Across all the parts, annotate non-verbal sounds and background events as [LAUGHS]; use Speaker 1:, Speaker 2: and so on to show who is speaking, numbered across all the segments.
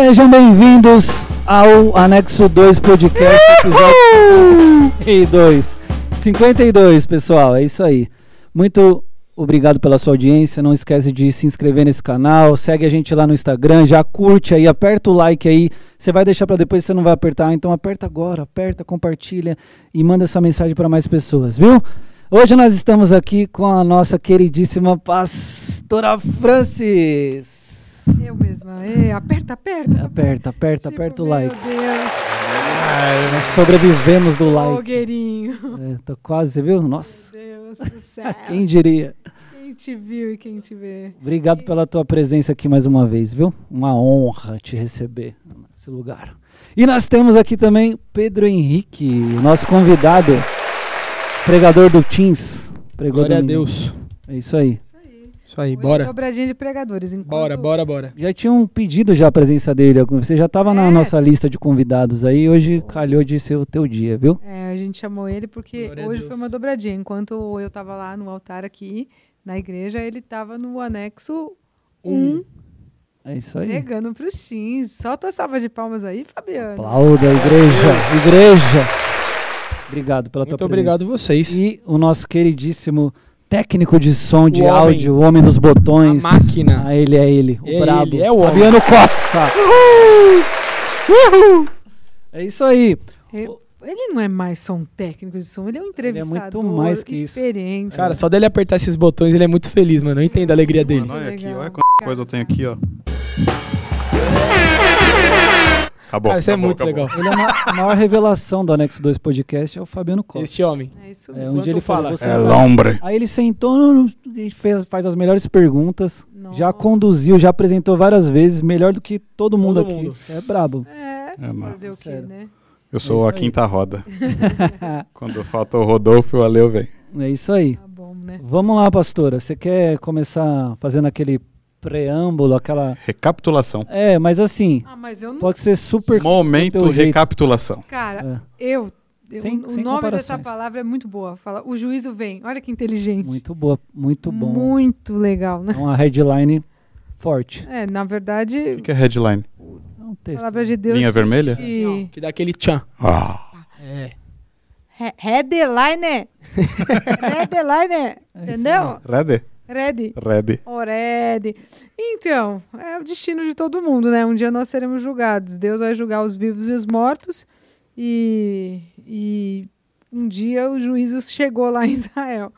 Speaker 1: Sejam bem-vindos ao Anexo 2 Podcast, episódio 52. 52, pessoal, é isso aí. Muito obrigado pela sua audiência. Não esquece de se inscrever nesse canal, segue a gente lá no Instagram, já curte aí, aperta o like aí. Você vai deixar para depois, você não vai apertar, então aperta agora, aperta, compartilha e manda essa mensagem para mais pessoas, viu? Hoje nós estamos aqui com a nossa queridíssima pastora Francis.
Speaker 2: Eu mesma. Ei, aperta, aperta.
Speaker 1: Aperta, aperta,
Speaker 2: Tipo,
Speaker 1: aperta o
Speaker 2: meu
Speaker 1: like.
Speaker 2: Deus.
Speaker 1: Nós sobrevivemos do like.
Speaker 2: Fogueirinho.
Speaker 1: É, tô quase, você viu? Nossa,
Speaker 2: Meu Deus do céu. [LAUGHS]
Speaker 1: quem diria?
Speaker 2: Quem te viu e quem te vê.
Speaker 1: Obrigado pela tua presença aqui mais uma vez, viu? Uma honra te receber nesse lugar. E nós temos aqui também Pedro Henrique, nosso convidado, pregador do Teams. Pregou
Speaker 3: Glória a. Deus.
Speaker 1: É isso aí.
Speaker 2: Isso aí. Hoje é
Speaker 3: bora.
Speaker 2: dobradinha de pregadores. Enquanto...
Speaker 3: Bora, bora, bora.
Speaker 1: Já tinha um pedido já a presença dele. Você já estava na
Speaker 2: É.
Speaker 1: nossa lista de convidados aí. Hoje calhou de ser o teu dia, viu?
Speaker 2: É, a gente chamou ele porque
Speaker 3: Glória
Speaker 2: hoje foi uma dobradinha. Enquanto eu tava lá no altar aqui, na igreja, ele tava no anexo 1,
Speaker 3: Um.
Speaker 1: É isso aí.
Speaker 2: pregando pros teens. Solta a salva de palmas aí, Fabiano.
Speaker 1: Aplauda, igreja, igreja. Obrigado pela
Speaker 3: Muito
Speaker 1: tua
Speaker 3: obrigado
Speaker 1: presença.
Speaker 3: vocês.
Speaker 1: E o nosso queridíssimo técnico de som, de
Speaker 3: O homem.
Speaker 1: áudio, o homem dos botões.
Speaker 3: A máquina.
Speaker 1: Ah, ele é ele, o
Speaker 3: É
Speaker 1: brabo.
Speaker 3: ele, é o homem.
Speaker 1: Fabiano Costa. É isso aí.
Speaker 2: Eu- Ele não é mais só um técnico de som, ele é um entrevistador
Speaker 1: mais que isso.
Speaker 2: experiente.
Speaker 3: Cara, só dele apertar esses botões, ele é muito feliz, mano. Eu entendo a alegria dele.
Speaker 2: Muito
Speaker 4: Olha aqui, olha quanta coisa eu tenho aqui, ó. Acabou.
Speaker 3: Cara, isso é
Speaker 4: acabou,
Speaker 3: muito
Speaker 4: acabou.
Speaker 3: legal.
Speaker 1: Ele é a ma- a maior revelação do Anexo 2 Podcast, é o Fabiano Costa.
Speaker 3: Este homem.
Speaker 2: É isso
Speaker 1: É,
Speaker 2: mesmo.
Speaker 1: um
Speaker 3: Quanto
Speaker 1: dia ele
Speaker 3: fala?
Speaker 1: você
Speaker 4: É lombre.
Speaker 1: Aí ele sentou e fez, faz as melhores perguntas, já
Speaker 2: Nossa.
Speaker 1: conduziu, já apresentou várias vezes, melhor do que todo mundo
Speaker 3: Todo
Speaker 1: aqui.
Speaker 3: mundo.
Speaker 1: É brabo.
Speaker 2: É,
Speaker 4: É,
Speaker 2: fazer o quê, né?
Speaker 4: Eu
Speaker 1: É
Speaker 4: sou
Speaker 1: isso
Speaker 4: a
Speaker 1: aí.
Speaker 4: quinta roda. [LAUGHS] Quando falta o Rodolfo, o Aleu vem.
Speaker 1: É isso aí.
Speaker 2: Tá bom, né?
Speaker 1: Vamos lá, pastora. Você quer começar fazendo aquele preâmbulo, aquela.
Speaker 4: Recapitulação.
Speaker 1: É, mas assim,
Speaker 2: Ah, mas eu não...
Speaker 1: pode ser super.
Speaker 4: Momento recapitulação.
Speaker 2: Cara,
Speaker 1: É,
Speaker 2: eu... eu-
Speaker 1: Sem-
Speaker 2: o
Speaker 1: sem
Speaker 2: nome dessa palavra é muito boa. Fala, o juízo vem. Olha que inteligente.
Speaker 1: muito boa, muito bom.
Speaker 2: Muito legal, né?
Speaker 1: É uma headline forte.
Speaker 2: É, na
Speaker 4: O
Speaker 2: verdade,
Speaker 4: que que é headline?
Speaker 1: É um texto.
Speaker 2: palavra de Deus...
Speaker 4: Linha vermelha?
Speaker 3: Assim, ó,
Speaker 2: Que...
Speaker 3: dá aquele tchan.
Speaker 4: Ah,
Speaker 3: É.
Speaker 2: He- Headline! [LAUGHS] Headline!
Speaker 1: É isso
Speaker 4: Ready?
Speaker 2: Ready.
Speaker 4: Ready.
Speaker 2: Orede. Então, é o destino de todo mundo, né? Um dia nós seremos julgados. Deus vai julgar os vivos e os mortos. E, e um dia o juízo chegou lá em Israel.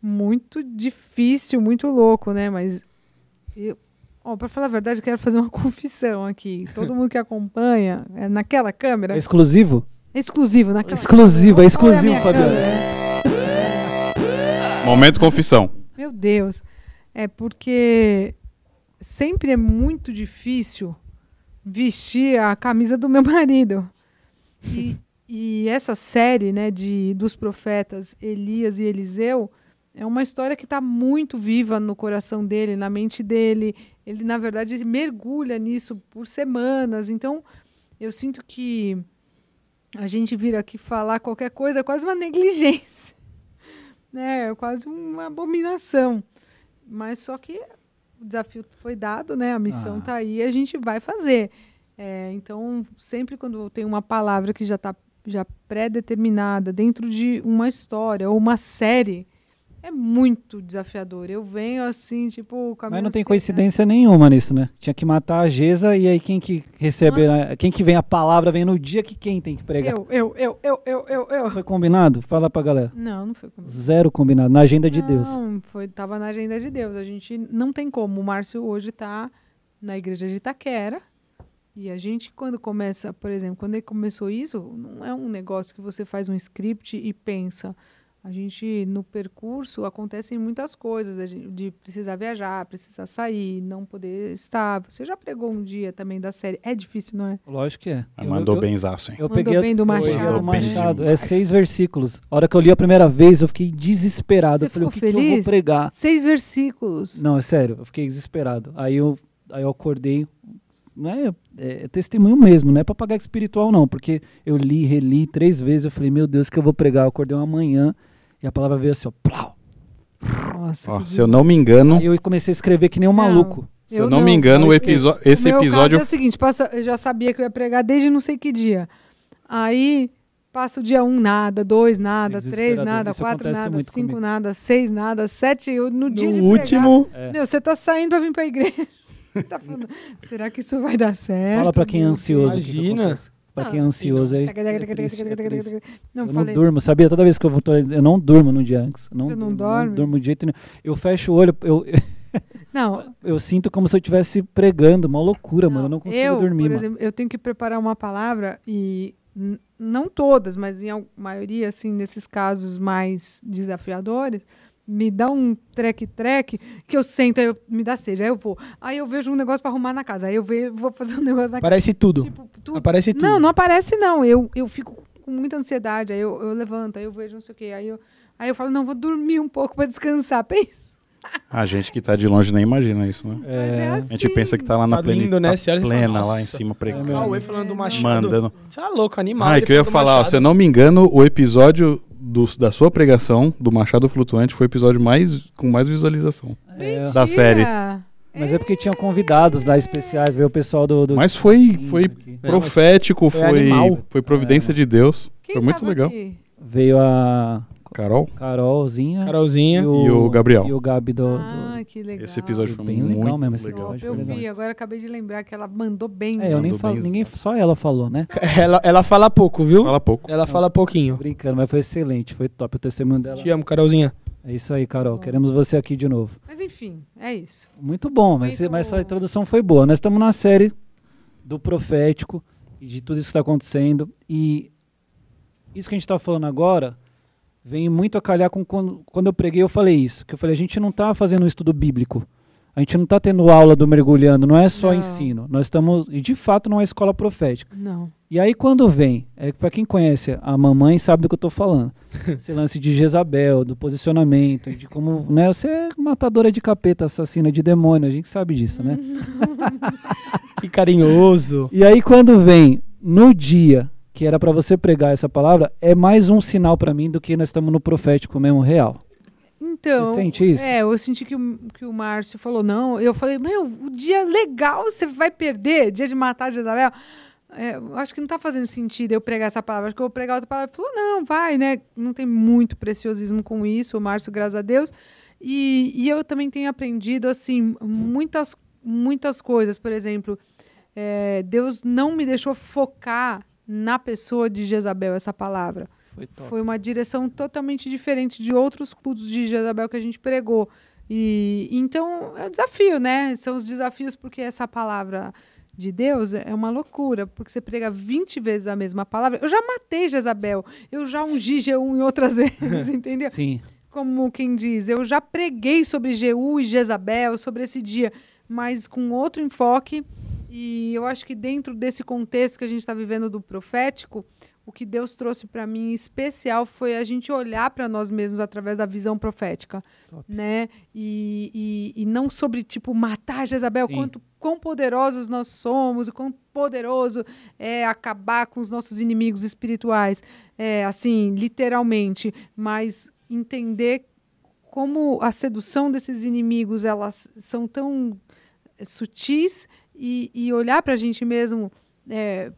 Speaker 2: Muito difícil, muito louco, né? Mas, eu, ó, para falar a verdade, eu quero fazer uma [LAUGHS] confissão aqui. Todo mundo que acompanha, é naquela câmera,
Speaker 1: É exclusivo?
Speaker 2: é exclusivo naquela
Speaker 1: Exclusivo, é
Speaker 2: câmera. Olha a
Speaker 1: exclusivo, Fabiano.
Speaker 4: Momento confissão.
Speaker 2: Meu Deus. É porque sempre é muito difícil vestir a camisa do meu [LAUGHS] marido. E, e essa série, né, de dos profetas Elias e Eliseu é uma história que está muito viva no coração dele, na mente dele. Ele, na verdade, mergulha nisso por semanas. Então, eu sinto que a gente vir aqui falar qualquer coisa é quase uma [LAUGHS] negligência. Né? É quase uma abominação. Mas só que o desafio foi dado, né? A missão
Speaker 1: Ah.
Speaker 2: está aí, a gente vai fazer. É, então, sempre quando tem uma palavra que já está já pré-determinada dentro de uma história ou uma série, é muito desafiador. Eu venho assim, tipo, com a
Speaker 1: Mas não tem coincidência nenhuma nisso, né? Tinha que matar a Gesa e aí quem que recebe, a- quem que vem a palavra vem no dia que quem tem que pregar.
Speaker 2: Eu, eu, eu, eu, eu, eu, eu.
Speaker 1: Foi combinado? Fala pra galera.
Speaker 2: Não, não foi comigo.
Speaker 1: Zero combinado, na agenda de Deus.
Speaker 2: Não, foi, tava na agenda de Deus. A gente não tem como. O Márcio hoje está na igreja de Itaquera. E a gente, quando começa, por exemplo, quando ele começou isso, não é um negócio que você faz um script e pensa. A gente, no percurso, acontecem muitas coisas, a gente- de precisar viajar, precisar sair, não poder estar. Você já pregou um dia também da série. É difícil, não é?
Speaker 1: Lógico que é.
Speaker 4: Mas
Speaker 1: Eu-
Speaker 4: mandou
Speaker 1: eu,
Speaker 4: benzaço, hein?
Speaker 1: Eu
Speaker 2: Mandou
Speaker 1: peguei a-
Speaker 2: bem do Machado.
Speaker 1: do Machado. É seis versículos. A hora que eu li a primeira vez, eu fiquei desesperado.
Speaker 2: Você
Speaker 1: eu falei, o que,
Speaker 2: ficou
Speaker 1: que eu vou
Speaker 2: feliz?
Speaker 1: pregar?
Speaker 2: Seis versículos.
Speaker 1: Não, é sério, eu fiquei desesperado. Aí eu, aí eu acordei. Não é, é, é testemunho mesmo, não é papagaio espiritual, não, porque eu li, reli três vezes. Eu falei, meu Deus, o que eu vou pregar? Eu acordei uma manhã e a palavra veio assim, ó, plau.
Speaker 2: Nossa,
Speaker 4: Ó,
Speaker 2: que
Speaker 4: se eu não me engano,
Speaker 1: Aí eu comecei a escrever que nem um
Speaker 2: Não.
Speaker 1: maluco.
Speaker 4: Se eu, não, me engano, o episo-
Speaker 2: o
Speaker 4: esse
Speaker 2: meu
Speaker 4: episódio.
Speaker 2: caso é o seguinte, passa, eu já sabia que eu ia pregar desde não sei que dia. Aí passa o dia um nada, dois nada, três nada,
Speaker 1: Isso
Speaker 2: quatro nada, cinco
Speaker 1: comigo.
Speaker 2: nada, seis nada, sete. Eu, no dia de
Speaker 3: No último,
Speaker 1: É.
Speaker 2: Meu, você tá saindo pra vir pra igreja. [LAUGHS] tá falando, será que isso vai dar certo?
Speaker 1: Fala pra quem é ansioso. o que que
Speaker 3: Imagina.
Speaker 1: acontece. Pra quem é
Speaker 2: Ah,
Speaker 1: ansioso aí. É é triste.
Speaker 2: Não,
Speaker 1: eu não durmo, sabia? Toda vez que eu vou, eu não durmo no dia antes. Não
Speaker 2: Você não dorme?
Speaker 1: Não durmo de jeito nenhum. Eu fecho o olho, eu, [LAUGHS]
Speaker 2: Não, [LAUGHS]
Speaker 1: eu sinto como se eu estivesse pregando, uma loucura, mano. Eu não consigo
Speaker 2: eu,
Speaker 1: dormir,
Speaker 2: por
Speaker 1: mano.
Speaker 2: exemplo, eu tenho que preparar uma palavra e não todas, mas em maioria, assim, nesses casos mais desafiadores, me dá um treque-treque que eu sento, aí eu, me dá sede, aí eu vou. Aí eu vejo um negócio pra arrumar na casa, aí eu ve- vou fazer um negócio na casa.
Speaker 3: aparece tudo.
Speaker 2: Tipo, tu-
Speaker 3: Aparece tudo.
Speaker 2: Não, não aparece não. Eu, eu fico com muita ansiedade, aí eu, eu levanto, aí eu vejo não sei o quê, aí eu, aí eu falo, não, vou dormir um pouco pra descansar. [LAUGHS] Pensa,
Speaker 4: A gente que tá de longe nem imagina isso, né?
Speaker 2: é
Speaker 1: É,
Speaker 2: assim.
Speaker 4: A gente pensa que tá lá na
Speaker 3: Tá
Speaker 4: pleni-
Speaker 3: lindo, né?
Speaker 4: tá
Speaker 3: e fala,
Speaker 4: plena lá em cima
Speaker 1: É,
Speaker 4: pregando.
Speaker 1: meu.
Speaker 3: Cauê falando do Machado.
Speaker 4: Mandando.
Speaker 3: Você é louco, animal.
Speaker 4: Ah,
Speaker 3: ele
Speaker 4: que eu ia falar, ó, se eu não me engano, o episódio do- da sua pregação, do Machado Flutuante, foi o episódio mais, com mais visualização.
Speaker 1: é.
Speaker 4: Da série.
Speaker 1: Mas é porque tinha convidados lá especiais, veio o pessoal do. do
Speaker 4: Mas foi, foi
Speaker 1: aqui.
Speaker 4: profético,
Speaker 3: foi
Speaker 4: foi,
Speaker 3: animal.
Speaker 4: foi providência de Deus.
Speaker 2: Quem
Speaker 4: foi muito legal.
Speaker 2: aqui?
Speaker 1: Veio a
Speaker 4: Carol?
Speaker 1: Carolzinha
Speaker 3: Carolzinha.
Speaker 4: E o Gabriel.
Speaker 1: E o Gabi do. do-
Speaker 2: Ah, que legal.
Speaker 4: Esse episódio
Speaker 1: Foi
Speaker 4: foi
Speaker 1: bem
Speaker 4: muito
Speaker 1: legal mesmo esse
Speaker 4: legal.
Speaker 1: episódio.
Speaker 2: Eu
Speaker 1: foi
Speaker 2: vi,
Speaker 1: legal.
Speaker 2: agora acabei de lembrar que ela mandou bem.
Speaker 1: É, eu nem falo, ninguém, só ela falou, né?
Speaker 3: Ela, ela fala pouco, viu?
Speaker 4: Fala pouco.
Speaker 3: Ela fala pouquinho.
Speaker 1: Brincando, mas foi excelente, foi top o testemunho dela.
Speaker 3: Te amo, Carolzinha.
Speaker 1: É isso aí, Carol. Queremos você aqui de novo.
Speaker 2: Mas enfim, é isso.
Speaker 1: Muito bom, mas,
Speaker 2: Muito
Speaker 1: mas essa
Speaker 2: bom.
Speaker 1: introdução foi boa. Nós estamos na série do profético e de tudo isso que está acontecendo. E isso que a gente está falando agora vem muito a calhar com quando, quando eu preguei, eu falei isso. Que eu falei, a gente não está fazendo um estudo bíblico. A gente não está tendo aula do mergulhando, não é só
Speaker 2: Não.
Speaker 1: ensino. Nós estamos, e de fato não é escola profética.
Speaker 2: Não.
Speaker 1: E aí quando vem, é para quem conhece a mamãe sabe do que eu tô falando. [LAUGHS] Esse lance de Jezabel, do posicionamento, de como, né, você é matadora de capeta, assassina de demônio, a gente sabe disso, né? [LAUGHS]
Speaker 3: Que carinhoso.
Speaker 1: E aí quando vem no dia que era para você pregar essa palavra, é mais um sinal para mim do que nós estamos no profético mesmo real.
Speaker 2: Então.
Speaker 1: Você sente isso?
Speaker 2: É, eu senti que o, que o Márcio falou, não. Eu falei, meu, o dia legal você vai perder, dia de matar Jezabel. É, eu acho que não tá fazendo sentido eu pregar essa palavra. Acho que eu vou pregar outra palavra. Ele falou, não, vai, né? Não tem muito preciosismo com isso, o Márcio, graças a Deus. E, e eu também tenho aprendido, assim, muitas, muitas coisas. Por exemplo, é, Deus não me deixou focar na pessoa de Jezabel, essa palavra.
Speaker 1: Foi.
Speaker 2: Foi uma direção totalmente diferente de outros cultos de Jezabel que a gente pregou. E então é um desafio, né? São os desafios porque essa palavra de Deus é uma loucura, porque você prega 20 vezes a mesma palavra. Eu já matei Jezabel, eu já ungi Jeú em outras [LAUGHS] vezes, entendeu?
Speaker 1: Sim.
Speaker 2: Como quem diz, eu já preguei sobre Jeú e Jezabel, sobre esse dia, mas com outro enfoque. E eu acho que dentro desse contexto que a gente está vivendo do profético, o que Deus trouxe para mim em especial foi a gente olhar para nós mesmos através da visão profética,
Speaker 1: Top.
Speaker 2: né? E, e, e não sobre tipo matar Jezabel,
Speaker 1: Sim.
Speaker 2: quanto quão poderosos nós somos, o quão poderoso é acabar com os nossos inimigos espirituais, é, assim literalmente, mas entender como a sedução desses inimigos elas são tão sutis e, e olhar para a gente mesmo é,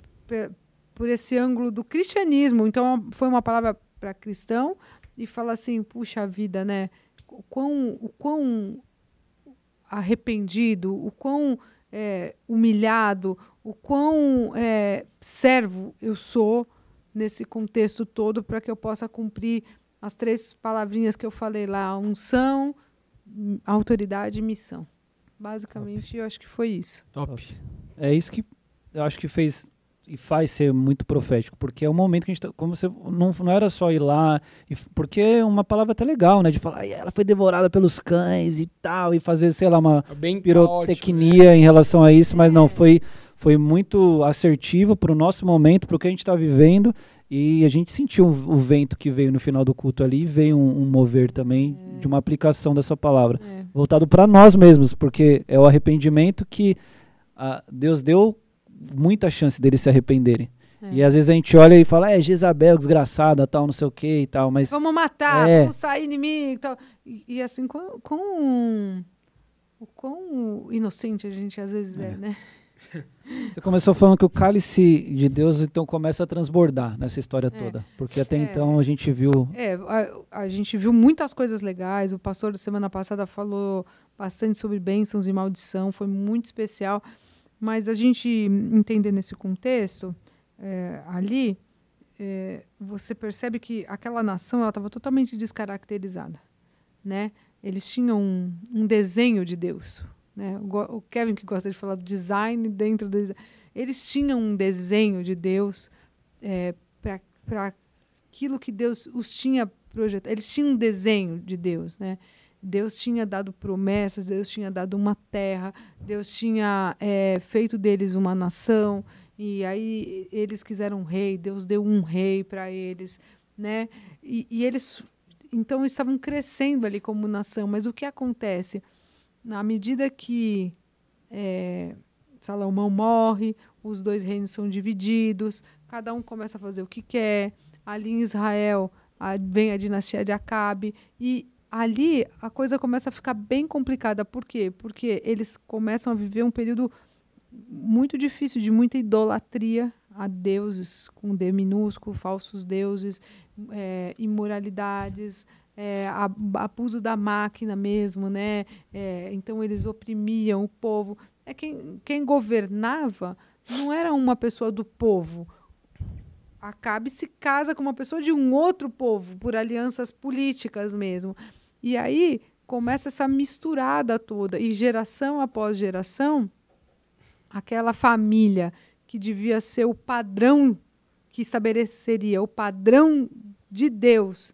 Speaker 2: por esse ângulo do cristianismo. Então, foi uma palavra para cristão e fala assim: puxa vida, né? O quão, o quão arrependido, o quão é, humilhado, o quão é, servo eu sou nesse contexto todo para que eu possa cumprir as três palavrinhas que eu falei lá: unção, autoridade e missão. Basicamente, eu acho que foi isso.
Speaker 3: Top.
Speaker 1: É isso que eu acho que fez e faz ser muito profético, porque é o momento que a gente tá, como você não, não era só ir lá, e, porque é uma palavra até legal, né, de falar, "Ai, ela foi devorada pelos cães e tal, e fazer, sei lá, uma
Speaker 3: É Bem
Speaker 1: pirotecnia em relação a isso, mas não, foi, foi muito assertivo para o nosso momento, para o que a gente está vivendo, e a gente sentiu o, vento que veio no final do culto ali, e veio um, um mover também de uma aplicação dessa palavra
Speaker 2: É.
Speaker 1: voltado para nós mesmos, porque é o arrependimento que ah, Deus deu muita chance deles se arrependerem.
Speaker 2: É.
Speaker 1: E às vezes a gente olha e fala, é Jezabel, desgraçada, tal, não sei o que e tal, mas
Speaker 2: Vamos matar,
Speaker 1: É.
Speaker 2: vamos sair inimigo e tal. E, e assim, com, com o quão inocente a gente às vezes é,
Speaker 1: É.
Speaker 2: né? [LAUGHS]
Speaker 1: Você começou falando que o cálice de Deus então começa a transbordar nessa história
Speaker 2: É.
Speaker 1: toda. Porque até
Speaker 2: É.
Speaker 1: então a gente viu.
Speaker 2: É, a, a gente viu muitas coisas legais. O pastor da semana passada falou bastante sobre bênçãos e maldição, foi muito especial. Mas a gente entender nesse contexto, é, ali, é, você percebe que aquela nação ela estava totalmente descaracterizada, né? Eles tinham um, um desenho de Deus, né? O, Kevin que gosta de falar design dentro do design. Eles tinham um desenho de Deus é, para aquilo que Deus os tinha projetado. Eles tinham um desenho de Deus, né? Deus tinha dado promessas, Deus tinha dado uma terra, Deus tinha é, feito deles uma nação, e aí eles quiseram um rei, Deus deu um rei para eles, né? E, e eles então estavam crescendo ali como nação, mas o que acontece? Na medida que é, Salomão morre, os dois reinos são divididos, cada um começa a fazer o que quer. Ali em Israel a- vem a dinastia de Acabe e ali a coisa começa a ficar bem complicada. Por quê? Porque eles começam a viver um período muito difícil de muita idolatria a deuses com D minúsculo, falsos deuses, é, imoralidades, é, abuso da máquina mesmo, né? É, então eles oprimiam o povo. É quem, quem governava não era uma pessoa do povo. Acabe se casa com uma pessoa de um outro povo por alianças políticas mesmo. E aí começa essa misturada toda e geração após geração, aquela família que devia ser o padrão que estabeleceria o padrão de Deus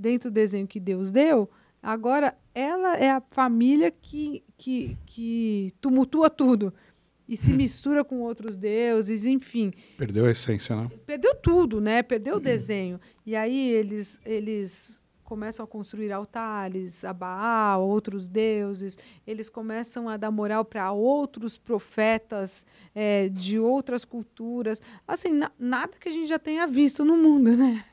Speaker 2: dentro do desenho que Deus deu, agora ela é a família que, que, que tumultua tudo e se mistura com outros deuses, enfim
Speaker 4: Perdeu a essência, né?
Speaker 2: perdeu tudo, né? Perdeu o desenho. E aí eles eles começam a construir altares a Baal, outros deuses. Eles começam a dar moral para outros profetas eh, de outras culturas. Assim, na- nada que a gente já tenha visto no mundo, né?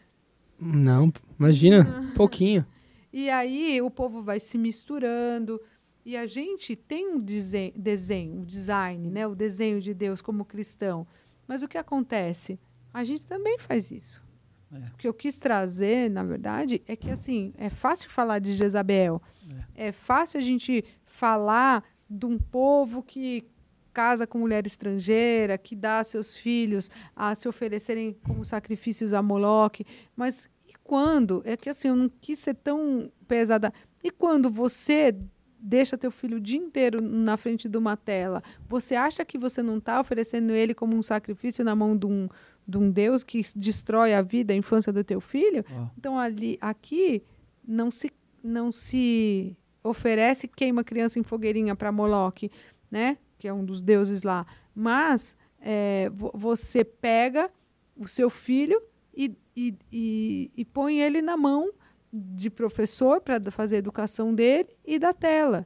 Speaker 3: Não, imagina, [LAUGHS] pouquinho.
Speaker 2: E aí o povo vai se misturando. E a gente tem um desen- desenho, um design, né? o desenho de Deus como cristão. Mas o que acontece? A gente também faz isso.
Speaker 1: É.
Speaker 2: O que eu quis trazer, na verdade, é que assim, é fácil falar de Jezabel. É, fácil a gente falar de um povo que casa com mulher estrangeira, que dá seus filhos a se oferecerem como sacrifícios a Moloque. Mas e quando? É que assim, eu não quis ser tão pesada. E quando você deixa teu filho o dia inteiro na frente de uma tela, você acha que você não está oferecendo ele como um sacrifício na mão de um, de um Deus que destrói a vida, a infância do teu filho?
Speaker 1: Ó,
Speaker 2: Então ali, aqui não se não se oferece queima criança em fogueirinha para Moloque, né? Que é um dos deuses lá. Mas é, vo- você pega o seu filho e, e, e, e põe ele na mão de professor para fazer a educação dele e da tela.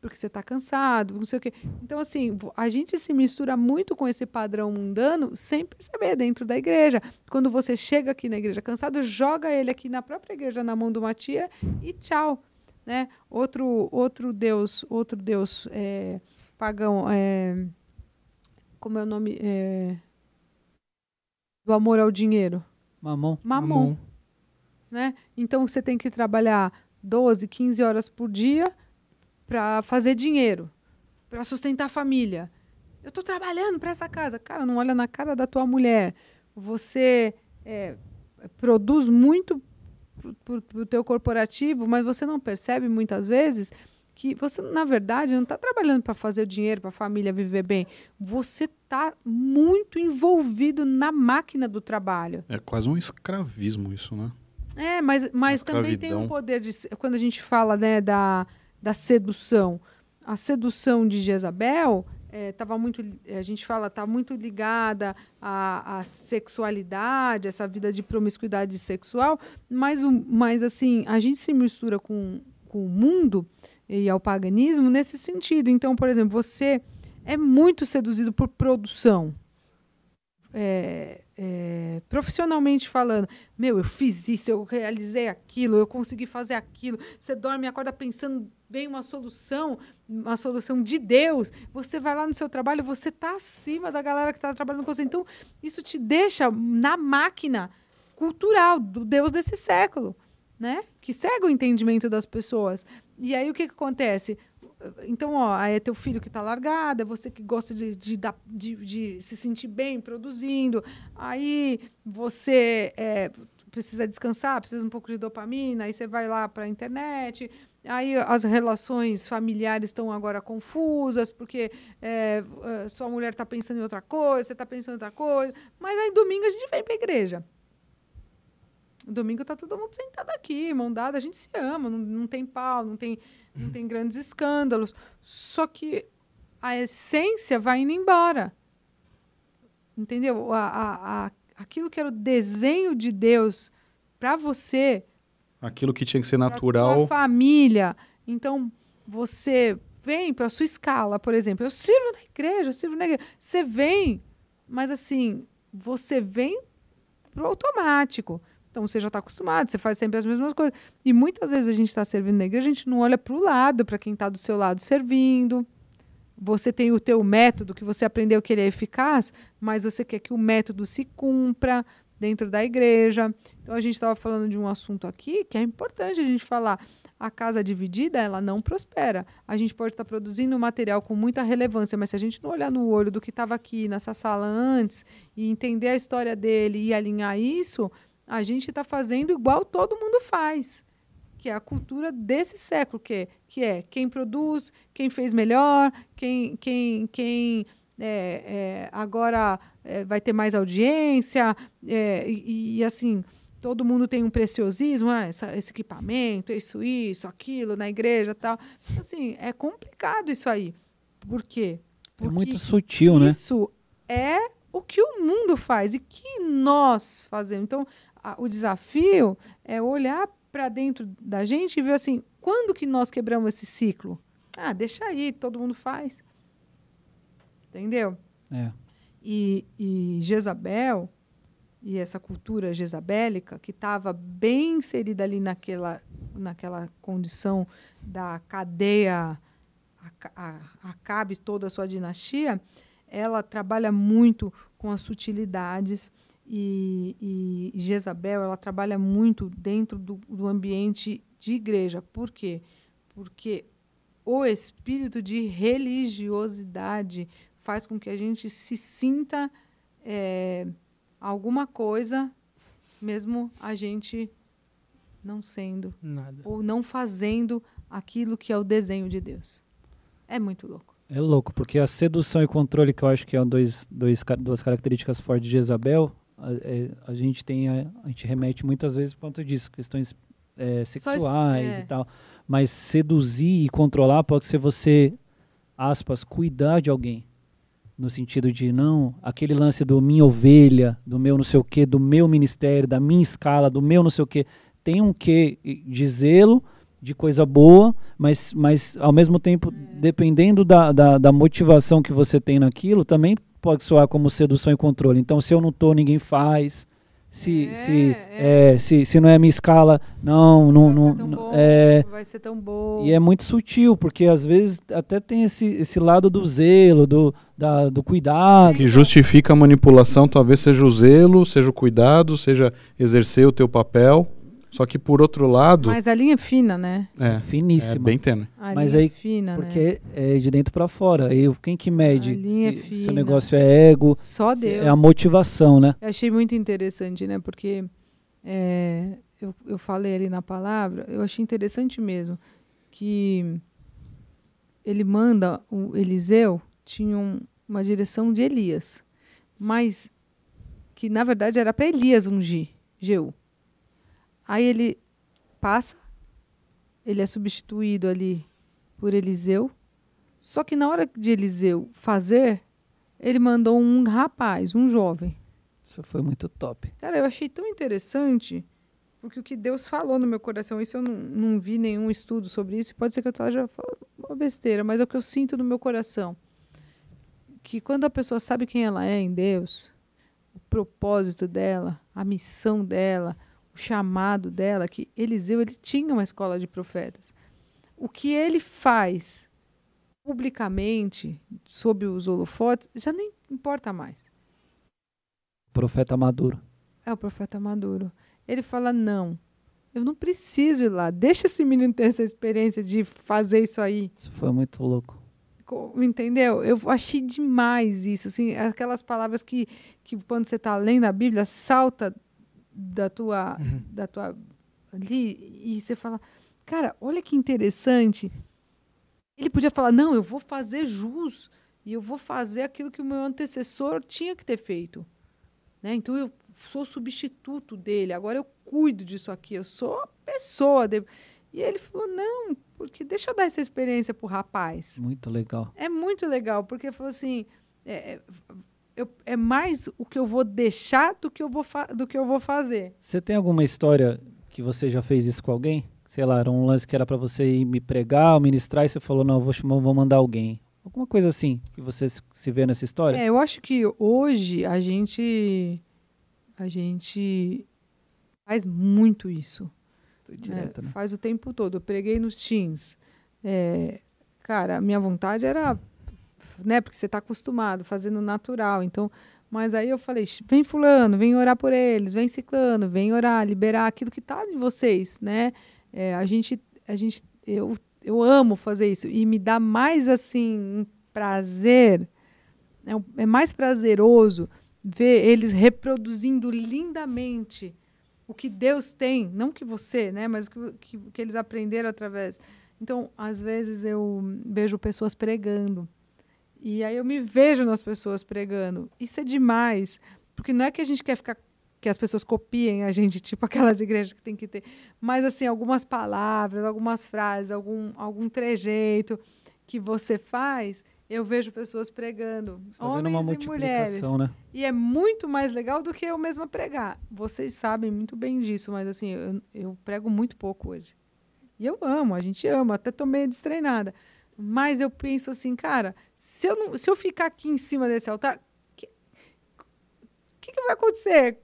Speaker 2: Porque você está cansado, não sei o quê. Então, assim, a gente se mistura muito com esse padrão mundano sem perceber dentro da igreja. Quando você chega aqui na igreja cansado, joga ele aqui na própria igreja na mão de uma tia e tchau. Né? Outro, outro Deus, outro Deus é, pagão, é, como é o nome? É, do amor ao dinheiro.
Speaker 1: Mamon.
Speaker 2: Mamon né? Então você tem que trabalhar 12, 15 horas por dia para fazer dinheiro, para sustentar a família. Eu estou trabalhando para essa casa. Cara, não olha na cara da tua mulher. Você é, produz muito para o teu corporativo, mas você não percebe muitas vezes que você, na verdade, não está trabalhando para fazer o dinheiro, para a família viver bem. Você está muito envolvido na máquina do trabalho.
Speaker 4: É quase um escravismo isso, né?
Speaker 2: É, mas, mas também tem um poder de. Quando a gente fala né, da, da sedução, a sedução de Jezabel eh, tava muito. A gente fala, está muito ligada à, à sexualidade, essa vida de promiscuidade sexual, mas, mas assim, a gente se mistura com, com o mundo e ao paganismo nesse sentido. Então, por exemplo, você é muito seduzido por produção. É, é, profissionalmente falando, meu, eu fiz isso, eu realizei aquilo, eu consegui fazer aquilo. Você dorme e acorda pensando, vem uma solução, uma solução de Deus. Você vai lá no seu trabalho, você está acima da galera que está trabalhando com você. Então, isso te deixa na máquina cultural do Deus desse século, né? Que cega o entendimento das pessoas. E aí o que, que acontece? Então, ó, é teu filho que está largado, é você que gosta de, de, de, de, se sentir bem produzindo, aí você é, precisa descansar, precisa um pouco de dopamina, aí você vai lá para a internet, aí as relações familiares estão agora confusas, porque é sua mulher está pensando em outra coisa, você está pensando em outra coisa, mas aí domingo a gente vem para a igreja. Domingo está todo mundo sentado aqui, mão dada, a gente se ama, não, não tem pau, não tem não tem grandes escândalos. Só que a essência vai indo embora. Entendeu? A, a, a, aquilo que era o desenho de Deus para você.
Speaker 4: Aquilo que tinha que ser natural.
Speaker 2: Pra família. Então, você vem para a sua escala, por exemplo. Eu sirvo na igreja, eu sirvo na igreja. Você vem, mas assim, você vem pro automático. Então você já está acostumado, você faz sempre as mesmas coisas. E muitas vezes a gente está servindo na igreja, a gente não olha para o lado, para quem está do seu lado servindo. Você tem o teu método que você aprendeu que ele é eficaz, mas você quer que o método se cumpra dentro da igreja. Então a gente estava falando de um assunto aqui que é importante a gente falar. A casa dividida, ela não prospera. A gente pode estar tá produzindo material com muita relevância, mas se a gente não olhar no olho do que estava aqui nessa sala antes e entender a história dele e alinhar isso, a gente está fazendo igual todo mundo faz, que é a cultura desse século, que é, que é quem produz, quem fez melhor, quem, quem, quem é, é, agora é, vai ter mais audiência, é, e, e, assim, todo mundo tem um preciosismo, ah, essa, esse equipamento, isso, isso, aquilo, na igreja tal. Assim, é complicado isso aí. Por quê?
Speaker 1: Porque é muito sutil, né?
Speaker 2: Isso é o que o mundo faz e que nós fazemos. Então, a, o desafio é olhar para dentro da gente e ver assim, quando que nós quebramos esse ciclo? Ah, deixa aí, todo mundo faz. Entendeu?
Speaker 1: É.
Speaker 2: E, e Jezabel, e essa cultura jezabélica, que estava bem inserida ali naquela, naquela condição da cadeia, acabe toda a sua dinastia, ela trabalha muito com as sutilidades e, e Jezabel ela trabalha muito dentro do, do ambiente de igreja. Por quê? Porque o espírito de religiosidade faz com que a gente se sinta é, alguma coisa, mesmo a gente não sendo
Speaker 3: Nada.
Speaker 2: ou não fazendo aquilo que é o desenho de Deus. É muito louco.
Speaker 1: É louco, porque a sedução e controle, que eu acho que é dois, dois, duas características fortes de Jezabel, a, é, a, gente tem a, a, gente remete muitas vezes por conta disso, questões é, sexuais é. e tal. Mas seduzir e controlar pode ser você, aspas, cuidar de alguém. No sentido de, não, aquele lance do minha ovelha, do meu não sei o quê, do meu ministério, da minha escala, do meu não sei o quê. Tem um quê de zelo, de coisa boa, mas, mas ao mesmo tempo, é. dependendo da, da, da motivação que você tem naquilo, também pode soar como sedução e controle. Então, se eu não tô, ninguém faz. Se, é, se, é. É, se, se não é a minha escala, não, não, não, não
Speaker 2: bom, é, vai ser tão bom.
Speaker 1: E é muito sutil, porque às vezes até tem esse, esse lado do zelo, do, da, do cuidado.
Speaker 4: Que justifica a manipulação, talvez seja o zelo, seja o cuidado, seja exercer o teu papel. Só que por outro lado.
Speaker 2: Mas a linha é fina, né?
Speaker 4: É.
Speaker 1: Finíssima.
Speaker 4: É bem tênue.
Speaker 2: A
Speaker 1: Mas
Speaker 2: linha
Speaker 1: aí,
Speaker 2: é fina,
Speaker 1: porque
Speaker 2: né?
Speaker 1: é de dentro para fora. E quem que mede?
Speaker 2: A linha
Speaker 1: se,
Speaker 2: é fina.
Speaker 1: se o negócio é ego.
Speaker 2: Só Deus.
Speaker 1: É a motivação, né?
Speaker 2: Eu achei muito interessante, né? Porque é, eu, eu falei ali na palavra, eu achei interessante mesmo que ele manda o Eliseu tinha um, uma direção de Elias, mas que na verdade era para Elias ungir Jeú. Aí ele passa, ele é substituído ali por Eliseu. Só que na hora de Eliseu fazer, ele mandou um rapaz, um jovem.
Speaker 1: Isso foi muito top.
Speaker 2: Cara, eu achei tão interessante, porque o que Deus falou no meu coração, isso eu não, não vi nenhum estudo sobre isso, pode ser que eu esteja falando uma besteira, mas é o que eu sinto no meu coração. Que quando a pessoa sabe quem ela é em Deus, o propósito dela, a missão dela, o chamado dela, que Eliseu ele tinha uma escola de profetas. O que ele faz publicamente, sob os holofotes, já nem importa mais.
Speaker 1: Profeta maduro.
Speaker 2: É o profeta maduro. Ele fala: não, eu não preciso ir lá. Deixa esse menino ter essa experiência de fazer isso aí.
Speaker 1: Isso foi muito louco.
Speaker 2: Co- Entendeu? Eu achei demais isso. Assim, aquelas palavras que, que quando você está lendo a Bíblia, salta da tua,
Speaker 3: Uhum.
Speaker 2: da tua ali e você fala, cara, olha que interessante. Ele podia falar, não, eu vou fazer jus e eu vou fazer aquilo que o meu antecessor tinha que ter feito. Né? Então eu sou substituto dele, agora eu cuido disso aqui, eu sou a pessoa. de- E ele falou, não, porque deixa eu dar essa experiência pro rapaz.
Speaker 1: Muito legal.
Speaker 2: É muito legal, porque falou assim, é, é, eu- é mais o que eu vou deixar do que eu vou, do que eu vou fazer.
Speaker 1: Você tem alguma história que você já fez isso com alguém? Sei lá, era um lance que era pra você ir me pregar ou ministrar e você falou, não, eu vou, chamar, vou mandar alguém. Alguma coisa assim que você se- vê nessa história?
Speaker 2: É, eu acho que hoje a gente a gente faz muito isso.
Speaker 1: Direto, né?
Speaker 2: Faz o tempo todo. Eu preguei nos teens. É, cara, a minha vontade era, né? Porque você está acostumado, fazendo natural. Então, mas aí eu falei, "X, vem fulano, vem orar por eles, vem ciclano, vem orar, liberar aquilo que está em vocês, né? É, a gente, a gente, eu, eu amo fazer isso e me dá mais assim um prazer, é, é mais prazeroso ver eles reproduzindo lindamente o que Deus tem, não que você, né, mas o que, que, que eles aprenderam através. Então, às vezes eu vejo pessoas pregando e aí eu me vejo nas pessoas pregando. Isso é demais, porque não é que a gente quer ficar que as pessoas copiem a gente, [LAUGHS] tipo aquelas igrejas que tem que ter, mas assim algumas palavras, algumas frases, algum algum trejeito que você faz, eu vejo pessoas pregando,
Speaker 1: Você tá
Speaker 2: homens e mulheres.
Speaker 1: né?
Speaker 2: E é muito mais legal do que eu mesma pregar. Vocês sabem muito bem disso, mas assim, eu, eu prego muito pouco hoje. E eu amo, a gente ama, até tô meio destreinada. Mas eu penso assim, cara, se eu, não, se eu ficar aqui em cima desse altar, o que, que, que vai acontecer?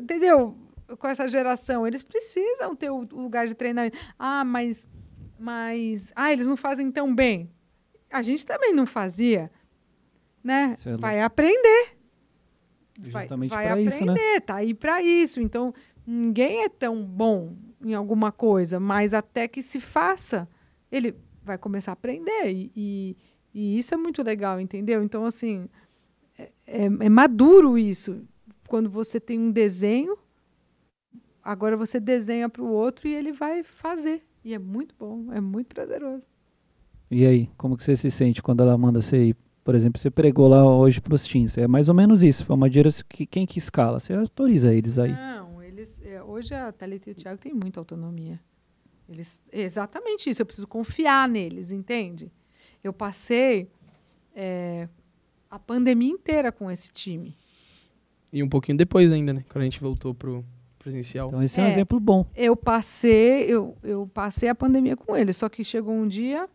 Speaker 2: Entendeu? Com essa geração. Eles precisam ter o o lugar de treinamento. Ah, mas. Mas. Ah, eles não fazem tão bem. A gente também não fazia. Né?
Speaker 1: É.
Speaker 2: Vai aprender vai,
Speaker 1: Justamente
Speaker 2: vai
Speaker 1: pra isso, né?
Speaker 2: aprender, tá aí para isso. Então, ninguém é tão bom em alguma coisa, mas até que se faça, ele vai começar a aprender. E, e, e isso é muito legal, entendeu? Então, assim, é, é- é maduro isso. Quando você tem um desenho, agora você desenha para o outro e ele vai fazer. E é muito bom, é muito prazeroso.
Speaker 1: E aí, como que você se sente quando ela manda você ir? Por exemplo, você pregou lá hoje pros teens. É mais ou menos isso. Foi uma direção que quem que escala? Você autoriza eles aí.
Speaker 2: Não, eles. é, hoje a Thalita e o Thiago têm muita autonomia. Eles, exatamente isso. Eu preciso confiar neles, entende? Eu passei é, a pandemia inteira com esse time.
Speaker 3: E um pouquinho depois ainda, né? Quando a gente voltou pro presencial.
Speaker 1: Então esse é, um
Speaker 2: É.
Speaker 1: exemplo bom.
Speaker 2: Eu passei, eu, eu passei a pandemia com eles. Só que chegou um dia,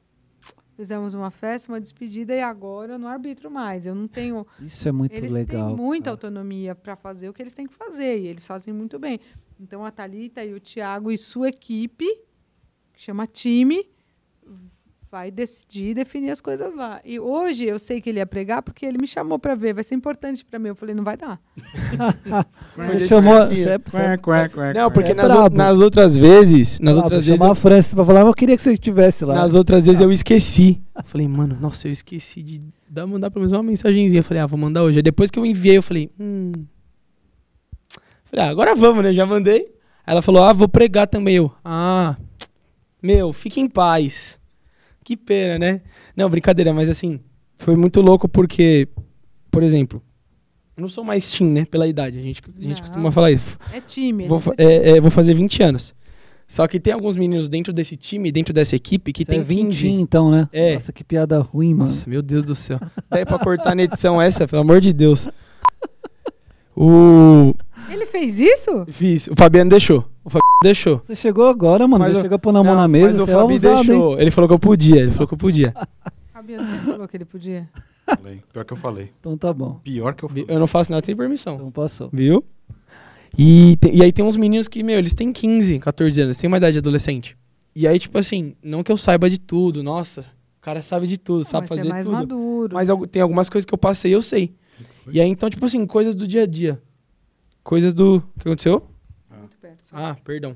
Speaker 2: fizemos uma festa, uma despedida e agora eu não arbitro mais. Eu não tenho.
Speaker 1: Isso é muito
Speaker 2: eles
Speaker 1: legal.
Speaker 2: têm muita
Speaker 1: cara.
Speaker 2: autonomia para fazer o que eles têm que fazer e eles fazem muito bem. Então a Talita e o Tiago e sua equipe, chama time, vai decidir definir as coisas lá. E hoje eu sei que ele ia pregar porque ele me chamou para ver, vai ser importante para mim. Eu falei, não vai dar. [LAUGHS]
Speaker 1: Você chamou. Você é, você é
Speaker 3: Não, porque
Speaker 1: É
Speaker 3: nas, o- nas outras vezes, nas
Speaker 1: brabo.
Speaker 3: outras vezes, eu,
Speaker 1: a Francis pra falar, mas eu queria que você estivesse lá.
Speaker 3: nas outras vezes eu esqueci. Falei, mano, nossa, eu esqueci de dar, mandar pelo menos uma mensagenzinha. Eu falei, ah, vou mandar hoje. Aí depois que eu enviei, eu falei, hum. Falei, ah, agora vamos, né? Já mandei. Aí ela falou, ah, vou pregar também. Eu, ah, meu, fique em paz. Que pena, né? Não, brincadeira, mas assim, foi muito louco porque, por exemplo, eu não sou mais teen, né? Pela idade. A gente, a gente
Speaker 2: Não.
Speaker 3: costuma falar isso.
Speaker 2: É time.
Speaker 3: Vou, fa-
Speaker 2: é time.
Speaker 3: é, é, vou fazer 20 anos. Só que tem alguns meninos dentro desse time, dentro dessa equipe, que
Speaker 1: Você
Speaker 3: tem
Speaker 1: é 20
Speaker 3: 15.
Speaker 1: então, né?
Speaker 3: É.
Speaker 1: Nossa, que piada ruim, mano.
Speaker 3: Nossa, meu Deus do céu. Daí pra cortar na edição essa, pelo amor de Deus. O.
Speaker 2: Ele fez isso?
Speaker 3: Fiz. O Fabiano deixou. O Fabiano deixou.
Speaker 1: Você chegou agora, mano.
Speaker 3: Mas
Speaker 1: Você
Speaker 3: o-
Speaker 1: chegou pôr na mão
Speaker 3: Não,
Speaker 1: na mesa.
Speaker 3: Mas o
Speaker 1: é
Speaker 3: Fabi
Speaker 1: ousado, hein?
Speaker 3: deixou. Ele falou que eu podia. Ele falou que eu podia. [LAUGHS]
Speaker 2: Fabiano, você falou que ele podia.
Speaker 4: Falei. Pior que eu falei.
Speaker 1: Então tá bom.
Speaker 4: Pior que eu falei.
Speaker 3: Eu não faço nada sem permissão.
Speaker 1: Então passou.
Speaker 3: Viu? E, tem- e aí tem uns meninos que, meu, eles têm 15, 14 anos, têm uma idade de adolescente. E aí, tipo assim, não que eu saiba de tudo, nossa, o cara sabe de tudo, sabe
Speaker 2: Mas
Speaker 3: fazer
Speaker 2: é mais
Speaker 3: tudo.
Speaker 2: maduro.
Speaker 3: Mas tem algumas coisas que eu passei, eu sei. E aí, então, tipo assim, coisas do dia a dia. Coisas do. O que aconteceu? Ah, perdão.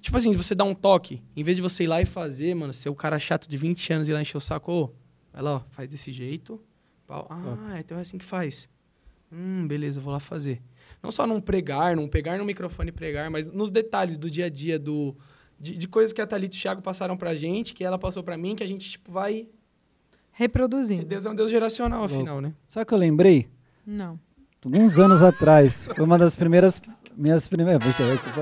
Speaker 3: Tipo assim, você dá um toque, em vez de você ir lá e fazer, mano, ser o cara chato de 20 anos e ir lá encher o saco, ô, vai lá, ó, faz desse jeito. pau. Ah, então é assim que faz. Hum, beleza, vou lá fazer. Não só não pregar, não pegar no microfone e pregar, mas nos detalhes do dia a dia, do, de, de coisas que a Thalita e o Thiago passaram pra gente, que ela passou pra mim, que a gente, tipo, vai.
Speaker 2: Reproduzindo.
Speaker 3: Deus é um Deus geracional, afinal, né?
Speaker 1: Sabe o que eu lembrei?
Speaker 2: Não.
Speaker 1: Alguns anos atrás. Foi uma das primeiras. Minhas primeiras.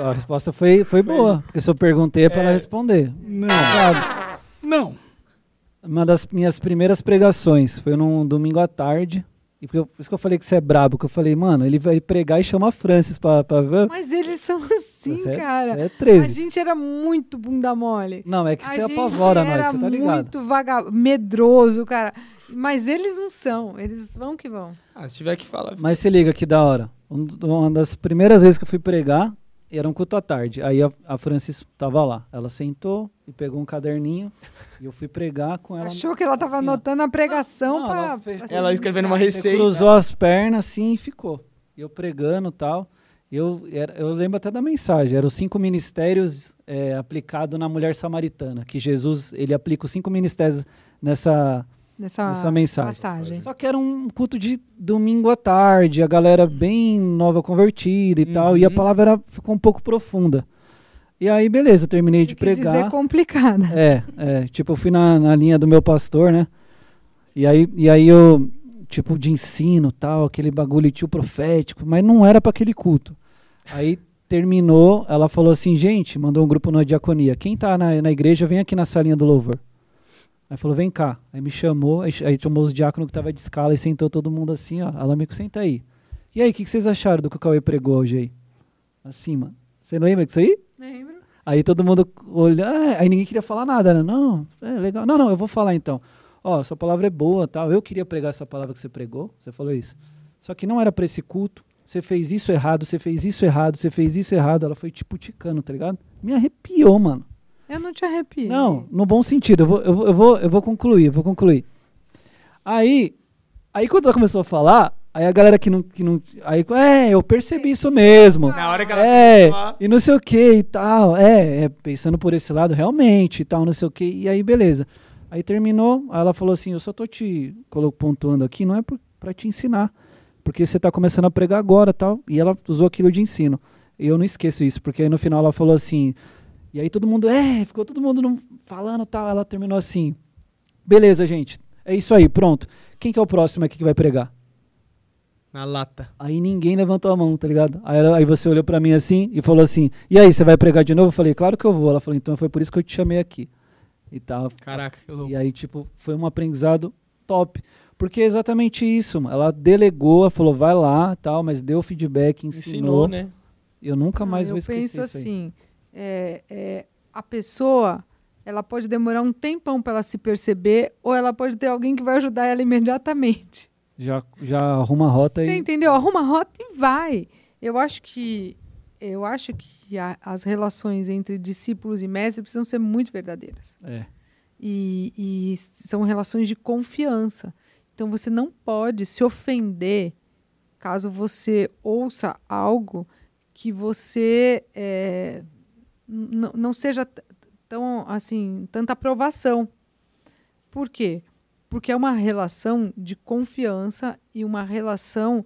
Speaker 1: A resposta foi, foi boa. Porque se eu perguntei é pra ela
Speaker 3: É.
Speaker 1: responder.
Speaker 4: Não.
Speaker 1: Sabe?
Speaker 4: Não.
Speaker 1: Uma das minhas primeiras pregações foi num domingo à tarde. E por isso que eu falei que você é brabo, que eu falei, mano, ele vai pregar e chama a Francis pra, pra ver.
Speaker 2: Mas eles são [LAUGHS] assim,
Speaker 1: Você é-
Speaker 2: cara.
Speaker 1: é
Speaker 2: A
Speaker 1: 13.
Speaker 2: gente era muito bunda mole.
Speaker 1: Não, é que
Speaker 2: A
Speaker 1: você apavora nós, você tá ligado?
Speaker 2: muito vaga... medroso, cara. Mas eles não são. Eles vão que vão.
Speaker 3: Ah, se tiver que falar.
Speaker 1: Mas se liga que da hora. Um uma das primeiras vezes que eu fui pregar, era um culto à tarde. Aí a, a Francis tava lá. Ela sentou e pegou um caderninho. e eu fui pregar com ela.
Speaker 2: Achou que ela tava
Speaker 1: assim,
Speaker 2: anotando a pregação
Speaker 1: Não,
Speaker 2: pra,
Speaker 1: ela fez-
Speaker 2: pra ser
Speaker 3: Ela escrevendo uma receita.
Speaker 1: cruzou as pernas assim e ficou. Eu pregando e tal. Eu, era- eu lembro até da mensagem. Eram os cinco ministérios é, aplicados na mulher samaritana. Que Jesus, ele aplica os cinco ministérios nessa,
Speaker 2: Nessa,
Speaker 1: nessa mensagem.
Speaker 2: passagem.
Speaker 1: Só que era um culto de domingo à tarde, a galera bem nova convertida e tal, e a
Speaker 3: Uhum.
Speaker 1: palavra era- ficou um pouco profunda. E aí, beleza, terminei de
Speaker 2: Eu quis dizer
Speaker 1: pregar.
Speaker 2: complicada.
Speaker 1: É, é, tipo, eu fui na, na linha do meu pastor, né? E aí, e aí eu, tipo, de ensino tal, aquele bagulho tio profético, mas não era para aquele culto. Aí terminou, ela falou assim, gente, mandou um grupo na diaconia. Quem tá na, na igreja, vem aqui na salinha do louvor. Aí falou, vem cá. Aí me chamou, aí, aí chamou os diáconos que tava de escala e sentou todo mundo assim, ó. Me senta aí. E aí, o que, que vocês acharam do que o Cauê pregou hoje aí? Assim, mano. Você lembra disso aí?
Speaker 2: Lembro.
Speaker 1: Aí todo mundo olha, ah, aí ninguém queria falar nada, né? Não, é legal. Não, não, eu vou falar então. Ó, sua palavra é boa, tal. Eu queria pregar essa palavra que você pregou. Você falou isso. Só que não era para esse culto. Você fez isso errado, você fez isso errado, você fez isso errado. Ela foi tipo ticando, tá ligado? Me arrepiou, mano.
Speaker 2: Eu não te arrepio.
Speaker 1: Não, no bom sentido. Eu vou, eu vou, eu vou, eu vou concluir, eu vou concluir. Aí, aí quando ela começou a falar, aí a galera que não, que não, aí, é, eu percebi isso mesmo.
Speaker 3: Na hora que ela
Speaker 1: É, e não sei o que e tal. É, é, pensando por esse lado, realmente e tal, não sei o que. E aí, beleza. Aí terminou, aí ela falou assim: Eu só tô te pontuando aqui, não é por, pra te ensinar. Porque você tá começando a pregar agora tal. E ela usou aquilo de ensino. E eu não esqueço isso, porque aí no final ela falou assim. E aí todo mundo, é, ficou todo mundo falando tal. Ela terminou assim: Beleza, gente, é isso aí, pronto. Quem que é o próximo aqui que vai pregar?
Speaker 3: Na lata.
Speaker 1: Aí ninguém levantou a mão, tá ligado? Aí, ela- aí você olhou pra mim assim e falou assim: E aí, você vai pregar de novo? Eu falei: Claro que eu vou. Ela falou: Então foi por isso que eu te chamei aqui. E tal.
Speaker 3: Caraca, que louco.
Speaker 1: E aí, tipo, foi um aprendizado top. Porque é exatamente isso, mano. Ela delegou, ela falou, vai lá, tal, mas deu feedback, ensinou.
Speaker 3: Ensinou, né?
Speaker 1: Eu nunca mais
Speaker 2: eu
Speaker 1: vou esquecer
Speaker 2: penso
Speaker 1: isso aí.
Speaker 2: É, é, a pessoa, ela pode demorar um tempão para ela se perceber, ou ela pode ter alguém que vai ajudar ela imediatamente.
Speaker 1: Já, já arruma a rota
Speaker 2: Você
Speaker 1: e...
Speaker 2: entendeu? Arruma a rota e vai. Eu acho que eu acho que a- as relações entre discípulos e mestres precisam ser muito verdadeiras.
Speaker 1: É,
Speaker 2: E, e são relações de confiança. Então você não pode se ofender caso você ouça algo que você é, não seja tão assim tanta aprovação. Por quê? Porque é uma relação de confiança e uma relação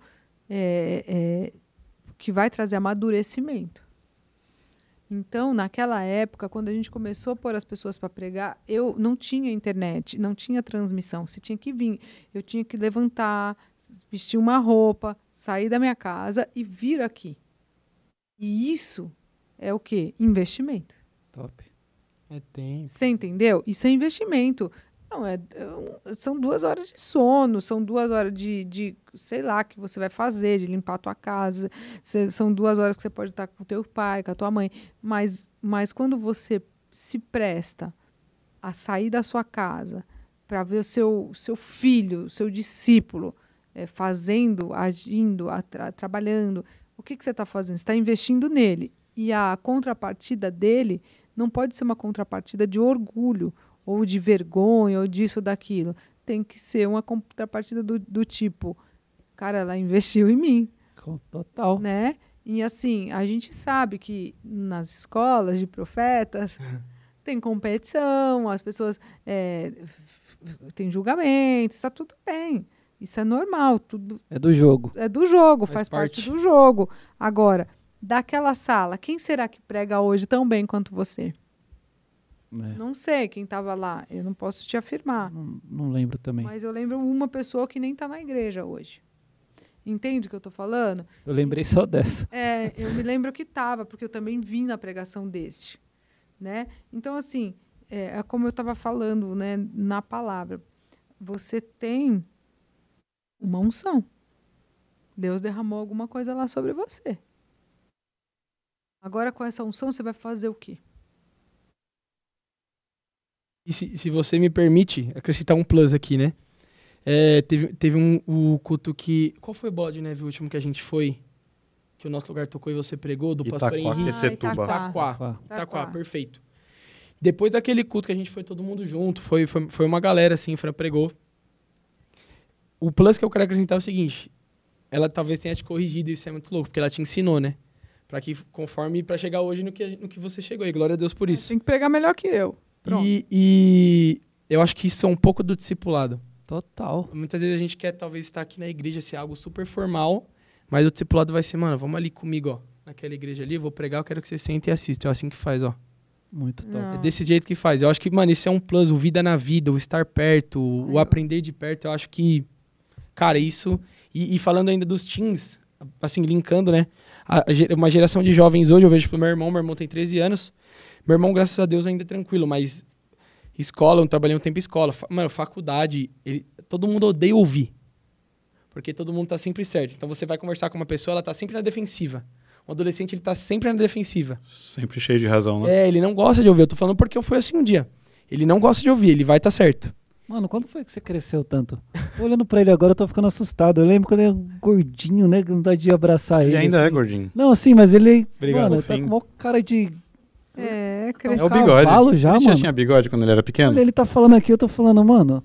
Speaker 2: é, é, que vai trazer amadurecimento. Então, naquela época, quando a gente começou a pôr as pessoas para pregar, eu não tinha internet, não tinha transmissão. Você tinha que vir, eu tinha que levantar, vestir uma roupa, sair da minha casa e vir aqui. E isso é o quê? Investimento.
Speaker 1: top.
Speaker 3: É tempo.
Speaker 2: Você entendeu? Isso é investimento. Não, é, é são duas horas de sono, são duas horas de, de, sei lá, que você vai fazer, de limpar a tua casa, cê- são duas horas que você pode estar com o teu pai, com a tua mãe. Mas, mas quando você se presta a sair da sua casa, para ver o seu, seu filho, seu discípulo é, fazendo, agindo, atra- trabalhando, o que, que você está fazendo? Você está investindo nele. E a contrapartida dele não pode ser uma contrapartida de orgulho, ou de vergonha, ou disso ou daquilo. Tem que ser uma contrapartida do, do tipo, cara, ela investiu em mim,
Speaker 1: Com- Total.
Speaker 2: né? E assim, a gente sabe que nas escolas de profetas [LAUGHS] tem competição, as pessoas é, tem julgamento, está tudo bem. Isso é normal, tudo
Speaker 1: É do jogo.
Speaker 2: é do jogo,
Speaker 3: Faz
Speaker 2: faz, parte.
Speaker 3: parte.
Speaker 2: do jogo. Agora, daquela sala, quem será que prega hoje tão bem quanto você?
Speaker 1: É.
Speaker 2: Não sei quem estava lá, eu não posso te afirmar.
Speaker 1: Não, não lembro também.
Speaker 2: Mas eu lembro uma pessoa que nem está na igreja hoje. Entende o que eu estou falando?
Speaker 1: Eu lembrei só dessa.
Speaker 2: É, eu me lembro que estava, porque eu também vim na pregação deste. Né? Então, assim, é, é como eu estava falando né, na palavra. Você tem uma unção. Deus derramou alguma coisa lá sobre você. Agora, com essa unção, você vai fazer o quê?
Speaker 3: E se, se você me permite acrescentar um plus aqui, né? É, teve, teve um o culto que. Qual foi o bode, né? O último que a gente foi? Que o nosso lugar tocou e você pregou, do pastor
Speaker 4: Itaquá,
Speaker 3: Henrique.
Speaker 4: Setuba.
Speaker 2: Itaquá.
Speaker 3: Taquá.
Speaker 1: Pá.
Speaker 3: Taquá,
Speaker 2: Taquá.
Speaker 3: perfeito. Depois daquele culto que a gente foi todo mundo junto, foi, foi, foi uma galera assim, Fran pregou. O plus que eu quero acrescentar é o seguinte: ela talvez tenha te corrigido, isso é muito louco, porque ela te ensinou, né? Pra que conforme pra chegar hoje no que, no que você chegou. E glória a Deus por isso.
Speaker 2: Tem que pregar melhor que eu. Pronto.
Speaker 3: E, e eu acho que isso é um pouco do discipulado.
Speaker 1: Total.
Speaker 3: Muitas vezes a gente quer talvez estar aqui na igreja, ser algo super formal, mas o discipulado vai ser, mano, vamos ali comigo, ó. Naquela igreja ali, eu vou pregar, eu quero que você sente e assista. É assim que faz, ó.
Speaker 1: Muito top.
Speaker 2: Não.
Speaker 3: É desse jeito que faz. Eu acho que, mano, isso é um plus, o vida na vida, o estar perto, o
Speaker 2: Legal.
Speaker 3: aprender de perto. Eu acho que, cara, isso. E, e falando ainda dos teens, assim, linkando, né? A- uma geração de jovens hoje, eu vejo pro meu irmão, meu irmão tem 13 anos. Meu irmão, graças a Deus, ainda é tranquilo, mas escola, eu trabalhei um tempo em escola. Fa- Mano, faculdade, ele- todo mundo odeia ouvir. Porque todo mundo tá sempre certo. Então você vai conversar com uma pessoa, ela tá sempre na defensiva. Um adolescente, ele tá sempre na defensiva.
Speaker 4: Sempre cheio de razão, né?
Speaker 3: É, ele não gosta de ouvir. Eu tô falando porque eu fui assim um dia. Ele não gosta de ouvir, ele vai estar certo.
Speaker 1: Mano, quando foi que você cresceu tanto? Tô olhando pra ele agora, eu tô ficando assustado. Eu lembro quando ele era gordinho, né? Que não dá de abraçar ele.
Speaker 4: Ele ainda é
Speaker 1: assim.
Speaker 4: gordinho.
Speaker 1: Não, assim, mas ele.
Speaker 3: Obrigado.
Speaker 1: Mano, tá com uma cara de.
Speaker 2: É,
Speaker 1: É
Speaker 2: cresceu.
Speaker 4: É o bigode.
Speaker 1: já,
Speaker 4: ele já
Speaker 1: mano.
Speaker 4: tinha bigode quando ele era pequeno?
Speaker 1: Olha, ele tá falando aqui, eu tô falando, mano.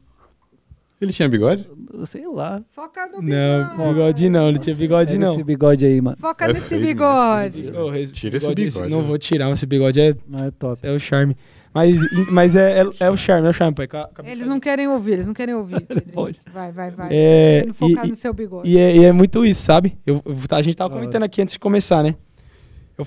Speaker 4: Ele tinha bigode?
Speaker 1: Sei lá.
Speaker 2: Foca no
Speaker 3: Não,
Speaker 2: bigode.
Speaker 3: bigode não, não tinha bigode não.
Speaker 1: Esse bigode aí, mano.
Speaker 2: Foca
Speaker 4: É
Speaker 2: nesse
Speaker 4: feio, né?
Speaker 2: bigode.
Speaker 4: Tira esse bigode,
Speaker 3: Não
Speaker 4: né?
Speaker 3: vou tirar, esse bigode é,
Speaker 1: Não é top.
Speaker 3: é o charme. Mas, mas é, é, é o charme, é o charme, pai. Cabeça-
Speaker 2: Eles não querem ouvir, eles não querem ouvir. [LAUGHS] Pedrinho.
Speaker 1: Pode.
Speaker 2: Vai, vai, vai.
Speaker 3: É,
Speaker 2: focar
Speaker 3: e-
Speaker 2: no seu bigode.
Speaker 3: E é, e é muito isso, sabe? Eu, eu- a gente tava
Speaker 1: hora.
Speaker 3: comentando aqui antes de começar, né? Eu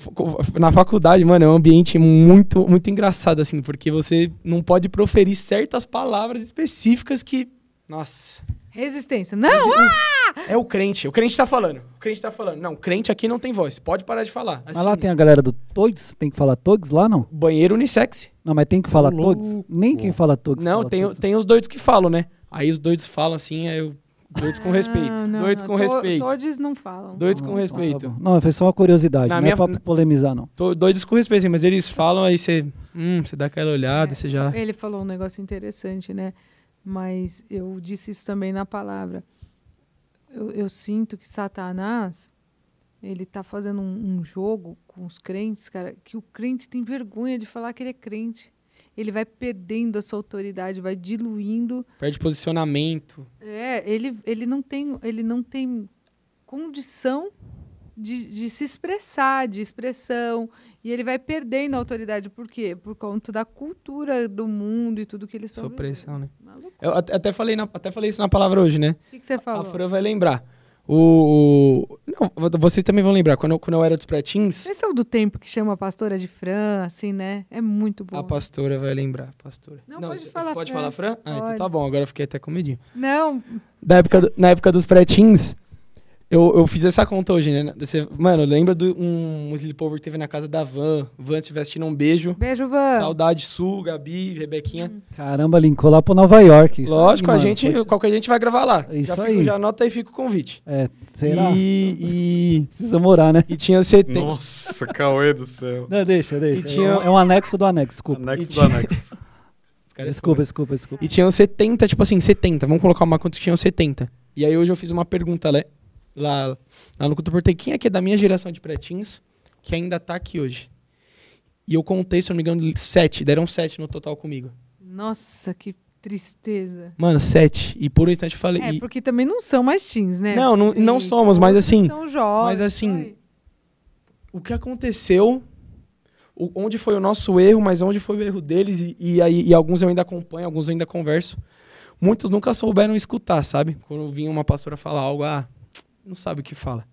Speaker 3: na faculdade, mano, é um ambiente muito, muito engraçado, assim, porque você não pode proferir certas palavras específicas que. Nossa.
Speaker 2: Resistência. Não! ah!
Speaker 3: É o crente. O crente tá falando. O crente tá falando. Não, crente aqui não tem voz. Pode parar de falar.
Speaker 1: Mas
Speaker 3: Assim,
Speaker 1: lá tem a galera do Togs? Tem que falar Togs lá, não?
Speaker 3: Banheiro unissex.
Speaker 1: Não, mas tem que falar Togs?
Speaker 4: louco.
Speaker 1: Nem quem fala Togs.
Speaker 3: Não,
Speaker 1: fala
Speaker 3: tem,
Speaker 1: Togs.
Speaker 3: tem os doidos que falam, né? Aí os doidos falam assim, aí eu. Doidos com respeito.
Speaker 2: Não, não,
Speaker 3: doidos
Speaker 2: não.
Speaker 3: com
Speaker 2: To-
Speaker 3: respeito.
Speaker 2: Todos não falam.
Speaker 3: Doidos
Speaker 1: Não,
Speaker 3: com respeito.
Speaker 1: tá não, foi só uma curiosidade.
Speaker 3: Na
Speaker 1: não
Speaker 3: minha-
Speaker 1: é pra polemizar, não.
Speaker 3: Tô doidos com respeito, mas eles falam, aí você. Hum, você dá aquela olhada,
Speaker 2: É,
Speaker 3: você já.
Speaker 2: Ele falou um negócio interessante, né? Mas eu disse isso também na palavra. Eu, eu sinto que Satanás ele está fazendo um, um jogo com os crentes, cara, que o crente tem vergonha de falar que ele é crente. Ele vai perdendo a sua autoridade, vai diluindo.
Speaker 3: Perde posicionamento.
Speaker 2: É, ele, ele não tem, ele não tem condição de, de se expressar, de expressão. E ele vai perdendo a autoridade. Por quê? Por conta da cultura do mundo e tudo que eles estão
Speaker 3: Supressão, né? Eu at- até falei, na- até falei isso na palavra hoje, né?
Speaker 2: O que, que você
Speaker 3: A
Speaker 2: falou?
Speaker 3: Fran vai lembrar. O. o- Não, vo- vocês também vão lembrar. Quando eu, quando eu era dos pretins,
Speaker 2: Esse é o do tempo que chama a pastora de Fran, assim, né? É muito bom.
Speaker 3: a pastora vai lembrar. Pastora.
Speaker 2: Não, pode falar
Speaker 3: Pode
Speaker 2: Fran.
Speaker 3: falar, Fran? Ah, então
Speaker 2: Pode.
Speaker 3: tá bom. Agora eu fiquei até com medinho.
Speaker 2: Não,
Speaker 3: Da época do- na época dos pretins, eu, eu fiz essa conta hoje, né? Você, mano, lembra de um, um sleepover que teve na casa da Van. Van tivesse tido um beijo.
Speaker 2: beijo, Van.
Speaker 3: Saudade, Su, Gabi, Rebequinha.
Speaker 1: Caramba, linkou lá pro Nova York. isso
Speaker 3: Lógico,
Speaker 1: aí,
Speaker 3: a
Speaker 1: mano,
Speaker 3: gente,
Speaker 1: pode-
Speaker 3: qualquer gente vai gravar lá.
Speaker 1: É isso
Speaker 3: já,
Speaker 1: aí.
Speaker 3: fico, já anota e fica o convite.
Speaker 1: É, será?
Speaker 3: E, e,
Speaker 1: Precisa morar, né?
Speaker 3: e tinha 70.
Speaker 4: Nossa, Cauê do céu.
Speaker 1: Não, deixa, deixa.
Speaker 3: E tinha-
Speaker 1: É um- É anexo do anexo, desculpa.
Speaker 4: Anexo
Speaker 3: E
Speaker 4: do anexo.
Speaker 3: é
Speaker 1: Desculpa, desculpa, desculpa.
Speaker 3: E tinham 70, tipo assim, 70. Vamos colocar uma conta que tinham 70. E aí hoje eu fiz uma pergunta lá, lá, lá no Culto Portei. Quem aqui é da minha geração de pretinhos que ainda tá aqui hoje? E eu contei, se não me engano, sete. Deram sete no total comigo.
Speaker 2: Nossa, que tristeza.
Speaker 3: Mano, sete. E por um instante eu falei.
Speaker 2: É,
Speaker 3: e-
Speaker 2: porque também não são mais teens, né?
Speaker 3: Não, não- não somos, mas assim-
Speaker 2: São jovens.
Speaker 3: mas assim,
Speaker 2: vai.
Speaker 3: o que aconteceu, o- onde foi o nosso erro, mas onde foi o erro deles, e, e aí e alguns eu ainda acompanho, alguns eu ainda converso. Muitos nunca souberam escutar, sabe? Quando vinha uma pastora falar algo, ah, não sabe o que fala.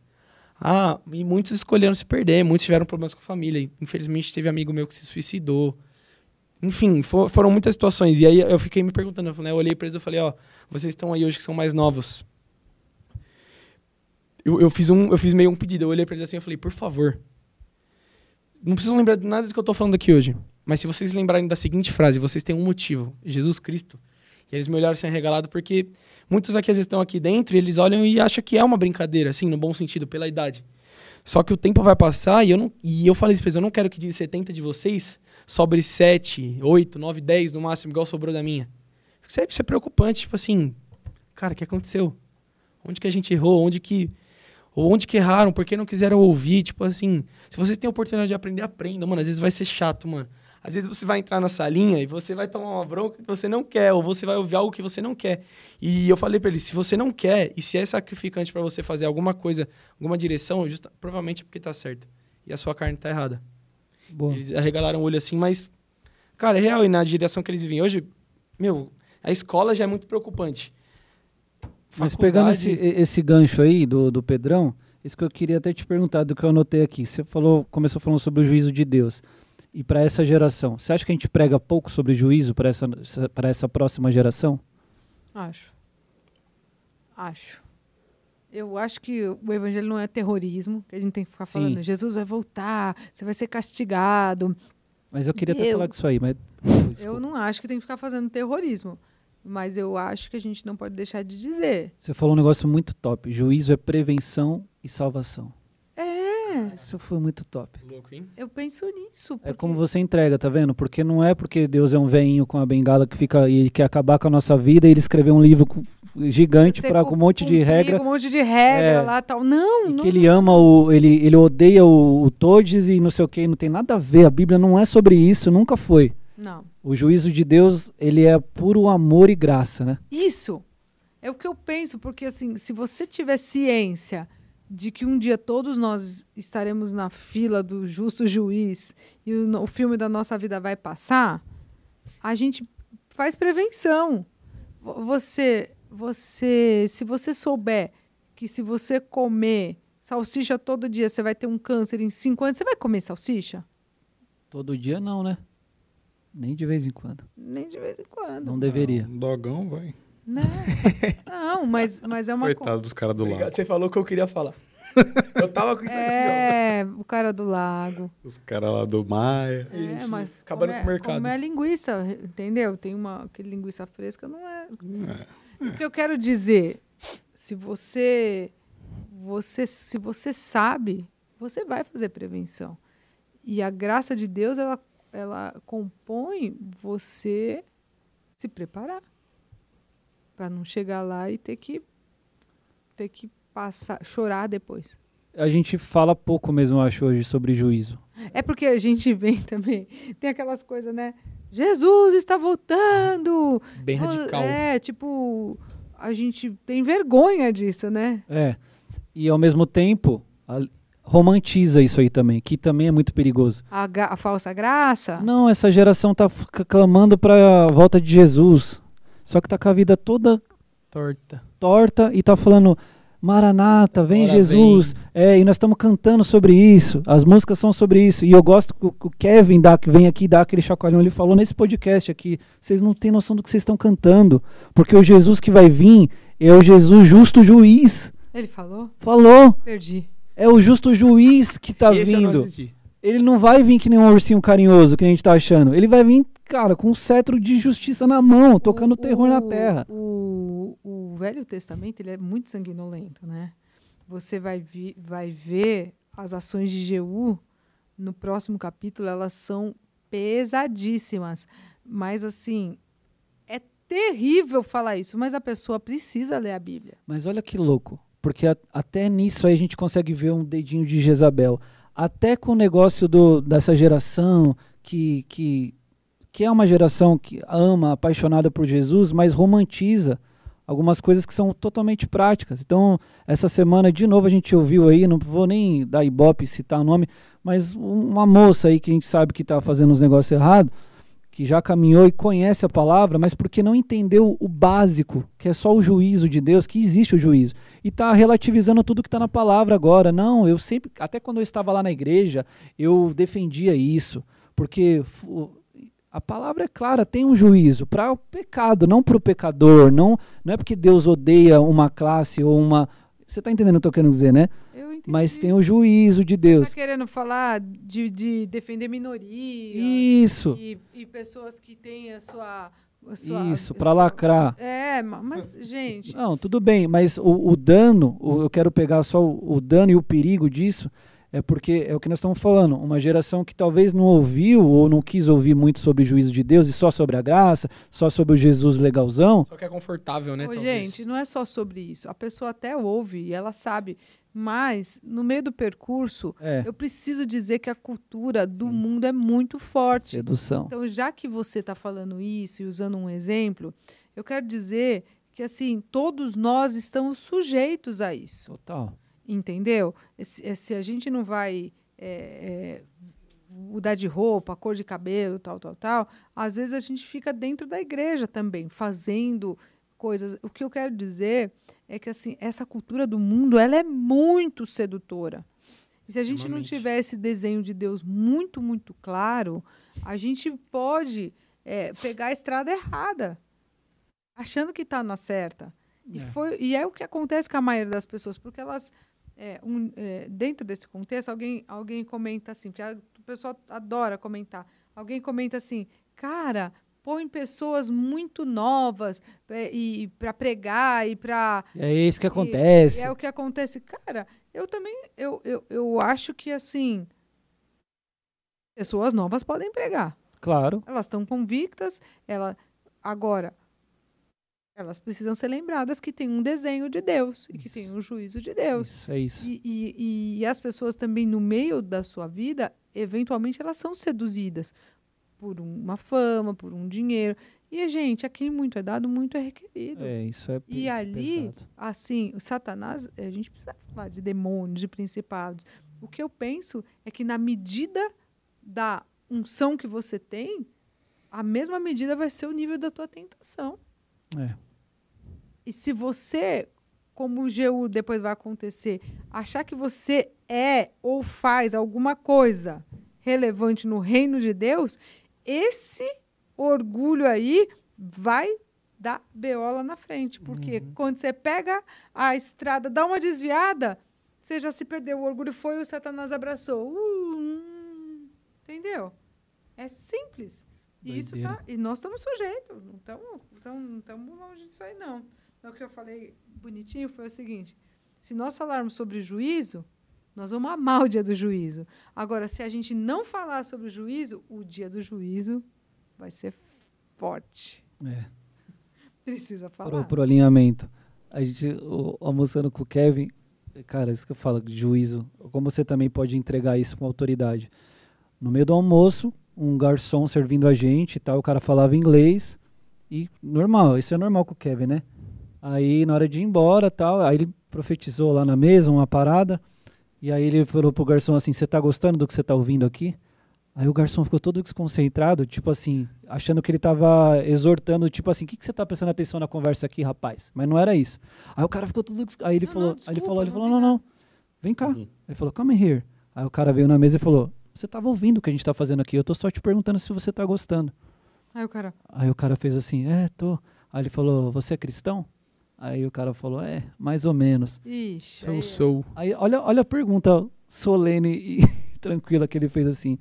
Speaker 3: Ah, e muitos escolheram se perder, muitos tiveram problemas com a família. Infelizmente teve amigo meu que se suicidou. Enfim, fo- foram muitas situações. E aí eu fiquei me perguntando, eu, falei, eu olhei pra eles e falei, ó, vocês estão aí hoje que são mais novos. Eu, eu, fiz um, eu fiz meio um pedido, eu olhei pra eles assim e falei, por favor, não precisam lembrar de nada do que eu tô falando aqui hoje. Mas se vocês lembrarem da seguinte frase, vocês têm um motivo, Jesus Cristo. E eles me olharam assim porque muitos aqui às vezes estão aqui dentro e eles olham e acham que é uma brincadeira, assim, no bom sentido, pela idade. Só que o tempo vai passar e eu, não, e eu falei isso eu não quero que de 70 de vocês sobre 7, 8, 9, 10 no máximo, igual sobrou da minha. Isso é, isso é preocupante, tipo assim, cara, o que aconteceu? Onde que a gente errou? Onde que ou onde que erraram, por que não quiseram ouvir, tipo assim, se vocês têm a oportunidade de aprender, aprenda, mano, às vezes vai ser chato, mano. Às vezes você vai entrar na salinha e você vai tomar uma bronca que você não quer, ou você vai ouvir algo que você não quer. E eu falei pra ele, se você não quer, e se é sacrificante pra você fazer alguma coisa, alguma direção, justa, provavelmente é porque tá certo. E a sua carne tá errada.
Speaker 1: Boa.
Speaker 3: Eles arregalaram o olho assim, mas, cara, é real, e na direção que eles vivem hoje, meu, a escola já é muito preocupante.
Speaker 1: Mas pegando esse,
Speaker 3: Faculdade-
Speaker 1: esse gancho aí do, do Pedrão, isso que eu queria até te perguntar, do que eu anotei aqui. Você falou, começou falando sobre o juízo de Deus. E para essa geração, você acha que a gente prega pouco sobre juízo para essa, para essa próxima geração?
Speaker 2: Acho. Acho. Eu acho que o evangelho não é terrorismo, que a gente tem que ficar
Speaker 1: Sim.
Speaker 2: falando, Jesus vai voltar, você vai ser castigado.
Speaker 1: Mas eu queria até
Speaker 2: Eu-
Speaker 1: falar com isso aí, mas.
Speaker 2: Eu
Speaker 1: Desculpa.
Speaker 2: não acho que tem que ficar fazendo terrorismo, mas eu acho que a gente não pode deixar de dizer.
Speaker 1: Você falou um negócio muito top. Juízo é prevenção e salvação.
Speaker 2: É,
Speaker 1: Isso foi muito top.
Speaker 3: Louco, hein?
Speaker 2: eu penso nisso.
Speaker 1: É
Speaker 2: porque-
Speaker 1: como você entrega, tá vendo? Porque não é porque Deus é um veinho com a bengala que fica e ele quer acabar com a nossa vida e ele escreveu um livro com- gigante para com um monte de regra
Speaker 2: Com um monte de regra
Speaker 1: É.
Speaker 2: lá tal. Não,
Speaker 1: e
Speaker 2: não.
Speaker 1: que ele ama o ele ele odeia o, o todes e não sei o que, não tem nada a ver. A Bíblia não é sobre isso, nunca foi.
Speaker 2: Não.
Speaker 1: O juízo de Deus, ele é puro amor e graça, né?
Speaker 2: Isso é o que eu penso, porque assim, se você tiver ciência de que um dia todos nós estaremos na fila do justo juiz e o, o filme da nossa vida vai passar, a gente faz prevenção. Vo- Você, você, se você souber que se você comer salsicha todo dia, você vai ter um câncer em cinco anos, você vai comer salsicha?
Speaker 1: Todo dia não, né? Nem de vez em quando.
Speaker 2: Nem de vez em quando.
Speaker 1: Não deveria.
Speaker 4: Um dogão, vai.
Speaker 2: Né? [LAUGHS] Não, mas, mas é uma co-
Speaker 4: Coitado dos caras do
Speaker 3: Obrigado,
Speaker 4: lado.
Speaker 3: você falou o que eu queria falar. [LAUGHS] eu tava com isso aqui,
Speaker 2: É, o cara do lago.
Speaker 4: Os caras lá do Maia.
Speaker 2: É,
Speaker 3: gente
Speaker 2: mas
Speaker 3: acabando
Speaker 2: como
Speaker 3: com o
Speaker 2: é-
Speaker 3: mercado.
Speaker 2: Como é linguiça, entendeu? Tem uma aquele linguiça fresca, não é.
Speaker 4: É.
Speaker 2: O que eu quero dizer, se você, você, se você sabe, você vai fazer prevenção. E a graça de Deus, ela, ela compõe você se preparar para não chegar lá e ter que ter que passar, chorar depois.
Speaker 1: A gente fala pouco mesmo, eu acho, hoje sobre juízo.
Speaker 2: É porque a gente [LAUGHS] vem também, tem aquelas coisas, né? Jesus está voltando.
Speaker 3: Bem radical.
Speaker 2: É, tipo, a gente tem vergonha disso, né?
Speaker 1: É. E ao mesmo tempo, a- romantiza isso aí também, que também é muito perigoso.
Speaker 2: A, a falsa graça.
Speaker 1: Não, essa geração tá clamando pra volta de Jesus. Só que tá com a vida toda
Speaker 3: Torta.
Speaker 1: torta e tá falando Maranata, vem
Speaker 3: Agora
Speaker 1: Jesus. É, e nós estamos cantando sobre isso. As músicas são sobre isso. E eu gosto que o Kevin dá, que vem aqui dar aquele chacoalhão, ele falou nesse podcast aqui. Vocês não têm noção do que vocês estão cantando. Porque o Jesus que vai vir é o Jesus justo juiz.
Speaker 2: Ele falou?
Speaker 1: Falou.
Speaker 2: Perdi.
Speaker 1: É o justo juiz que tá
Speaker 3: Esse eu não
Speaker 1: vindo.
Speaker 3: assisti.
Speaker 1: Ele não vai vir que nem um ursinho carinhoso, que a gente tá achando. Ele vai vir, cara, com um cetro de justiça na mão, tocando
Speaker 2: O-
Speaker 1: terror na
Speaker 2: o-
Speaker 1: terra.
Speaker 2: O, o Velho Testamento ele é muito sanguinolento, né? Você vai, vi, vai ver as ações de Jeú no próximo capítulo, elas são pesadíssimas. Mas, assim, terrível falar isso, mas a pessoa precisa ler a Bíblia.
Speaker 1: Mas olha que louco, porque a- até nisso aí a gente consegue ver um dedinho de Jezabel. Até com o negócio do, dessa geração que, que, que é uma geração que ama, apaixonada por Jesus, mas romantiza algumas coisas que são totalmente práticas. Então, essa semana, de novo, a gente ouviu aí, não vou nem dar ibope citar o nome, mas um- uma moça aí que a gente sabe que está fazendo uns negócios errados, que já caminhou e conhece a palavra, mas porque não entendeu o básico, que é só o juízo de Deus, que existe o juízo. E está relativizando tudo que está na palavra agora. Não, eu sempre, até quando eu estava lá na igreja, eu defendia isso, porque a palavra é clara, tem um juízo para o pecado, não para o pecador. Não, não é porque Deus odeia uma classe ou uma. Você está entendendo o que eu tô querendo dizer, né?
Speaker 2: Eu entendi.
Speaker 1: Mas tem o juízo de
Speaker 2: Você
Speaker 1: Deus.
Speaker 2: tá querendo falar de, de defender minorias
Speaker 1: Isso,
Speaker 2: e, e pessoas que têm a sua... sua
Speaker 1: isso, para lacrar.
Speaker 2: É, ma- mas, [LAUGHS] gente,
Speaker 1: Não, tudo bem, mas o, o dano, o- eu quero pegar só o, o dano e o perigo disso, é porque é o que nós estamos falando. Uma geração que talvez não ouviu ou não quis ouvir muito sobre o juízo de Deus e só sobre a graça, só sobre o Jesus legalzão.
Speaker 3: Só que é confortável, né?
Speaker 2: Ô,
Speaker 3: talvez.
Speaker 2: gente, não é só sobre isso. A pessoa até ouve e ela sabe, mas no meio do percurso,
Speaker 1: É,
Speaker 2: eu preciso dizer que a cultura do
Speaker 1: Sim.
Speaker 2: mundo é muito forte.
Speaker 1: sedução.
Speaker 2: Então, já que você está falando isso e usando um exemplo, eu quero dizer que assim todos nós estamos sujeitos a isso,
Speaker 1: Total.
Speaker 2: Entendeu? Se, eh, se a gente não vai eh, eh, mudar de roupa, cor de cabelo, tal, tal, tal, às vezes a gente fica dentro da igreja também, fazendo coisas. O que eu quero dizer é que assim essa cultura do mundo ela é muito sedutora. E se a gente não tiver esse desenho de Deus muito, muito claro, a gente pode eh, pegar a estrada errada, achando que está na certa. E,
Speaker 1: É.
Speaker 2: foi, e é o que acontece com a maioria das pessoas, porque elas, é, um, é, dentro desse contexto, alguém, alguém comenta assim, porque a- o pessoal adora comentar. Alguém comenta assim, cara, põe pessoas muito novas é, e para pregar e para
Speaker 1: É isso que acontece.
Speaker 2: é o que acontece. Cara, eu também, eu, eu, eu acho que, assim, pessoas novas podem pregar.
Speaker 1: Claro.
Speaker 2: Elas estão convictas, ela, agora, elas precisam ser lembradas que tem um desenho de Deus e que tem um juízo de Deus.
Speaker 1: Isso, é isso.
Speaker 2: E, e, e as pessoas também, no meio da sua vida, eventualmente elas são seduzidas por uma fama, por um dinheiro. E, gente, a quem muito é dado, muito é requerido.
Speaker 1: É, isso é
Speaker 2: E ali,
Speaker 1: pesado.
Speaker 2: assim, o Satanás, a gente precisa falar de demônios, de principados. O que eu penso é que na medida da unção que você tem, a mesma medida vai ser o nível da tua tentação.
Speaker 1: É.
Speaker 2: E se você, como o GU depois vai acontecer, achar que você é ou faz alguma coisa relevante no reino de Deus, esse orgulho aí vai dar beola na frente. Porque
Speaker 1: Uhum.
Speaker 2: quando você pega a estrada, dá uma desviada, você já se perdeu. O orgulho foi e o Satanás abraçou. Uh, hum, entendeu? É simples. E, isso tá, e nós estamos sujeitos. Não estamos não estamos longe disso aí, não. Então, o que eu falei bonitinho foi o seguinte: se nós falarmos sobre juízo, nós vamos amar o dia do juízo. Agora, se a gente não falar sobre o juízo, o dia do juízo vai ser forte.
Speaker 1: É. [LAUGHS]
Speaker 2: Precisa falar.
Speaker 1: Pro, pro alinhamento. A gente, o- almoçando com o Kevin, cara, isso que eu falo, juízo. Como você também pode entregar isso com autoridade? No meio do almoço, um garçom servindo a gente e tal, o cara falava inglês. E normal, isso é normal com o Kevin, né? Aí na hora de ir embora tal, aí ele profetizou lá na mesa uma parada. E aí ele falou pro garçom assim: Você tá gostando do que você tá ouvindo aqui? Aí o garçom ficou todo desconcentrado, tipo assim, achando que ele tava exortando, tipo assim, o que, que você tá prestando atenção na conversa aqui, rapaz? Mas não era isso. Aí o cara ficou todo. Aí ele
Speaker 2: Não,
Speaker 1: falou,
Speaker 2: não,
Speaker 1: aí ele
Speaker 2: desculpa,
Speaker 1: falou, ele
Speaker 2: não
Speaker 1: falou, não, não, vem cá.
Speaker 4: Uhum.
Speaker 1: Ele falou, come here. Aí o cara veio na mesa e falou, você tava ouvindo o que a gente tá fazendo aqui, eu tô só te perguntando se você tá gostando.
Speaker 2: Aí o cara,
Speaker 1: Aí o cara fez assim, é, tô. Aí ele falou, você é cristão? Aí o cara falou, é, mais ou menos.
Speaker 2: ixi.
Speaker 3: Sou,
Speaker 2: aí-
Speaker 3: sou.
Speaker 1: Aí olha, olha a pergunta solene e [LAUGHS] tranquila que ele fez assim.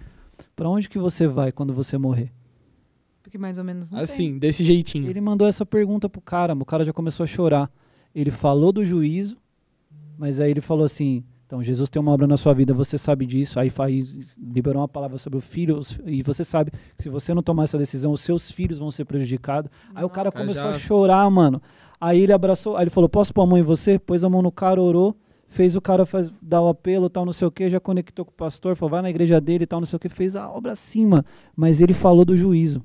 Speaker 1: Pra onde que você vai quando você morrer?
Speaker 2: Porque mais ou menos não tem.
Speaker 3: Assim, desse jeitinho.
Speaker 1: Ele mandou essa pergunta pro cara, o cara já começou a chorar. Ele falou do juízo, mas aí ele falou assim: Então, Jesus tem uma obra na sua vida, você sabe disso. Aí faz, liberou uma palavra sobre o filho, e você sabe que se você não tomar essa decisão, os seus filhos vão ser prejudicados. Aí o cara
Speaker 3: Nossa.
Speaker 1: começou
Speaker 3: Já-
Speaker 1: a chorar, mano. Aí ele abraçou, aí ele falou: Posso pôr a mão em você? Pôs a mão no cara, orou, fez o cara faz, dar o apelo, tal, não sei o que, já conectou com o pastor, falou: Vai na igreja dele, tal, não sei o que, fez a obra acima. Mas ele falou do juízo,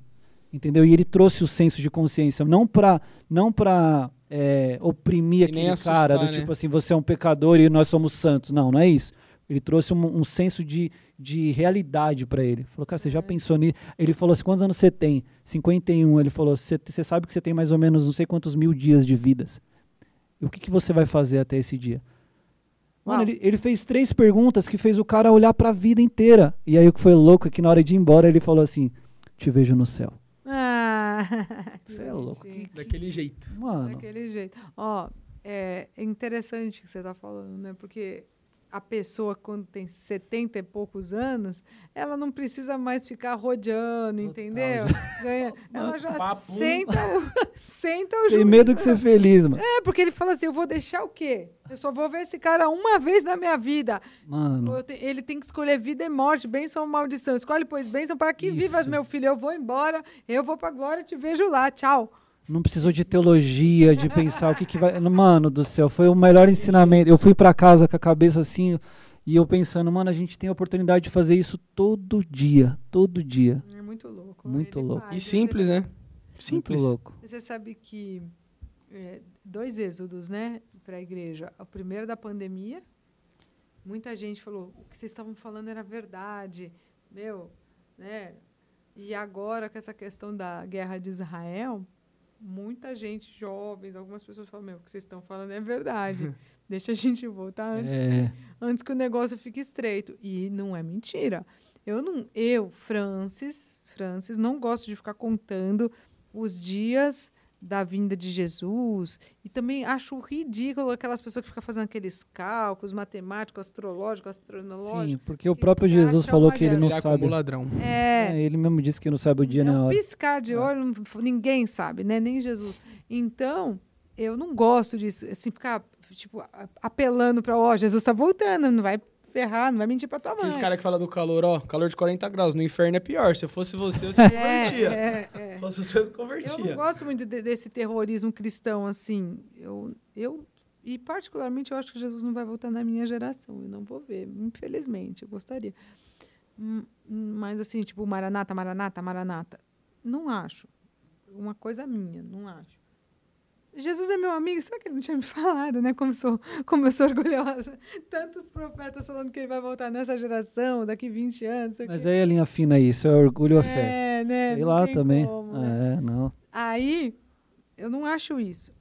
Speaker 1: entendeu? E ele trouxe o senso de consciência, não pra. Não pra é, oprimir aquele
Speaker 3: assustar,
Speaker 1: cara, do
Speaker 3: né?
Speaker 1: tipo assim, você é um pecador e nós somos santos. Não, não é isso. Ele trouxe um, um senso de, de realidade pra ele. Falou, cara, você já pensou nisso? Ele falou assim, quantos anos você tem? 51. Ele falou, você sabe que você tem mais ou menos não sei quantos mil dias de vidas. E o que, que você vai fazer até esse dia? Mano, ele, ele fez três perguntas que fez o cara olhar pra vida inteira. E aí o que foi louco é que na hora de ir embora ele falou assim, te vejo no céu.
Speaker 2: Ah, [LAUGHS] que
Speaker 1: Você é louco.
Speaker 2: bonitinho.
Speaker 3: Daquele jeito.
Speaker 1: Mano,
Speaker 2: Daquele jeito. Ó, é interessante o que você está falando, né? Porque a pessoa, quando tem 70 e poucos anos, ela não precisa mais ficar rodeando,
Speaker 1: Total,
Speaker 2: entendeu? [LAUGHS] Ganha, ela já
Speaker 3: Papo.
Speaker 2: senta o, [LAUGHS] senta o
Speaker 1: sem
Speaker 2: juiz.
Speaker 1: medo de ser feliz, mano.
Speaker 2: É, porque ele fala assim, eu vou deixar o quê? Eu só vou ver esse cara uma vez na minha vida.
Speaker 1: Mano,
Speaker 2: te- Ele tem que escolher vida e morte, bênção ou maldição. Escolhe, pois, bênção para que
Speaker 1: Isso.
Speaker 2: vivas, meu filho. Eu vou embora, eu vou pra glória, te vejo lá. Tchau.
Speaker 1: Não precisou de teologia, de pensar o que, que vai. [LAUGHS] Mano do céu, foi o melhor ensinamento. Eu fui pra casa com a cabeça assim e eu pensando, mano, a gente tem a oportunidade de fazer isso todo dia. Todo dia.
Speaker 2: É muito louco.
Speaker 1: Muito
Speaker 2: Ele
Speaker 1: louco.
Speaker 2: faz,
Speaker 3: E simples, né?
Speaker 1: Muito
Speaker 3: Simples.
Speaker 1: louco.
Speaker 2: Você sabe que é, dois êxodos, né, para a igreja. O primeiro da pandemia, muita gente falou, o que vocês estavam falando era verdade, meu, né? E agora com essa questão da guerra de Israel, muita gente, jovens, algumas pessoas falam, meu, o que vocês estão falando é verdade. [LAUGHS] Deixa a gente voltar antes
Speaker 1: É,
Speaker 2: antes que o negócio fique estreito. E não é mentira. Eu não, eu, Francis, Francis, não gosto de ficar contando os dias da vinda de Jesus e também acho ridículo aquelas pessoas que ficam fazendo aqueles cálculos matemáticos, astrológicos, astronológicos.
Speaker 1: sim, porque o próprio Jesus falou que ele não
Speaker 3: Virar
Speaker 1: sabe.
Speaker 3: como ladrão.
Speaker 2: É,
Speaker 1: É, ele mesmo disse que não sabe o dia
Speaker 2: é
Speaker 1: nem a
Speaker 2: um
Speaker 1: hora.
Speaker 2: piscar de olho, não- ninguém sabe, né? Nem Jesus. Então, eu não gosto disso, assim, ficar tipo apelando para, ó, Jesus está voltando, não vai ferrar, não vai mentir para tua mãe.
Speaker 3: Aqueles caras que falam do calor, ó, calor de 40 graus. No inferno é pior. Se eu fosse você, eu se convertia.
Speaker 2: É, é, é.
Speaker 3: Se fosse você, eu se
Speaker 2: Eu não
Speaker 3: convertia.
Speaker 2: gosto muito de- desse terrorismo cristão, assim. Eu, eu, e particularmente, eu acho que Jesus não vai voltar na minha geração. Eu não vou ver, infelizmente. Eu gostaria. Hum, hum, Mas, assim, tipo, Maranata, Maranata, Maranata. Não acho. Uma coisa minha, não acho. Jesus é meu amigo, será que ele não tinha me falado, né? Como, sou, como eu sou orgulhosa. [LAUGHS] Tantos profetas falando que ele vai voltar nessa geração, daqui 20 anos. não sei o
Speaker 1: Mas aí a linha fina aí, isso é orgulho ou fé?
Speaker 2: É, né?
Speaker 1: Sei
Speaker 2: não
Speaker 1: lá também.
Speaker 2: como, né?
Speaker 1: É, não.
Speaker 2: Aí, eu não acho isso.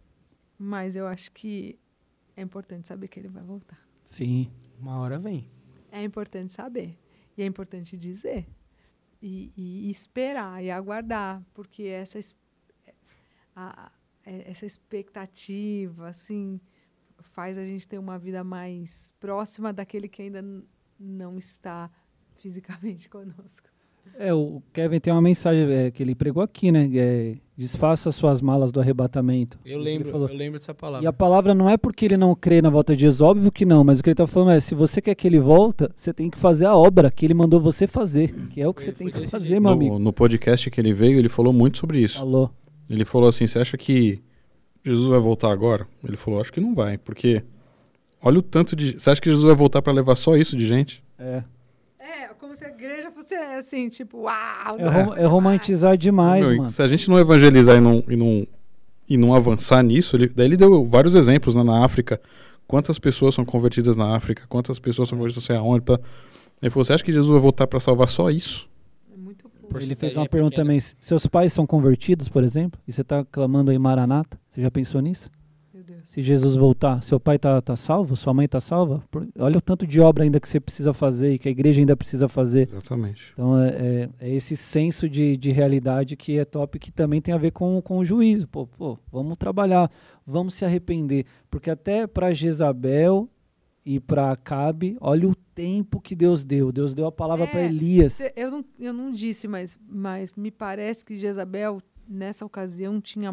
Speaker 2: Mas eu acho que é importante saber que ele vai voltar.
Speaker 1: Sim.
Speaker 3: Uma hora vem.
Speaker 2: É importante saber. E é importante dizer. E, e esperar e aguardar. Porque essa, es- a- é- essa expectativa, assim, faz a gente ter uma vida mais próxima daquele que ainda não está [LAUGHS] fisicamente conosco.
Speaker 1: É, o Kevin tem uma mensagem é, que ele pregou aqui, né? É, desfaça suas malas do arrebatamento.
Speaker 3: Eu
Speaker 1: Ele
Speaker 3: lembro,
Speaker 1: falou-
Speaker 3: eu lembro dessa palavra.
Speaker 1: E a palavra não é porque ele não crê na volta de Jesus, óbvio que não, mas o que ele tá falando é, se você quer que ele volta, você tem que fazer a obra que ele mandou você fazer, que é o que
Speaker 3: Foi-
Speaker 1: você tem que fazer,
Speaker 3: jeito.
Speaker 1: meu amigo.
Speaker 4: No, no podcast que ele veio, ele falou muito sobre isso.
Speaker 1: Falou.
Speaker 4: Ele falou assim: você acha que Jesus vai voltar agora? Ele falou: acho que não vai, porque olha o tanto de. Você acha que Jesus vai voltar para levar só isso de gente?
Speaker 1: É,
Speaker 2: É, como se a igreja fosse assim, tipo, uau!
Speaker 1: é, rom- é romantizar demais,
Speaker 4: Meu,
Speaker 1: mano.
Speaker 4: Se a gente não evangelizar e não, e não, e não avançar nisso, ele, daí ele deu vários exemplos né, na África. Quantas pessoas são convertidas na África? Quantas pessoas são convertidas não sei aonde? Tá? Ele falou: você acha que Jesus vai voltar para salvar só isso?
Speaker 2: É muito pouco.
Speaker 3: Por-
Speaker 1: Ele fez uma
Speaker 3: é
Speaker 1: pergunta
Speaker 3: pequena.
Speaker 1: também, seus pais são convertidos, por exemplo? E você tá clamando aí Maranata? Você já pensou nisso?
Speaker 2: Meu Deus.
Speaker 1: Se Jesus voltar, seu pai tá, tá salvo? Sua mãe tá salva? Por- olha o tanto de obra ainda que você precisa fazer e que a igreja ainda precisa fazer.
Speaker 4: Exatamente.
Speaker 1: Então é, é- é esse senso de, de realidade que é top, que também tem a ver com, com o juízo. Pô, pô, vamos trabalhar, vamos se arrepender. Porque até para Jezabel e para Acabe, olha o tempo que Deus deu. Deus deu a palavra
Speaker 2: É,
Speaker 1: para Elias.
Speaker 2: Eu não, eu não disse, mas, mas me parece que Jezabel, nessa ocasião, tinha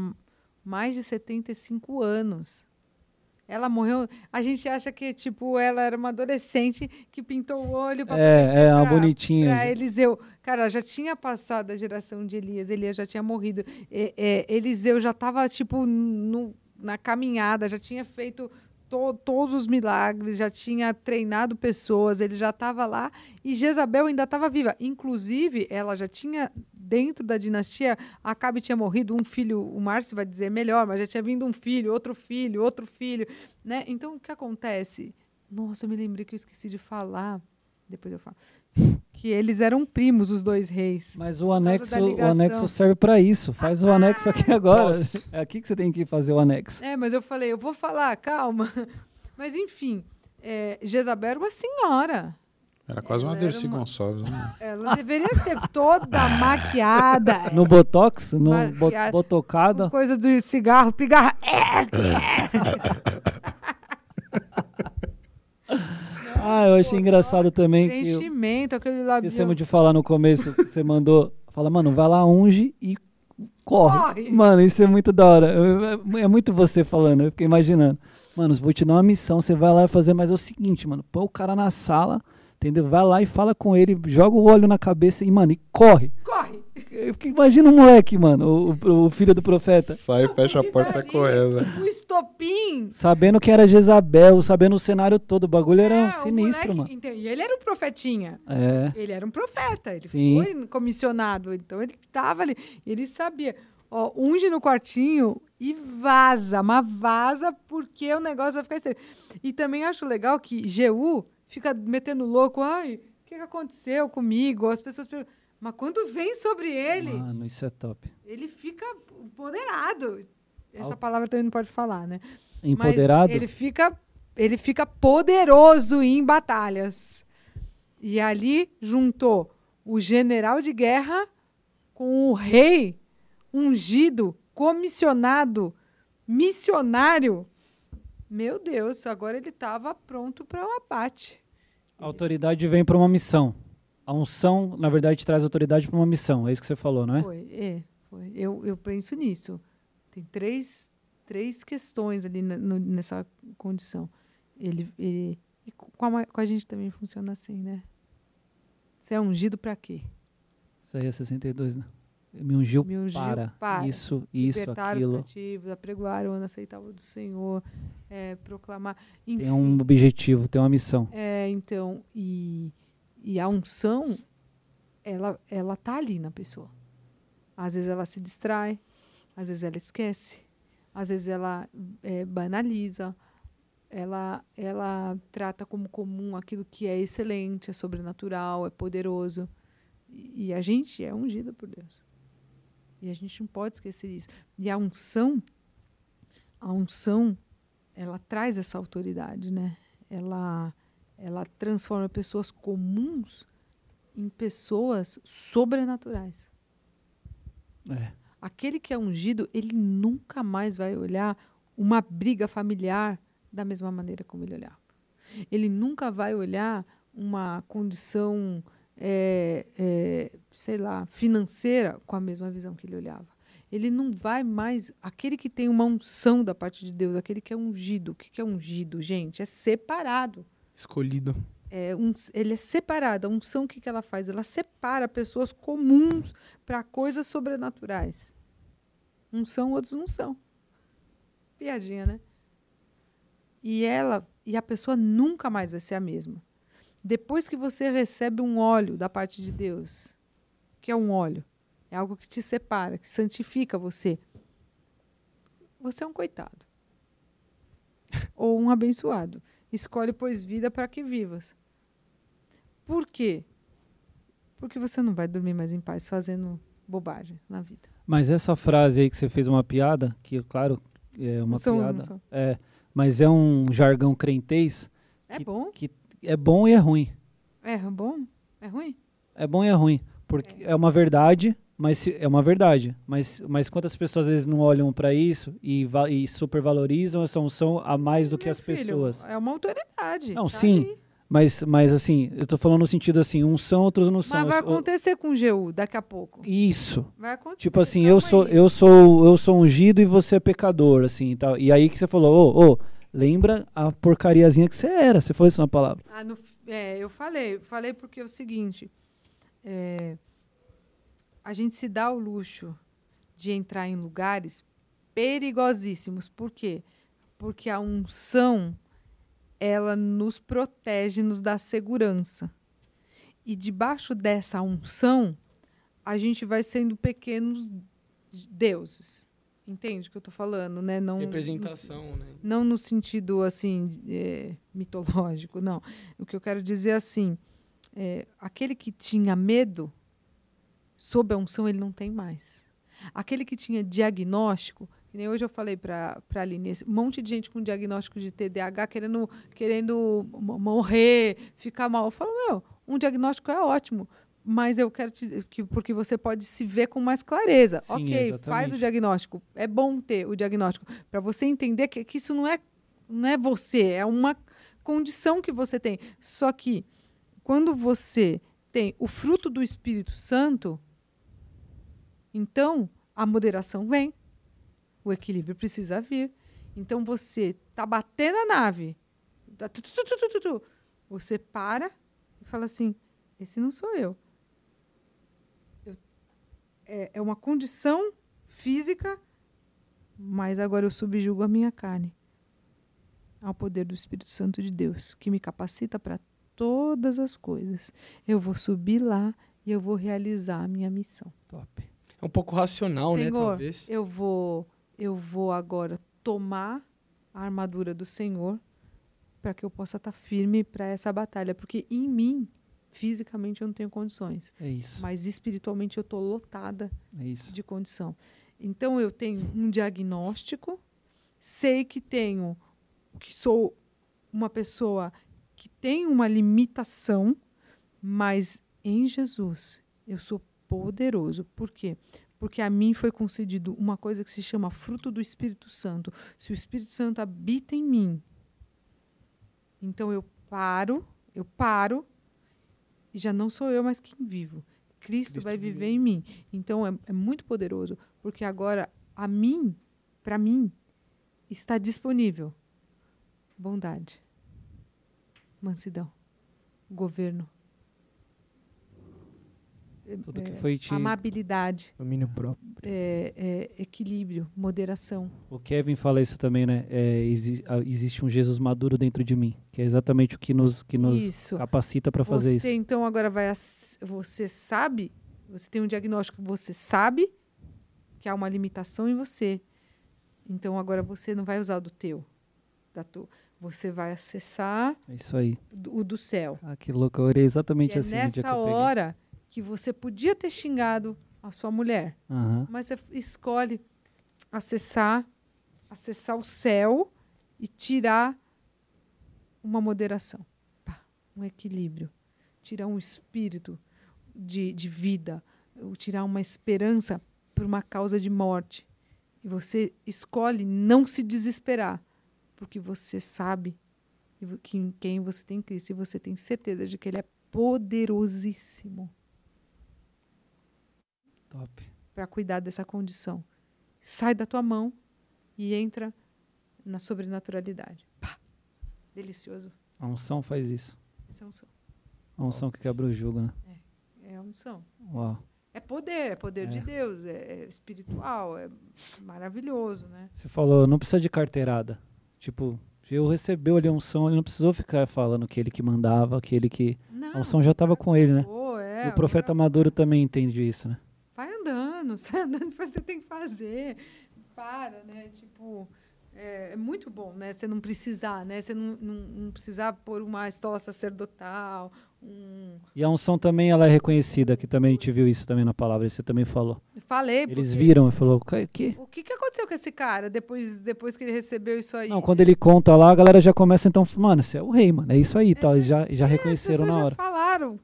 Speaker 2: mais de 75 anos. Ela morreu. A gente acha que, tipo, ela era uma adolescente que pintou o olho pra
Speaker 1: É, é, uma bonitinha.
Speaker 2: Pra Eliseu. Cara, já tinha passado a geração de Elias. Elias já tinha morrido. É, é, Eliseu já estava, tipo, no- na caminhada, já tinha feito to- todos os milagres, já tinha treinado pessoas, ele já estava lá. E Jezabel ainda estava viva. Inclusive, ela já tinha, dentro da dinastia, Acabe tinha morrido, um filho, o Márcio vai dizer melhor, mas já tinha vindo um filho, outro filho, outro filho. Né? Então, o que acontece? Nossa, eu me lembrei que eu esqueci de falar. Depois eu falo. Que eles eram primos, os dois reis.
Speaker 1: Mas o anexo, o anexo serve pra isso. Faz o anexo aqui [LAUGHS] agora.
Speaker 3: Nossa.
Speaker 1: É aqui que você tem que fazer o anexo.
Speaker 2: É, mas eu falei, eu vou falar, calma. [LAUGHS] Mas enfim, é, Jezabel era uma senhora.
Speaker 4: Era quase uma
Speaker 2: Ela era
Speaker 4: Dercy
Speaker 2: uma-
Speaker 4: Gonçalves, né? [LAUGHS]
Speaker 2: Ela deveria ser toda maquiada.
Speaker 1: No Botox, no
Speaker 2: cara,
Speaker 1: botocada.
Speaker 2: coisa do cigarro, pigarra.
Speaker 1: Ah, eu achei engraçado também
Speaker 2: Preenchimento, aquele labial.
Speaker 1: esquecemos de falar no começo. Você mandou. Fala, mano, vai lá, unge e corre.
Speaker 2: Corre.
Speaker 1: Mano, isso é muito da hora. Eu- É, é muito você falando, eu fiquei imaginando. Mano, vou te dar uma missão, você vai lá fazer, mas é o seguinte, mano, põe o cara na sala, entendeu? Vai lá e fala com ele, joga o óleo na cabeça e, mano, e corre.
Speaker 2: Corre!
Speaker 1: Imagina o moleque, mano, o, o- filho do profeta.
Speaker 4: Sai, fecha a porta e sai correndo.
Speaker 2: O estopim.
Speaker 1: Sabendo que era Jezabel, sabendo o cenário todo, o bagulho era
Speaker 2: É, o
Speaker 1: sinistro,
Speaker 2: moleque- então, E ele era um profetinha.
Speaker 1: mano. É.
Speaker 2: Ele era um profeta, ele
Speaker 1: Sim.
Speaker 2: foi comissionado, então ele estava ali, ele sabia. Ó, unge no quartinho e vaza, mas vaza porque o negócio vai ficar estranho. E também acho legal que Jeú fica metendo louco, ai, o que, que aconteceu comigo? As pessoas perguntam, mas quando vem sobre ele,
Speaker 1: Mano, isso é top.
Speaker 2: ele fica empoderado. Essa
Speaker 1: Al-
Speaker 2: palavra também não pode falar, né? Mas
Speaker 1: Empoderado?
Speaker 2: ele fica, ele fica poderoso em batalhas. E ali juntou o general de guerra com o rei ungido, comissionado, missionário. Meu Deus, agora ele estava pronto para o abate.
Speaker 1: A autoridade vem pra uma missão. A unção, na verdade, traz autoridade pra uma missão. É isso que você falou, não é?
Speaker 2: Foi, é, foi. Eu, eu penso nisso. Tem três, três questões ali na- no- nessa condição. Ele, ele e com, a, com a gente também funciona assim, né? Você é ungido para quê?
Speaker 1: Isso aí é 62, né? Me ungiu,
Speaker 2: Me ungiu
Speaker 1: para.
Speaker 2: para
Speaker 1: Isso, isso,
Speaker 2: Libertar os
Speaker 1: aquilo.
Speaker 2: cativos, apregoar o ano aceitável do Senhor, é, proclamar. Enfim,
Speaker 1: Tem um objetivo, tem uma missão.
Speaker 2: É, então, e, e a unção, ela, ela tá ali na pessoa. Às vezes ela se distrai, às vezes ela esquece, às vezes ela é, banaliza, ela, ela trata como comum aquilo que é excelente, é sobrenatural, é poderoso. E, e a gente é ungido por Deus. E a gente não pode esquecer isso. E a unção, a unção, ela traz essa autoridade, né? Ela, ela transforma pessoas comuns em pessoas sobrenaturais.
Speaker 1: É.
Speaker 2: Aquele que é ungido, ele nunca mais vai olhar uma briga familiar da mesma maneira como ele olhava. Ele nunca vai olhar uma condição, é, é, sei lá, financeira com a mesma visão que ele olhava. Ele não vai mais. Aquele que tem uma unção da parte de Deus, aquele que é ungido. O que é ungido, gente? É separado
Speaker 3: Escolhido.
Speaker 2: é um, ele é separado. A unção, o que, que ela faz? Ela separa pessoas comuns para coisas sobrenaturais. Uns são, outros não são. Piadinha, né? E ela, e a pessoa nunca mais vai ser a mesma. Depois que você recebe um óleo da parte de Deus, que é um óleo? É algo que te separa, que santifica você. Você é um coitado. [LAUGHS] Ou um abençoado. Escolhe, pois, vida para que vivas. Por quê? Porque você não vai dormir mais em paz fazendo bobagens na vida.
Speaker 1: Mas essa frase aí que você fez uma piada, que claro, é uma
Speaker 2: Não são
Speaker 1: piada.
Speaker 2: não são.
Speaker 1: É, mas é um jargão crentez,
Speaker 2: É
Speaker 1: Que-
Speaker 2: bom?
Speaker 1: É bom e é ruim.
Speaker 2: É bom? É ruim?
Speaker 1: É bom e é ruim, porque é, uma verdade, mas se- é uma verdade. Mas, mas quantas pessoas às vezes não olham para isso e, e supervalorizam essa unção a mais do que
Speaker 2: Meu
Speaker 1: as
Speaker 2: filho,
Speaker 1: pessoas?
Speaker 2: É uma autoridade.
Speaker 1: Não,
Speaker 2: tá
Speaker 1: sim,
Speaker 2: ali.
Speaker 1: Mas, mas assim, eu tô falando no sentido assim, uns são, outros não são.
Speaker 2: Mas vai
Speaker 1: Eu
Speaker 2: acontecer com o GU daqui a pouco.
Speaker 1: Isso.
Speaker 2: Vai acontecer.
Speaker 1: Tipo assim, eu sou,
Speaker 2: aí.
Speaker 1: eu sou, eu sou ungido e você é pecador, assim, e tal. E aí que você falou, ô, ô, lembra a porcariazinha que você era. Você falou isso na palavra.
Speaker 2: Ah, no- é, eu falei, falei porque é o seguinte, é, a gente se dá o luxo de entrar em lugares perigosíssimos. Por quê? Porque a unção, ela nos protege, nos dá segurança. E debaixo dessa unção, a gente vai sendo pequenos deuses. Entende o que eu estou falando, né? Não, no-
Speaker 3: Representação, né?
Speaker 2: não no sentido assim é, mitológico, não. O que eu quero dizer é assim, é, aquele que tinha medo, sob a unção ele não tem mais. Aquele que tinha diagnóstico, nem hoje eu falei para a Aline, esse monte de gente com diagnóstico de TDAH querendo, querendo mo- morrer, ficar mal. Eu falo, meu, um diagnóstico é ótimo, mas eu quero te, que porque você pode se ver com mais clareza.
Speaker 1: Sim,
Speaker 2: ok, faz
Speaker 1: exatamente.
Speaker 2: o diagnóstico. É bom ter o diagnóstico para você entender que, que isso não é, não é você, é uma condição que você tem. Só que quando você tem o fruto do Espírito Santo, então a moderação vem, o equilíbrio precisa vir. Então você tá batendo a nave, tá tu, tu, tu, você para e fala assim: esse não sou. Eu- é, é uma condição física, mas agora eu subjugo a minha carne ao poder do Espírito Santo de Deus, que me capacita para todas as coisas. Eu vou subir lá e eu vou realizar a minha missão.
Speaker 1: Top.
Speaker 3: É um pouco racional, né?
Speaker 2: Senhor,
Speaker 3: Talvez.
Speaker 2: Eu vou, eu vou agora tomar a armadura do Senhor para que eu possa estar firme para essa batalha, porque em mim, fisicamente eu não tenho condições,
Speaker 1: É isso.
Speaker 2: mas espiritualmente eu estou lotada
Speaker 1: É isso.
Speaker 2: de condição. Então eu tenho um diagnóstico, sei que tenho que sou uma pessoa que tem uma limitação, mas em Jesus eu sou poderoso. Por quê? Porque a mim foi concedido uma coisa que se chama fruto do Espírito Santo. Se o Espírito Santo habita em mim, então eu paro, eu paro e já não sou eu mais quem vivo. Cristo,
Speaker 3: Cristo
Speaker 2: vai
Speaker 3: vive
Speaker 2: viver
Speaker 3: em
Speaker 2: mim. Então é, é muito poderoso, porque agora a mim, para mim, está disponível bondade, mansidão, governo,
Speaker 1: Tudo que
Speaker 2: é,
Speaker 1: foi te.
Speaker 2: amabilidade,
Speaker 3: Domínio próprio.
Speaker 2: é, é, equilíbrio, moderação.
Speaker 1: O Kevin fala isso também, né? É, exi- existe um Jesus maduro dentro de mim, que é exatamente o que nos, que nos
Speaker 2: Isso.
Speaker 1: capacita para fazer
Speaker 2: você
Speaker 1: isso.
Speaker 2: então agora vai você sabe, você tem um diagnóstico, você sabe que há uma limitação em você. Então agora você não vai usar o do teu, da tua. Você vai acessar
Speaker 1: É isso aí.
Speaker 2: o do céu.
Speaker 1: Ah, que louco. Eu orei exatamente
Speaker 2: E é
Speaker 1: assim. que
Speaker 2: nessa hora que você podia ter xingado a sua mulher,
Speaker 1: Aham.
Speaker 2: mas você escolhe acessar, acessar o céu e tirar uma moderação, Pá, um equilíbrio, tirar um espírito de, de vida, tirar uma esperança por uma causa de morte. E você escolhe não se desesperar, porque você sabe que em quem você tem Cristo e você tem certeza de que Ele é poderosíssimo. Para cuidar dessa condição. Sai da tua mão e entra na sobrenaturalidade. Pá! Delicioso.
Speaker 1: A unção faz isso.
Speaker 2: Essa é a unção.
Speaker 1: A unção que quebra o jugo, né?
Speaker 2: É a unção.
Speaker 1: Uau.
Speaker 2: É poder, é poder de
Speaker 1: É.
Speaker 2: Deus, é, é espiritual, é maravilhoso, né?
Speaker 1: Você falou, não precisa de carteirada. Tipo, eu recebeu ali a unção, ele não precisou ficar falando que ele que mandava, aquele que.
Speaker 2: Não,
Speaker 1: A unção já estava com ele, né?
Speaker 2: pô, é,
Speaker 1: e o profeta Maduro também entende isso, né? [LAUGHS]
Speaker 2: Depois você tem que fazer. Para, né? Tipo, é, é muito bom, né? Você não precisar, né? Você não, não, não precisar pôr uma estola sacerdotal, um...
Speaker 1: E a unção também ela é reconhecida, que também a gente viu isso também na palavra, você também falou.
Speaker 2: Falei,
Speaker 1: Eles viram e falou, "Que- que?
Speaker 2: O que, que aconteceu com esse cara depois, depois que ele recebeu isso aí?
Speaker 1: Não, quando ele conta lá, a galera já começa então, mano, você é o rei, mano, é isso aí, tal.
Speaker 2: isso
Speaker 1: Eles já, já
Speaker 2: É,
Speaker 1: reconheceram na hora.
Speaker 2: já falaram,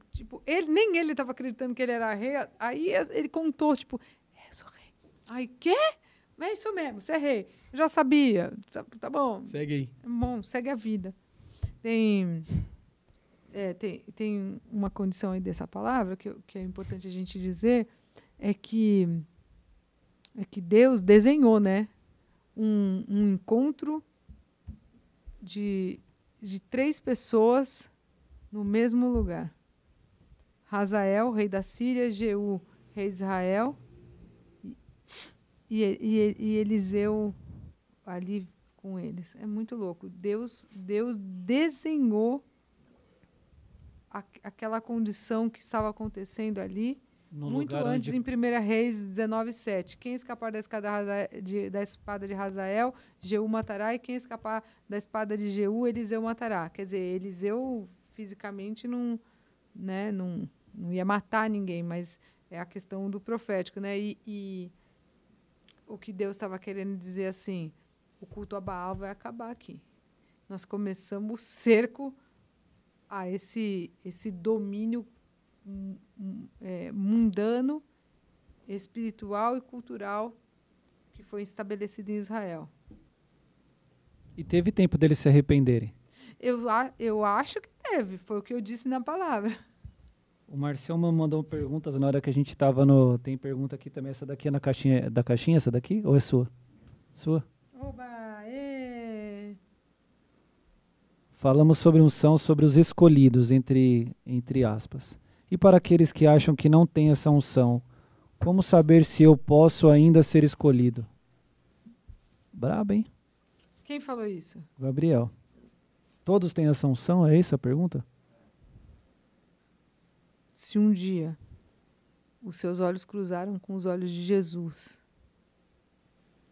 Speaker 2: ele, nem ele estava acreditando que ele era rei. Aí ele contou, tipo, é, eu sou rei. Aí, quê? É isso mesmo, você é rei. Eu já sabia. Tá, tá bom,
Speaker 3: Segue aí.
Speaker 2: é bom, segue a vida. Tem, é, tem, tem uma condição aí dessa palavra que, que é importante a gente dizer, é que, é que Deus desenhou, né? Um, um encontro de, de três pessoas no mesmo lugar. Hazael, rei da Síria, Jeú, rei de Israel, e, e, e Eliseu ali com eles. É muito louco. Deus, Deus desenhou a, aquela condição que estava acontecendo ali
Speaker 1: No
Speaker 2: muito antes,
Speaker 1: onde-
Speaker 2: em 1 Reis 19,7. Quem escapar da, escada de- da espada de Razael, Jeú matará, e quem escapar da espada de Jeú, Eliseu matará. Quer dizer, Eliseu fisicamente não, né, não, não ia matar ninguém, mas é a questão do profético. Né? E, e o que Deus estava querendo dizer assim, o culto a Baal vai acabar aqui. Nós começamos o cerco a esse, esse domínio hum, hum, é, mundano, espiritual e cultural que foi estabelecido em Israel.
Speaker 1: E teve tempo deles se arrependerem.
Speaker 2: Eu, eu acho que teve, foi o que eu disse na palavra.
Speaker 1: O Marcel me mandou perguntas na hora que a gente tava no. Tem pergunta aqui também. Essa daqui é na caixinha. Da caixinha, essa daqui? Ou é sua? Sua?
Speaker 2: Oba.
Speaker 1: Falamos sobre unção, sobre os escolhidos, entre, entre aspas. E para aqueles que acham que não têm essa unção, como saber se eu posso ainda ser escolhido? Brabo, hein?
Speaker 2: Quem falou isso?
Speaker 1: Gabriel. Todos têm essa unção? É isso a pergunta?
Speaker 2: Se um dia os seus olhos cruzaram com os olhos de Jesus,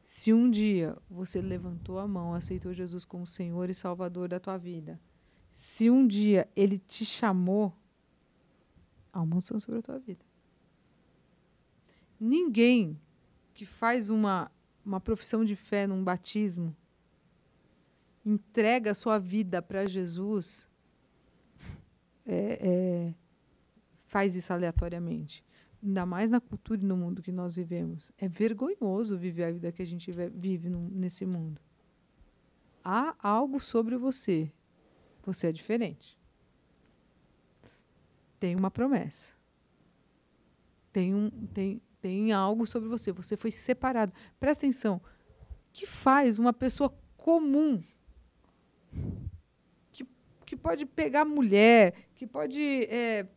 Speaker 2: se um dia você levantou a mão, aceitou Jesus como Senhor e Salvador da tua vida, se um dia Ele te chamou, há uma unção sobre a tua vida. Ninguém que faz uma, uma profissão de fé num batismo entrega a sua vida para Jesus [LAUGHS] é, é, faz isso aleatoriamente. Ainda mais na cultura e no mundo que nós vivemos. É vergonhoso viver a vida que a gente ve- vive nesse mundo. Há algo sobre você. Você é diferente. Tem uma promessa. Tem, um, tem, tem algo sobre você. Você foi separado. Presta atenção. O que faz uma pessoa comum que, que pode pegar mulher, que pode é,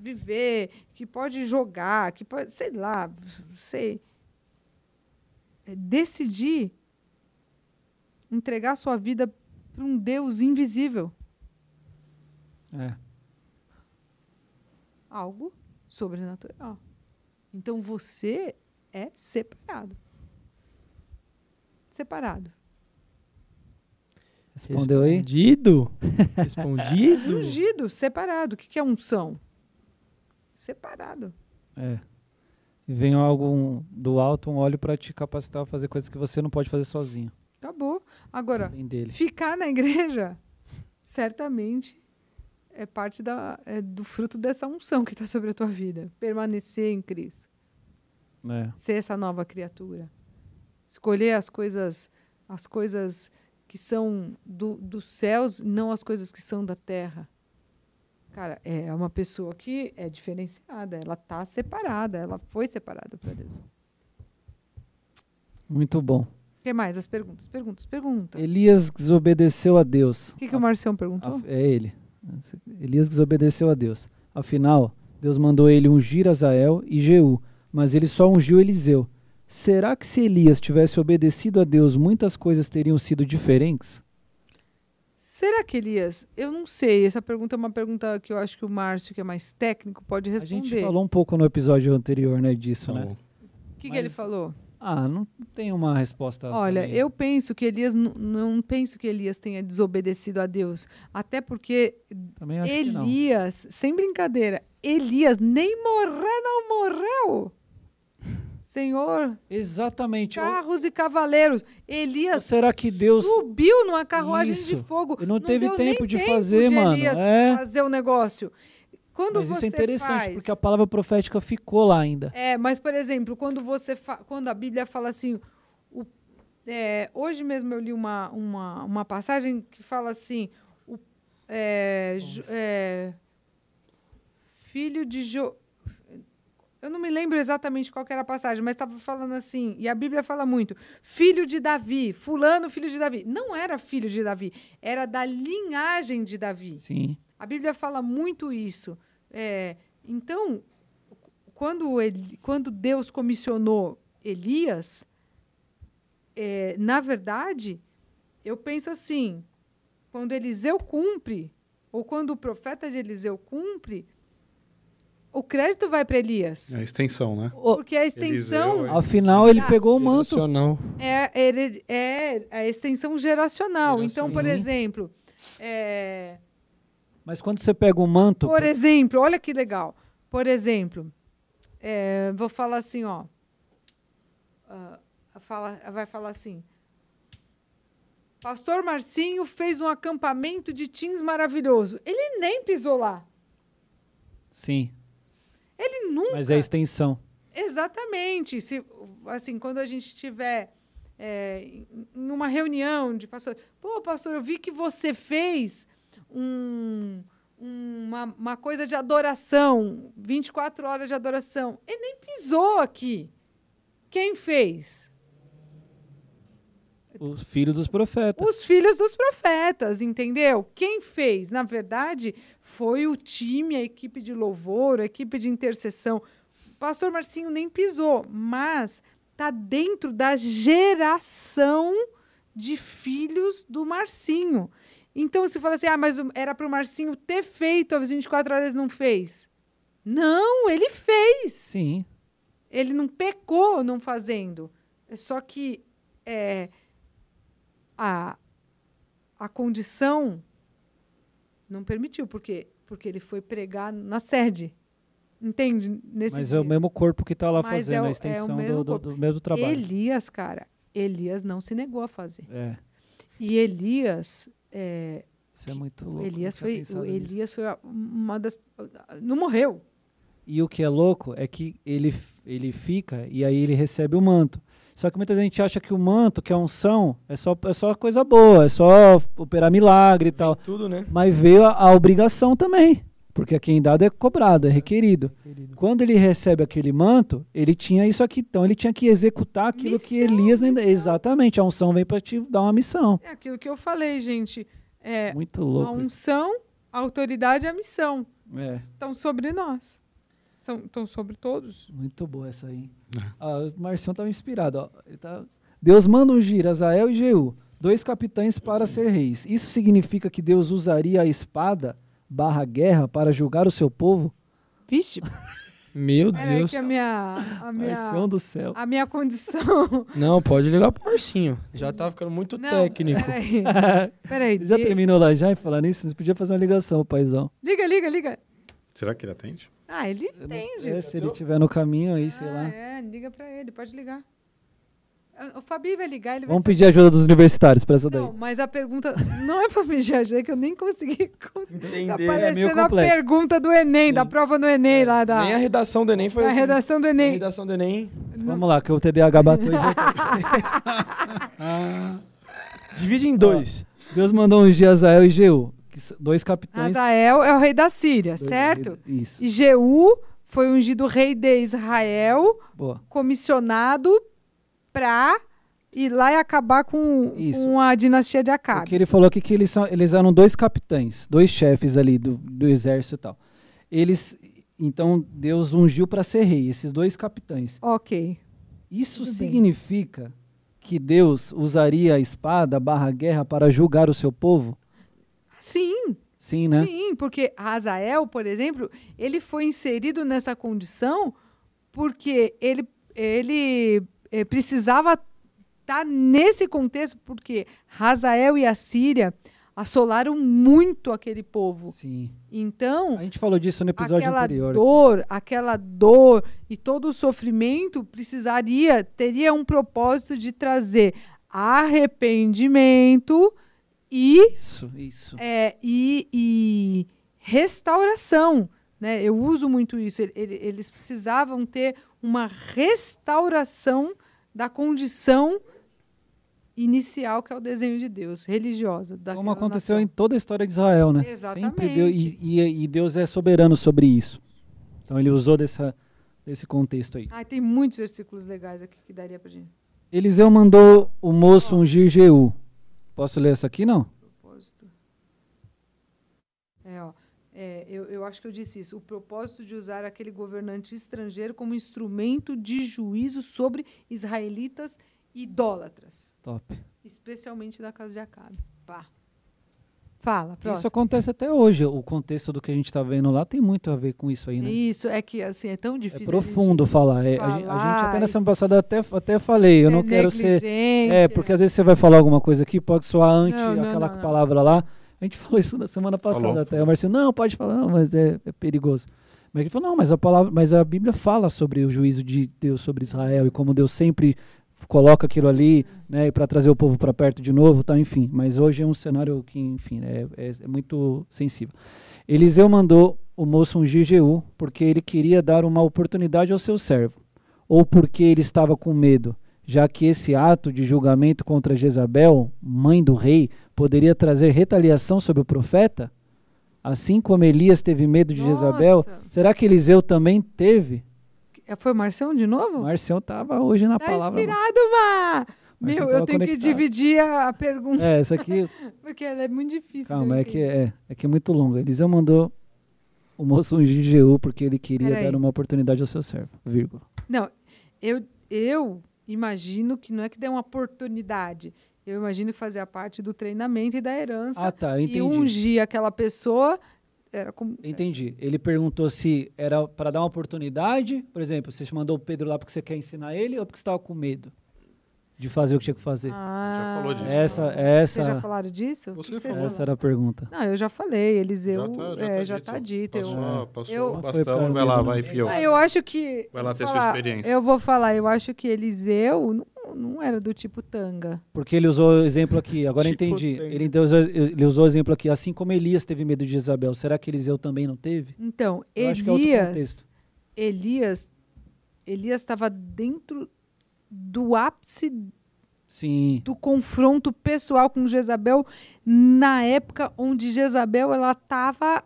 Speaker 2: viver, que pode jogar, que pode, sei lá, sei. É decidir entregar sua vida para um Deus invisível.
Speaker 1: É.
Speaker 2: Algo sobrenatural. Então você é separado. Separado.
Speaker 1: Respondeu aí?
Speaker 3: Respondido? [LAUGHS] Respondido?
Speaker 2: Ungido, separado. O que que é unção? Separado.
Speaker 1: É. E vem algo do alto, um óleo para te capacitar a fazer coisas que você não pode fazer sozinho.
Speaker 2: Acabou. Agora, ficar na igreja, certamente, é parte da, é do fruto dessa unção que está sobre a tua vida. Permanecer em Cristo.
Speaker 1: É.
Speaker 2: Ser essa nova criatura. Escolher as coisas, as coisas que são do, dos céus, não as coisas que são da terra. Cara, é uma pessoa que é diferenciada. Ela está separada. Ela foi separada para Deus.
Speaker 1: Muito bom.
Speaker 2: O que mais? As perguntas, perguntas, perguntas.
Speaker 1: Elias desobedeceu a Deus.
Speaker 2: O que, que o Marcião perguntou?
Speaker 1: É ele. Elias desobedeceu a Deus. Afinal, Deus mandou ele ungir Azael e Jeú, mas ele só ungiu Eliseu. Será que se Elias tivesse obedecido a Deus, muitas coisas teriam sido diferentes?
Speaker 2: Será que Elias? Eu não sei. Essa pergunta é uma pergunta que eu acho que o Márcio, que é mais técnico, pode
Speaker 1: A
Speaker 2: responder.
Speaker 1: gente falou um pouco no episódio anterior, né, disso, né?
Speaker 2: O que, que ele
Speaker 1: mas-
Speaker 2: falou?
Speaker 1: Ah, não tem uma resposta.
Speaker 2: Olha,
Speaker 1: também.
Speaker 2: eu penso que Elias não penso que Elias tenha desobedecido a Deus, até porque
Speaker 1: também acho que não.
Speaker 2: Elias, sem brincadeira, Elias nem morrer não morreu. Senhor,
Speaker 1: Exatamente.
Speaker 2: Carros e cavaleiros. Elias
Speaker 1: será que Deus
Speaker 2: subiu numa carruagem de
Speaker 1: Isso.
Speaker 2: fogo.
Speaker 1: Ele não teve tempo de
Speaker 2: tempo
Speaker 1: fazer,
Speaker 2: de
Speaker 1: mano.
Speaker 2: Elias
Speaker 1: É.
Speaker 2: fazer o negócio. Quando
Speaker 1: Mas
Speaker 2: você
Speaker 1: isso é interessante,
Speaker 2: faz,
Speaker 1: porque a palavra profética ficou lá ainda.
Speaker 2: É, mas, por exemplo, quando você fa- quando a Bíblia fala assim, o- é, hoje mesmo eu li uma, uma, uma passagem que fala assim, o, é, é, filho de Jo, eu não me lembro exatamente qual era a passagem, mas estava falando assim, e a Bíblia fala muito, filho de Davi, fulano filho de Davi. Não era filho de Davi, era da linhagem de Davi.
Speaker 1: Sim.
Speaker 2: A Bíblia fala muito isso. É, então, quando, ele, quando Deus comissionou Elias, é, na verdade, eu penso assim: quando Eliseu cumpre, ou quando o profeta de Eliseu cumpre, o crédito vai para Elias.
Speaker 4: É a extensão, né?
Speaker 1: O-
Speaker 2: Porque a extensão
Speaker 4: Eliseu,
Speaker 1: Afinal, ele pegou o manto.
Speaker 3: Geracional.
Speaker 2: é, hered- é a extensão geracional. Então, por exemplo, é,
Speaker 1: Mas quando você pega o manto,
Speaker 2: Por exemplo, olha que legal. Por exemplo, é, vou falar assim, ó. Ah, fala, vai falar assim. Pastor Marcinho fez um acampamento de teens maravilhoso. Ele nem pisou lá.
Speaker 1: sim,
Speaker 2: Ele nunca.
Speaker 1: mas é extensão.
Speaker 2: Exatamente. Se, assim, quando a gente tiver é, em em uma reunião de pastor, pô, pastor, eu vi que você fez um- uma, uma coisa de adoração, 24 horas de adoração. Ele nem pisou aqui. Quem fez?
Speaker 1: Os filhos dos profetas.
Speaker 2: Os filhos dos profetas, entendeu? Quem fez, na verdade, foi o time, a equipe de louvor, a equipe de intercessão. O pastor Marcinho nem pisou, mas está dentro da geração de filhos do Marcinho. Então, se fala assim, ah, mas era para o Marcinho ter feito as 24 horas, não fez. Não, ele fez.
Speaker 1: Sim.
Speaker 2: Ele não pecou não fazendo. É Só que é, a, a condição não permitiu, porque, porque ele foi pregar na sede. Entende? Nesse
Speaker 1: Mas
Speaker 2: dia.
Speaker 1: é o mesmo corpo que está lá
Speaker 2: Mas
Speaker 1: fazendo
Speaker 2: é o- é
Speaker 1: a extensão
Speaker 2: mesmo
Speaker 1: do, do- do mesmo trabalho.
Speaker 2: Elias, cara, Elias não se negou a fazer.
Speaker 1: É,
Speaker 2: E Elias, é,
Speaker 1: isso é muito louco.
Speaker 2: Elias foi, o
Speaker 1: nisso.
Speaker 2: Elias foi uma das, não morreu.
Speaker 1: E o que é louco é que ele, ele fica e aí ele recebe o manto. Só que muita gente acha que o manto, que a unção, é só, é só coisa boa, é só operar milagre e tal.
Speaker 3: Tudo, né?
Speaker 1: Mas veio a, a obrigação também. Porque a quem dado é cobrado, é requerido.
Speaker 3: Querido.
Speaker 1: Quando ele recebe aquele manto, ele tinha isso aqui. Então ele tinha que executar aquilo que
Speaker 2: Missão,
Speaker 1: Elias ainda.
Speaker 2: missão.
Speaker 1: Exatamente, a unção vem para te dar uma missão.
Speaker 2: É aquilo que eu falei, gente. É,
Speaker 1: Muito
Speaker 2: a
Speaker 1: louco. isso.
Speaker 2: unção, a autoridade e a missão
Speaker 1: É,
Speaker 2: estão sobre nós. São, estão sobre todos.
Speaker 1: muito boa essa aí.
Speaker 4: É.
Speaker 1: Ah, o Marcião estava inspirado. Ó. Ele tá- Deus manda ungir Azael e Jeú, dois capitães para ser reis. Isso significa que Deus usaria a espada barra guerra para julgar o seu povo?
Speaker 2: Vixe,
Speaker 3: Meu Deus.
Speaker 2: que a minha, a minha,
Speaker 1: Marcião do céu.
Speaker 2: a minha condição...
Speaker 3: Não, pode ligar pro Marcinho. Já tá ficando muito
Speaker 2: Não,
Speaker 3: técnico.
Speaker 2: Peraí, [LAUGHS] peraí.
Speaker 1: Já
Speaker 2: de-
Speaker 1: terminou lá já e falar nisso? Você podia fazer uma ligação, paizão.
Speaker 2: Liga, liga, liga.
Speaker 4: Será que ele atende?
Speaker 2: Ah, ele entende.
Speaker 1: sei, se ele estiver no caminho aí, sei
Speaker 2: ah,
Speaker 1: lá.
Speaker 2: é, liga pra ele, pode ligar. Ah, O Fabi vai ligar, ele vai
Speaker 1: Vamos
Speaker 2: saber.
Speaker 1: pedir ajuda dos universitários para essa daí.
Speaker 2: Não, mas a pergunta [LAUGHS] não é pra me é que eu nem consegui, consegui
Speaker 3: Entender.
Speaker 2: tá
Speaker 3: É
Speaker 2: parecendo a
Speaker 1: complexo.
Speaker 2: pergunta do Enem, da prova do Enem lá da,
Speaker 3: Nem a redação do Enem foi
Speaker 2: da
Speaker 3: assim.
Speaker 2: redação do
Speaker 3: A
Speaker 2: Enem.
Speaker 3: redação do Enem.
Speaker 1: Vamos lá, que o TDAH bateu. voltou. [LAUGHS]
Speaker 3: Divide em dois.
Speaker 1: Deus mandou ungir Azael e Jeú, que dois capitães.
Speaker 2: Azael é o rei da Síria,
Speaker 1: dois-
Speaker 2: certo?
Speaker 1: Isso.
Speaker 2: E Jeú foi ungido rei de Israel,
Speaker 1: Boa.
Speaker 2: comissionado pra ir lá e acabar com, com a dinastia de Acabe.
Speaker 1: Porque ele falou aqui que eles, são, eles eram dois capitães, dois chefes ali do, do exército e tal. Eles, então, Deus ungiu para ser rei, esses dois capitães.
Speaker 2: Ok.
Speaker 1: Isso
Speaker 2: Tudo bem.
Speaker 1: significa que Deus usaria a espada barra guerra para julgar o seu povo?
Speaker 2: Sim,
Speaker 1: Sim, né?
Speaker 2: sim, porque Azael, por exemplo, ele foi inserido nessa condição porque ele, ele eh, precisava estar nesse contexto, porque Hazael e a Síria assolaram muito aquele povo.
Speaker 1: Sim.
Speaker 2: Então,
Speaker 1: A gente falou disso no episódio
Speaker 2: aquela
Speaker 1: anterior.
Speaker 2: dor, aquela dor e todo o sofrimento precisaria, teria um propósito de trazer arrependimento e,
Speaker 1: Isso, isso.
Speaker 2: é, e, e restauração. Né? Eu uso muito isso. Ele- ele- eles precisavam ter uma restauração da condição inicial, que é o desenho de Deus, religiosa.
Speaker 1: Como aconteceu
Speaker 2: nação.
Speaker 1: em toda a história de Israel, né?
Speaker 2: Exatamente.
Speaker 1: Sempre Deus, e, e- e Deus é soberano sobre isso. Então ele usou dessa, desse contexto aí.
Speaker 2: Ai, tem muitos versículos legais aqui que daria pra gente.
Speaker 1: Eliseu mandou o moço ungir Jeú. Posso ler essa aqui, não?
Speaker 2: Propósito. É, ó. É, eu, eu acho que eu disse isso. O propósito de usar aquele governante estrangeiro como instrumento de juízo sobre israelitas idólatras,
Speaker 1: Top.
Speaker 2: especialmente da casa de Acabe. Pá. Fala,
Speaker 1: Isso
Speaker 2: próximo.
Speaker 1: acontece até hoje. O contexto do que a gente tá vendo lá tem muito a ver com isso aí, né?
Speaker 2: Isso, é que assim, é tão
Speaker 1: É
Speaker 2: difícil. a
Speaker 1: profundo
Speaker 2: gente
Speaker 1: falar. É, a, gente, a gente
Speaker 2: falar
Speaker 1: até na semana passada até, até falei, eu não quero ser.
Speaker 2: negligente,
Speaker 1: É, porque às vezes você vai falar alguma coisa aqui, pode soar antes
Speaker 2: Não, não,
Speaker 1: aquela
Speaker 2: não, não.
Speaker 1: palavra lá. A gente [LAUGHS] falou isso na semana passada
Speaker 4: Falou.
Speaker 1: até. O Marcinho, não, pode falar, não, mas é, é perigoso. Mas ele falou, não, mas a palavra, mas a Bíblia fala sobre o juízo de Deus sobre Israel e como Deus sempre coloca aquilo ali, né, para trazer o povo para perto de novo, tá, enfim. Mas hoje é um cenário que, enfim, é, é, é muito sensível. Eliseu mandou o moço ungir Jeú porque ele queria dar uma oportunidade ao seu servo, ou porque ele estava com medo, já que esse ato de julgamento contra Jezabel, mãe do rei, poderia trazer retaliação sobre o profeta? Assim como Elias teve medo de Jezabel,
Speaker 2: Nossa.
Speaker 1: será que Eliseu também teve?
Speaker 2: É, Foi o Marcião de novo?
Speaker 1: Marcião estava hoje na
Speaker 2: tá
Speaker 1: palavra.
Speaker 2: inspirado, Má! Meu,
Speaker 1: tava
Speaker 2: eu tenho que
Speaker 1: conectado.
Speaker 2: dividir a, a pergunta,
Speaker 1: É, essa aqui, [LAUGHS]
Speaker 2: porque ela é muito difícil.
Speaker 1: calma,
Speaker 2: eu
Speaker 1: é que é, é que é muito longa. Eliseu mandou o moço ungir Jeú porque ele queria
Speaker 2: Peraí.
Speaker 1: dar uma oportunidade ao seu servo, vírgula.
Speaker 2: Não, eu, eu imagino que não é que dê uma oportunidade. Eu imagino que fazia parte do treinamento e da herança.
Speaker 1: Ah, tá, eu
Speaker 2: e
Speaker 1: entendi.
Speaker 2: ungir aquela pessoa era como.
Speaker 1: Entendi. Ele perguntou se era para dar uma oportunidade, por exemplo, você mandou o Pedro lá porque você quer ensinar ele ou porque você estava com medo de fazer o que tinha que fazer?
Speaker 2: Ah,
Speaker 4: falou disso.
Speaker 1: essa,
Speaker 2: Vocês já
Speaker 1: essa,
Speaker 2: falaram disso?
Speaker 4: Você
Speaker 2: que que vocês
Speaker 4: falou.
Speaker 1: essa era a pergunta.
Speaker 2: Não, eu já falei, Eliseu.
Speaker 4: Já tá- já
Speaker 2: é,
Speaker 4: tá
Speaker 2: já
Speaker 4: dito.
Speaker 2: tá dito. eu-
Speaker 4: Passou, passou
Speaker 2: eu-
Speaker 1: Não foi
Speaker 4: bastão, vai lá,
Speaker 1: medo,
Speaker 4: vai, fiel.
Speaker 2: Ah, eu acho que.
Speaker 4: Vai lá ter sua
Speaker 2: falar,
Speaker 4: experiência.
Speaker 2: Eu vou falar, eu acho que Eliseu não, era do tipo tanga.
Speaker 1: Porque ele usou o exemplo aqui, agora eu
Speaker 4: Tipo
Speaker 1: entendi. Ele usou, ele usou o exemplo aqui, assim como Elias teve medo de Jezabel, será que Eliseu também não teve?
Speaker 2: Então,
Speaker 1: Eu acho que é outro
Speaker 2: Elias,
Speaker 1: contexto.
Speaker 2: Elias, Elias estava dentro do ápice
Speaker 1: Sim,
Speaker 2: do confronto pessoal com Jezabel na época onde Jezabel ela estava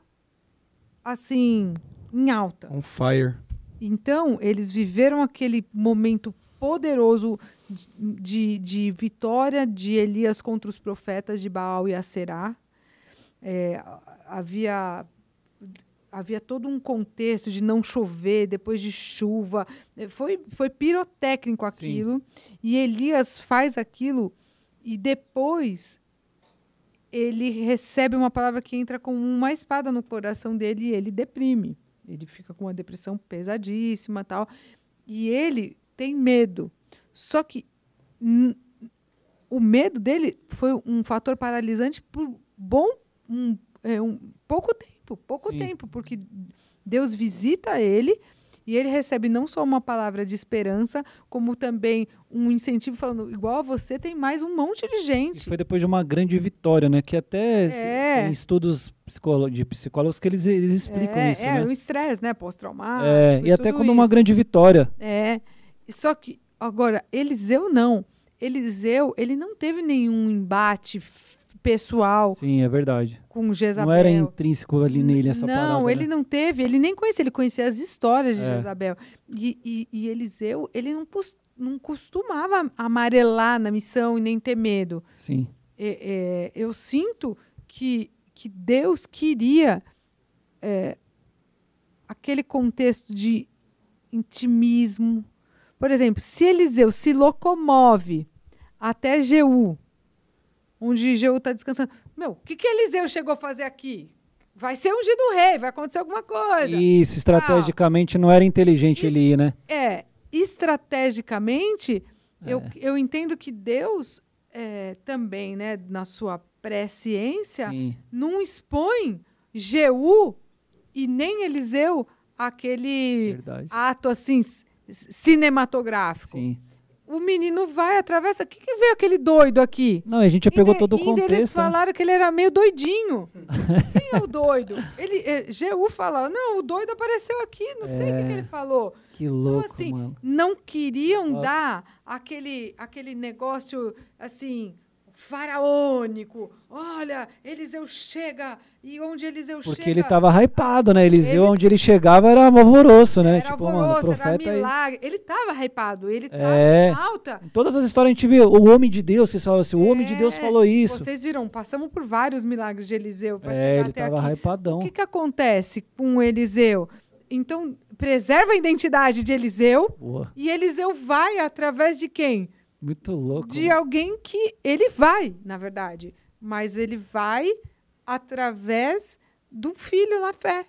Speaker 2: assim em alta.
Speaker 3: On fire.
Speaker 2: Então eles viveram aquele momento poderoso de, de, vitória de Elias contra os profetas de Baal e Aserá. É, havia havia todo um contexto de não chover depois de chuva. Eh, Foi, foi pirotécnico aquilo. E Elias faz aquilo e depois ele recebe uma palavra que entra como uma espada no coração dele e ele deprime. Ele fica com uma depressão pesadíssima tal. E ele tem medo. Só que o medo dele foi um fator paralisante por bom um, é, um pouco tempo, pouco
Speaker 1: Sim.
Speaker 2: tempo, porque Deus visita ele e ele recebe não só uma palavra de esperança, como também um incentivo falando, igual a você tem mais um monte de
Speaker 1: e
Speaker 2: gente.
Speaker 1: foi depois de uma grande vitória, né? Que até
Speaker 2: É.
Speaker 1: estudos de psicólogos que eles, eles explicam
Speaker 2: é,
Speaker 1: isso,
Speaker 2: é
Speaker 1: né?
Speaker 2: o estresse, né? Pós-traumático.
Speaker 1: É, e até
Speaker 2: tudo
Speaker 1: como uma
Speaker 2: isso.
Speaker 1: grande vitória.
Speaker 2: É. Só que, agora, Eliseu não. Eliseu, ele não teve nenhum embate pessoal
Speaker 1: Sim, é verdade.
Speaker 2: com Jezabel.
Speaker 1: Não era intrínseco ali nele essa
Speaker 2: não,
Speaker 1: parada.
Speaker 2: ele
Speaker 1: né?
Speaker 2: não teve, ele nem conhecia, ele conhecia as histórias de
Speaker 1: É.
Speaker 2: Jezabel. E, e, e Eliseu, ele não, não costumava amarelar na missão e nem ter medo.
Speaker 1: Sim,
Speaker 2: É, é, eu sinto que, que Deus queria é, aquele contexto de intimismo. Por exemplo, se Eliseu se locomove até Jeú, onde Jeú está descansando, meu, o que, que Eliseu chegou a fazer aqui? Vai ser ungido rei, vai acontecer alguma coisa.
Speaker 1: isso, estrategicamente não era inteligente ele ir, né?
Speaker 2: É, estrategicamente, eu,
Speaker 1: É.
Speaker 2: eu entendo que Deus é, também, né, na sua presciência,
Speaker 1: Sim,
Speaker 2: não expõe Jeú e nem Eliseu aquele
Speaker 1: verdade.
Speaker 2: ato assim cinematográfico.
Speaker 1: Sim.
Speaker 2: O menino vai, atravessa. O que, que veio aquele doido aqui?
Speaker 1: Não, a gente já pegou todo o
Speaker 2: ainda eles
Speaker 1: contexto. né?
Speaker 2: falaram que ele era meio doidinho. [LAUGHS] Quem é o doido? Ele, é, Jeú fala, não, o doido apareceu aqui, não sei o que, que
Speaker 1: É.
Speaker 2: ele falou.
Speaker 1: Que louco,
Speaker 2: assim,
Speaker 1: mano.
Speaker 2: Não queriam
Speaker 1: Ó.
Speaker 2: dar aquele, aquele negócio, assim, faraônico. Olha, Eliseu chega e onde Eliseu
Speaker 1: Porque
Speaker 2: chega.
Speaker 1: ele tava hypado, né? Eliseu,
Speaker 2: Ele-
Speaker 1: onde ele chegava, era alvoroço, né?
Speaker 2: era
Speaker 1: tipo, mano,
Speaker 2: alvoroço, era
Speaker 1: profeta aí.
Speaker 2: milagre. Ele tava hypado, ele tava
Speaker 1: É.
Speaker 2: em alta.
Speaker 1: Em todas as histórias a gente vê o homem de Deus que fala assim, o homem de Deus
Speaker 2: É,
Speaker 1: falou isso.
Speaker 2: Vocês viram, passamos por vários milagres de Eliseu para
Speaker 1: É,
Speaker 2: chegar
Speaker 1: ele
Speaker 2: até
Speaker 1: tava
Speaker 2: aqui.
Speaker 1: hypadão.
Speaker 2: O que, que acontece com Eliseu? Então, preserva a identidade de Eliseu
Speaker 1: Boa.
Speaker 2: e Eliseu vai através de quem?
Speaker 1: Muito louco.
Speaker 2: De alguém que ele vai, na verdade. Mas ele vai através de um filho na fé,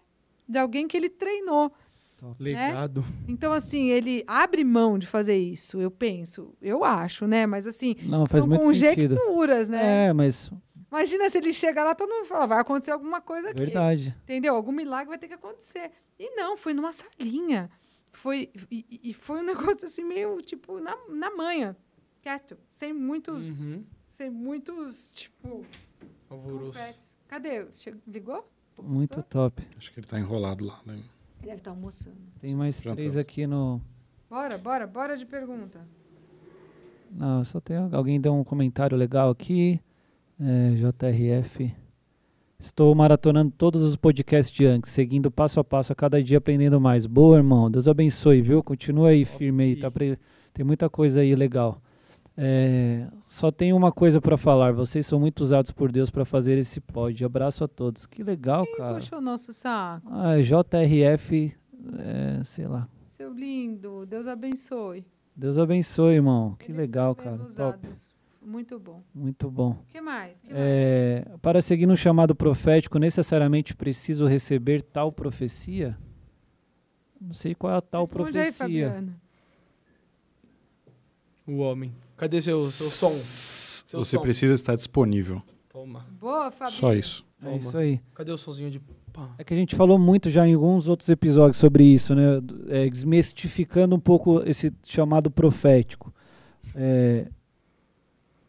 Speaker 2: de alguém que ele treinou.
Speaker 3: Legado.
Speaker 2: Então, assim, ele abre mão de fazer isso, eu penso, eu acho, né? Mas assim,
Speaker 1: Não, faz
Speaker 2: são
Speaker 1: muito sentido.
Speaker 2: conjecturas, né?
Speaker 1: É, mas
Speaker 2: Imagina se ele chega lá, todo mundo fala, vai acontecer alguma coisa aqui.
Speaker 1: verdade.
Speaker 2: Entendeu? Algum milagre vai ter que acontecer. E não, foi numa salinha. Foi, e, e- foi um [LAUGHS] negócio assim, meio tipo, na, na manhã. Quieto. Sem muitos.
Speaker 3: Uhum.
Speaker 2: Sem muitos, tipo,
Speaker 3: Alvoroço.
Speaker 2: Cadê? Che- ligou?
Speaker 1: Muito
Speaker 2: Almoçou?
Speaker 1: top.
Speaker 4: Acho que ele tá enrolado lá. Né?
Speaker 2: Ele deve estar almoçando.
Speaker 1: Tem mais
Speaker 4: Jantou.
Speaker 1: três aqui no.
Speaker 2: Bora, bora, bora de pergunta.
Speaker 1: Não, só tem alguém deu um comentário legal aqui. É, JRF. Estou maratonando todos os podcasts de antes, seguindo passo a passo a cada dia aprendendo mais. Boa, irmão. Deus abençoe, viu? Continua aí firme aí. Tá pre- Tem muita coisa aí legal. É, Só tenho uma coisa para falar. Vocês são muito usados por Deus para fazer esse pod. Abraço a todos. Que legal,
Speaker 2: Quem
Speaker 1: cara.
Speaker 2: puxou o nosso saco?
Speaker 1: Ah, JRF, é, sei lá.
Speaker 2: Seu lindo, Deus abençoe.
Speaker 1: Deus abençoe, irmão. Que
Speaker 2: Eles
Speaker 1: legal, cara. Top.
Speaker 2: Muito bom.
Speaker 1: Muito bom.
Speaker 2: O que mais? Que mais?
Speaker 1: É, para seguir no chamado profético, necessariamente preciso receber tal profecia? Não sei qual é a tal
Speaker 2: Responde aí,
Speaker 1: profecia.
Speaker 2: Fabiana.
Speaker 3: O homem. Cadê seu, seu som? Seu
Speaker 4: Você
Speaker 3: som.
Speaker 4: precisa estar disponível.
Speaker 3: Toma.
Speaker 2: Boa, Fabiana.
Speaker 4: Só isso.
Speaker 1: É
Speaker 3: Toma.
Speaker 1: isso aí.
Speaker 3: Cadê o somzinho de. Pá.
Speaker 1: É que a gente falou muito já em alguns outros episódios sobre isso, né? É, desmistificando um pouco esse chamado profético. É,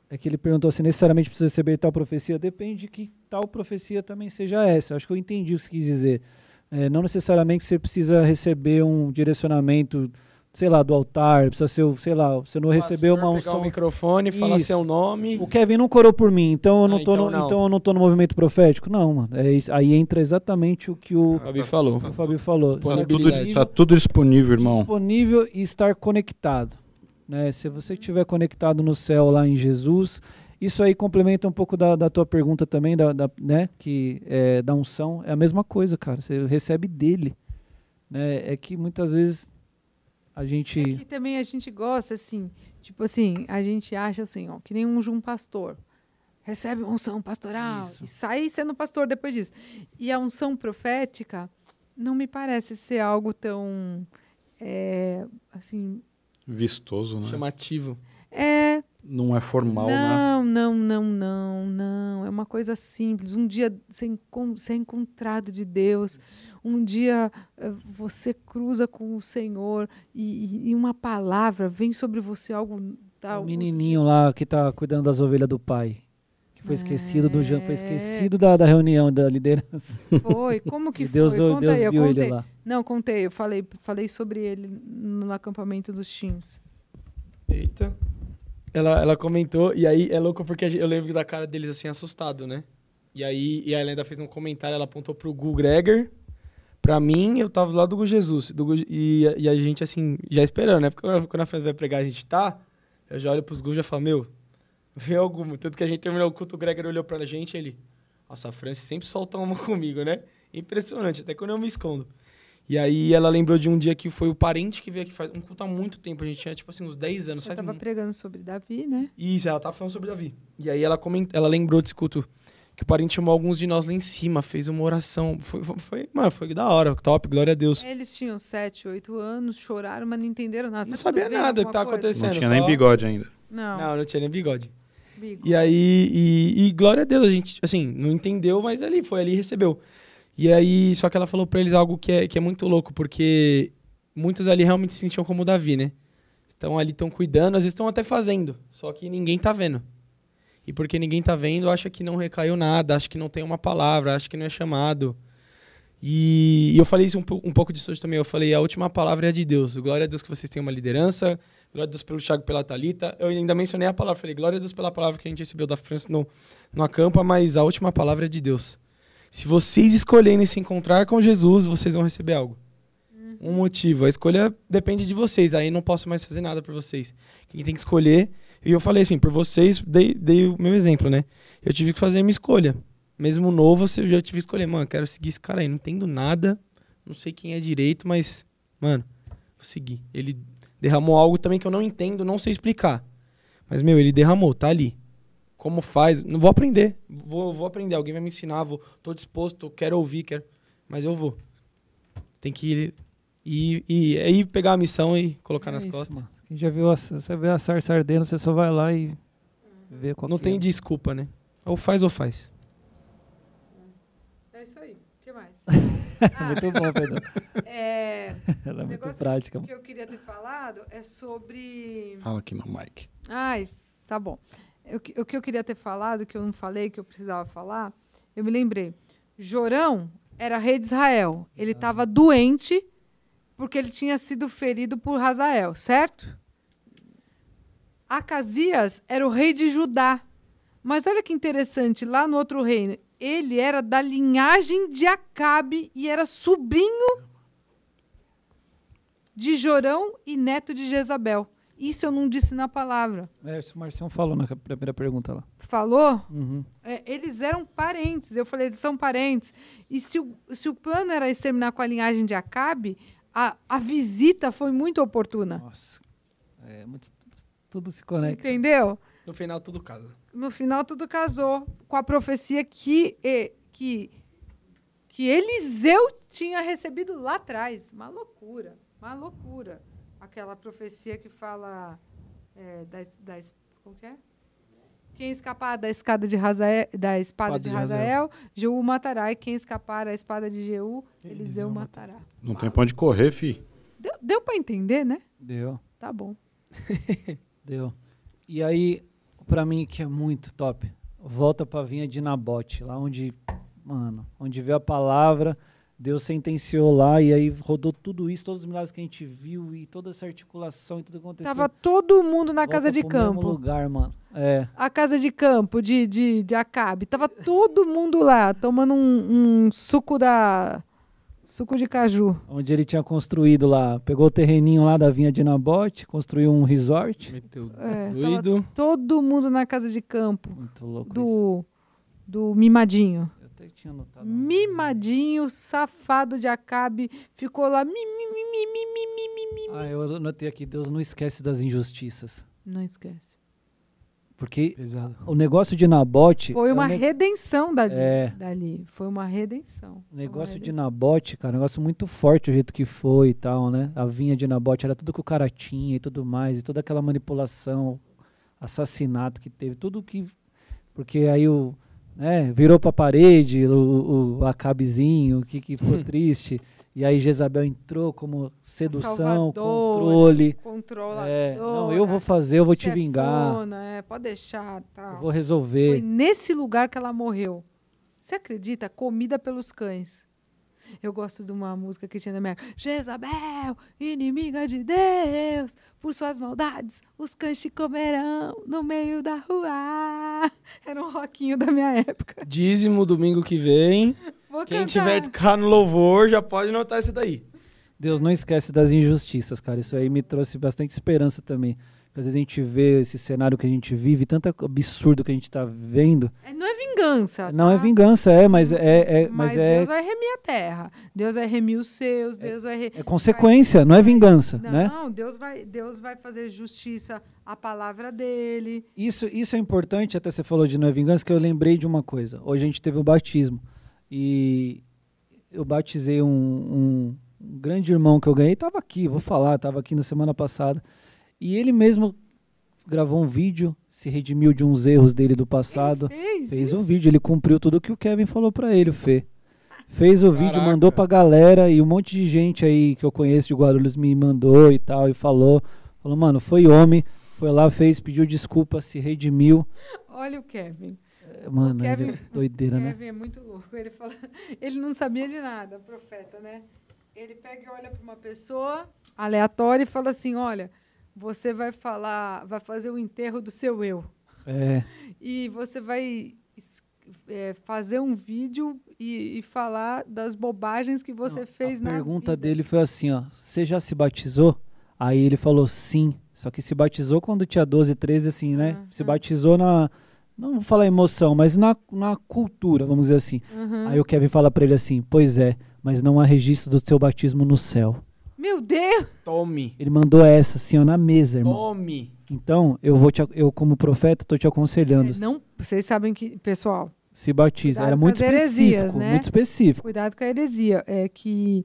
Speaker 1: é que ele perguntou se necessariamente precisa receber tal profecia. Depende de que tal profecia também seja essa. Eu acho que eu entendi o que você quis dizer. É, não necessariamente você precisa receber um direcionamento, sei lá, do altar. Precisa ser, o- sei lá, você não recebeu uma
Speaker 3: pegar o
Speaker 1: unção.
Speaker 3: microfone, falar
Speaker 1: Isso.
Speaker 3: seu nome.
Speaker 1: O Kevin não corou por mim, então eu não,
Speaker 3: Ah,
Speaker 1: tô,
Speaker 3: então
Speaker 1: no,
Speaker 3: não.
Speaker 1: então eu não tô no movimento profético. Não, mano. É isso, aí entra exatamente o que o,
Speaker 3: O Fabi falou.
Speaker 1: o Fabio falou. Estar
Speaker 4: Tudo, tá tudo disponível, irmão.
Speaker 1: disponível e estar conectado. Né? Se você estiver conectado no céu lá em Jesus, isso aí complementa um pouco da, da tua pergunta também, da, da- né? que é, da unção. É a mesma coisa, cara. Você recebe dele. Né? É que muitas vezes a gente.
Speaker 2: É que também a gente gosta, assim, tipo assim, a gente acha assim, ó, que nem um, um pastor. Recebe unção pastoral
Speaker 1: Isso.
Speaker 2: e sai sendo pastor depois disso. E a unção profética não me parece ser algo tão, é, assim,
Speaker 4: Vistoso, né?
Speaker 3: Chamativo.
Speaker 2: é,
Speaker 4: Não é formal, né?
Speaker 2: não, não, não, não, não. É uma coisa simples. Um dia encon- ser encontrado de Deus. Um dia eh, você cruza com o Senhor e, e- uma palavra vem sobre você, algo
Speaker 1: O
Speaker 2: tal.
Speaker 1: menininho lá que tá cuidando das ovelhas do pai. Que foi esquecido do foi
Speaker 2: É.
Speaker 1: esquecido da, da reunião da liderança.
Speaker 2: Foi, como que [LAUGHS]
Speaker 1: Deus,
Speaker 2: foi? Conta
Speaker 1: Deus
Speaker 2: aí, eu
Speaker 1: viu
Speaker 2: contei.
Speaker 1: ele lá.
Speaker 2: Não, contei, eu falei, falei sobre ele no acampamento dos Teams.
Speaker 3: Eita. Ela, ela comentou, e aí é louco porque eu lembro da cara deles assim, assustado, né? E aí e a Helena fez um comentário, ela apontou pro Gu Greger. Pra mim, eu tava do lado do Gu Jesus. Do e, e a gente, assim, já esperando, né? Porque quando a França vai pregar, a gente tá. Eu já olho pros Gu e já falo, meu, [LAUGHS] vê alguma. Tanto que a gente terminou o culto, o Greger olhou pra gente e ele. Nossa, a França sempre solta uma [LAUGHS] comigo, né? Impressionante, até quando eu me escondo. E aí ela lembrou de um dia que foi o parente que veio aqui faz um culto há muito tempo. A gente tinha, tipo assim, uns 10 anos. Faz
Speaker 2: estava
Speaker 3: mu-
Speaker 2: pregando sobre Davi, né?
Speaker 3: isso, ela tava falando sobre Davi. E aí ela coment... ela lembrou desse culto que o parente chamou alguns de nós lá em cima, fez uma oração. Foi, foi, foi- mano, foi da hora, top, glória a Deus.
Speaker 2: Eles tinham 7, 8 anos, choraram, mas não entenderam nada.
Speaker 3: Não sabia nada
Speaker 2: alguma
Speaker 3: que tava
Speaker 2: coisa?
Speaker 3: acontecendo.
Speaker 4: Não tinha
Speaker 3: só-
Speaker 4: nem bigode ainda.
Speaker 2: Não,
Speaker 3: Não, não tinha nem bigode.
Speaker 2: bigo.
Speaker 3: E aí, e, e glória a Deus, a gente, assim, não entendeu, mas ali, foi ali e recebeu. E aí, só que ela falou pra eles algo que é, que é muito louco, porque muitos ali realmente se sentiam como Davi, né? Estão ali, estão cuidando, às vezes estão até fazendo, só que ninguém tá vendo. E porque ninguém tá vendo, acha que não recaiu nada, acha que não tem uma palavra, acha que não é chamado. E, e eu falei isso um, um pouco disso hoje também. Eu falei, a última palavra é de Deus. Glória a Deus que vocês têm uma liderança, Glória a Deus pelo Thiago pela Thalita. Eu ainda mencionei a palavra. Falei, glória a Deus pela palavra que a gente recebeu da França no, no acampa, mas a última palavra é de Deus. Se vocês escolherem se encontrar com Jesus, vocês vão receber algo. Um motivo. A escolha depende de vocês. Aí não posso mais fazer nada por vocês. Quem tem que escolher. E eu falei assim, por vocês, dei, dei o meu exemplo, né? Eu tive que fazer a minha escolha. Mesmo novo, eu já tive que escolher, mano, quero seguir esse cara aí. Não entendo nada. Não sei quem é direito, mas, mano, vou seguir. Ele derramou algo também que eu não entendo, não sei explicar. Mas, meu, ele derramou, tá ali. Como faz? Não vou aprender. Vou, vou aprender. Alguém vai me ensinar, vou, tô disposto, quero ouvir, quero. Mas eu vou. Tem que ir e, e aí pegar a missão e colocar
Speaker 1: É
Speaker 3: nas
Speaker 1: isso,
Speaker 3: costas.
Speaker 1: mano. Quem já viu, a, você vê a sarça ardendo, você só vai lá e vê qual
Speaker 3: Não
Speaker 1: que
Speaker 3: tem
Speaker 1: é.
Speaker 3: desculpa, né? Ou faz ou faz.
Speaker 2: É isso aí. O que mais? [LAUGHS]
Speaker 1: Muito bom, Pedro. [LAUGHS]
Speaker 2: É,
Speaker 1: Ela é
Speaker 2: o
Speaker 1: muito prática.
Speaker 2: que eu queria ter falado é sobre.
Speaker 4: Fala aqui no mic.
Speaker 2: Ai, tá bom. O que, eu queria ter falado, que eu não falei, que eu precisava falar, eu me lembrei. Jorão era rei de Israel. Ele estava doente porque ele tinha sido ferido por Hazael, certo? Acasias era o rei de Judá. Mas olha que interessante, lá no outro reino, ele era da linhagem de Acabe e era sobrinho de Jorão e neto de Jezabel. Isso eu não disse na palavra.
Speaker 1: É, isso o Marcião falou na primeira pergunta lá.
Speaker 2: Falou?
Speaker 1: Uhum.
Speaker 2: É, eles eram parentes. Eu falei, eles são parentes. E se o, se o plano era exterminar com a linhagem de Acabe, a, a visita foi muito oportuna.
Speaker 1: Nossa. É, muito- tudo se conecta.
Speaker 2: Entendeu?
Speaker 3: No final, tudo casa.
Speaker 2: No final, tudo casou com a profecia que, que, que Eliseu tinha recebido lá atrás. Uma loucura, uma loucura. Aquela profecia que fala eh, da, como que é? Quem escapar da escada de Hazael, da espada
Speaker 3: Espada
Speaker 2: de Hazael, Jeú matará. E quem escapar da espada de Jeú, Eliseu matará.
Speaker 4: Não tem pra onde correr, fi.
Speaker 2: Deu, deu para entender, né?
Speaker 1: Deu,
Speaker 2: Tá bom. [LAUGHS]
Speaker 1: deu. E aí, pra mim, que é muito top, volta pra vinha de Nabote, lá onde, mano, onde veio a palavra, Deus sentenciou lá e aí rodou tudo isso, todos os milagres que a gente viu e toda essa articulação e tudo que aconteceu.
Speaker 2: Tava todo mundo na
Speaker 1: Volta
Speaker 2: casa de
Speaker 1: pro mesmo
Speaker 2: campo.
Speaker 1: lugar, mano. É.
Speaker 2: a casa de campo de, de, de Acabe. Tava todo mundo lá, tomando um, um suco da. suco de caju.
Speaker 1: Onde ele tinha construído lá. Pegou o terreninho lá da vinha de Nabote, construiu um resort.
Speaker 3: Meteu
Speaker 2: É,
Speaker 3: doido.
Speaker 2: Todo mundo na casa de campo
Speaker 1: Muito louco isso.
Speaker 2: do, do Mimadinho
Speaker 1: até tinha.
Speaker 2: Mimadinho, safado de Acabe, ficou lá. Mi, mi, mi, mi, mi, mi, mi,
Speaker 1: Ah, eu anotei aqui: Deus não esquece das injustiças.
Speaker 2: Não esquece.
Speaker 1: Porque
Speaker 3: Pesado.
Speaker 1: o negócio de Nabote. É foi
Speaker 2: uma
Speaker 1: é
Speaker 2: redenção dali,
Speaker 1: é.
Speaker 2: dali. Foi uma redenção.
Speaker 1: O negócio
Speaker 2: redenção.
Speaker 1: de Nabote, cara, é um negócio muito forte o jeito que foi e tal, né? A vinha de Nabote era tudo que o cara tinha e tudo mais, e toda aquela manipulação, assassinato que teve, tudo que. Porque aí o né, virou pra parede o, o Acabezinho, que, que ficou triste. E aí Jezabel entrou como sedução,
Speaker 2: Salvadora,
Speaker 1: controle.
Speaker 2: Controladora.
Speaker 1: É, não, eu vou fazer, eu vou te vingar,
Speaker 2: chefona, É, pode deixar. Tal.
Speaker 1: eu vou
Speaker 2: Foi
Speaker 1: resolver.
Speaker 2: nesse lugar que ela morreu. Você acredita? Comida pelos cães. Eu gosto de uma música que tinha na minha. Jezabel, inimiga de Deus, por suas maldades, os cães te comerão no meio da rua. [LAUGHS] Era um rockinho da minha época.
Speaker 3: Dízimo domingo que vem.
Speaker 2: Vou
Speaker 3: Quem
Speaker 2: cantar.
Speaker 3: tiver de cá no louvor já pode notar isso daí.
Speaker 1: Deus não esquece das injustiças, cara. Isso aí me trouxe bastante esperança também. Às vezes a gente vê esse cenário que a gente vive, tanto absurdo que a gente tá vendo.
Speaker 2: É, Não é vingança.
Speaker 1: Não é
Speaker 2: tá?
Speaker 1: vingança, é, mas é, é-
Speaker 2: Mas,
Speaker 1: mas é,
Speaker 2: Deus vai remir a terra. Deus vai remir os seus. Deus vai. re-
Speaker 1: é consequência, não é vingança,
Speaker 2: Não,
Speaker 1: né?
Speaker 2: Deus vai, Deus vai fazer justiça à palavra dele.
Speaker 1: Isso, isso é importante, até você falou de não é vingança, que eu lembrei de uma coisa. Hoje a gente teve o batismo. E eu batizei um, um- um grande irmão que eu ganhei, estava aqui, vou falar, estava aqui na semana passada. E ele mesmo gravou um vídeo, se redimiu de uns erros dele do passado.
Speaker 2: Fez,
Speaker 1: Fez
Speaker 2: isso.
Speaker 1: um vídeo, ele cumpriu tudo que o Kevin falou pra ele, o Fê. Fez o vídeo,
Speaker 3: Caraca.
Speaker 1: mandou pra galera e um monte de gente aí que eu conheço de Guarulhos me mandou e tal, e falou. Falou, mano, foi homem, foi lá, fez, pediu desculpa, se redimiu.
Speaker 2: Olha o Kevin.
Speaker 1: É, Mano, ele
Speaker 2: Kevin-
Speaker 1: é doideira, né?
Speaker 2: Kevin é muito louco. Ele fala, [LAUGHS] ele não sabia de nada, profeta, né? Ele pega e olha para uma pessoa aleatória e fala assim: olha, você vai falar, vai fazer o enterro do seu eu.
Speaker 1: É.
Speaker 2: E você vai é, fazer um vídeo e, e falar das bobagens que você
Speaker 1: Não,
Speaker 2: fez
Speaker 1: a
Speaker 2: na
Speaker 1: pergunta
Speaker 2: vida.
Speaker 1: dele foi assim, ó. Você já se batizou? Aí ele falou sim. Só que se batizou quando tinha 12, 13, assim, né?
Speaker 2: Ah,
Speaker 1: se batizou na. Não vou falar emoção, mas na, na cultura, vamos dizer assim.
Speaker 2: Uhum.
Speaker 1: Aí o Kevin fala pra ele assim: Pois é, mas não há registro do seu batismo no céu.
Speaker 2: Meu Deus!
Speaker 3: Tome.
Speaker 1: Ele mandou essa assim, ó, na mesa, irmão.
Speaker 3: Tome.
Speaker 1: Então, eu vou te, eu como profeta tô te aconselhando.
Speaker 2: É, não, vocês sabem que, pessoal,
Speaker 1: Se batiza.
Speaker 2: Cuidado
Speaker 1: Era muito
Speaker 2: as heresias,
Speaker 1: específico,
Speaker 2: né?
Speaker 1: muito específico.
Speaker 2: cuidado com a heresia. É que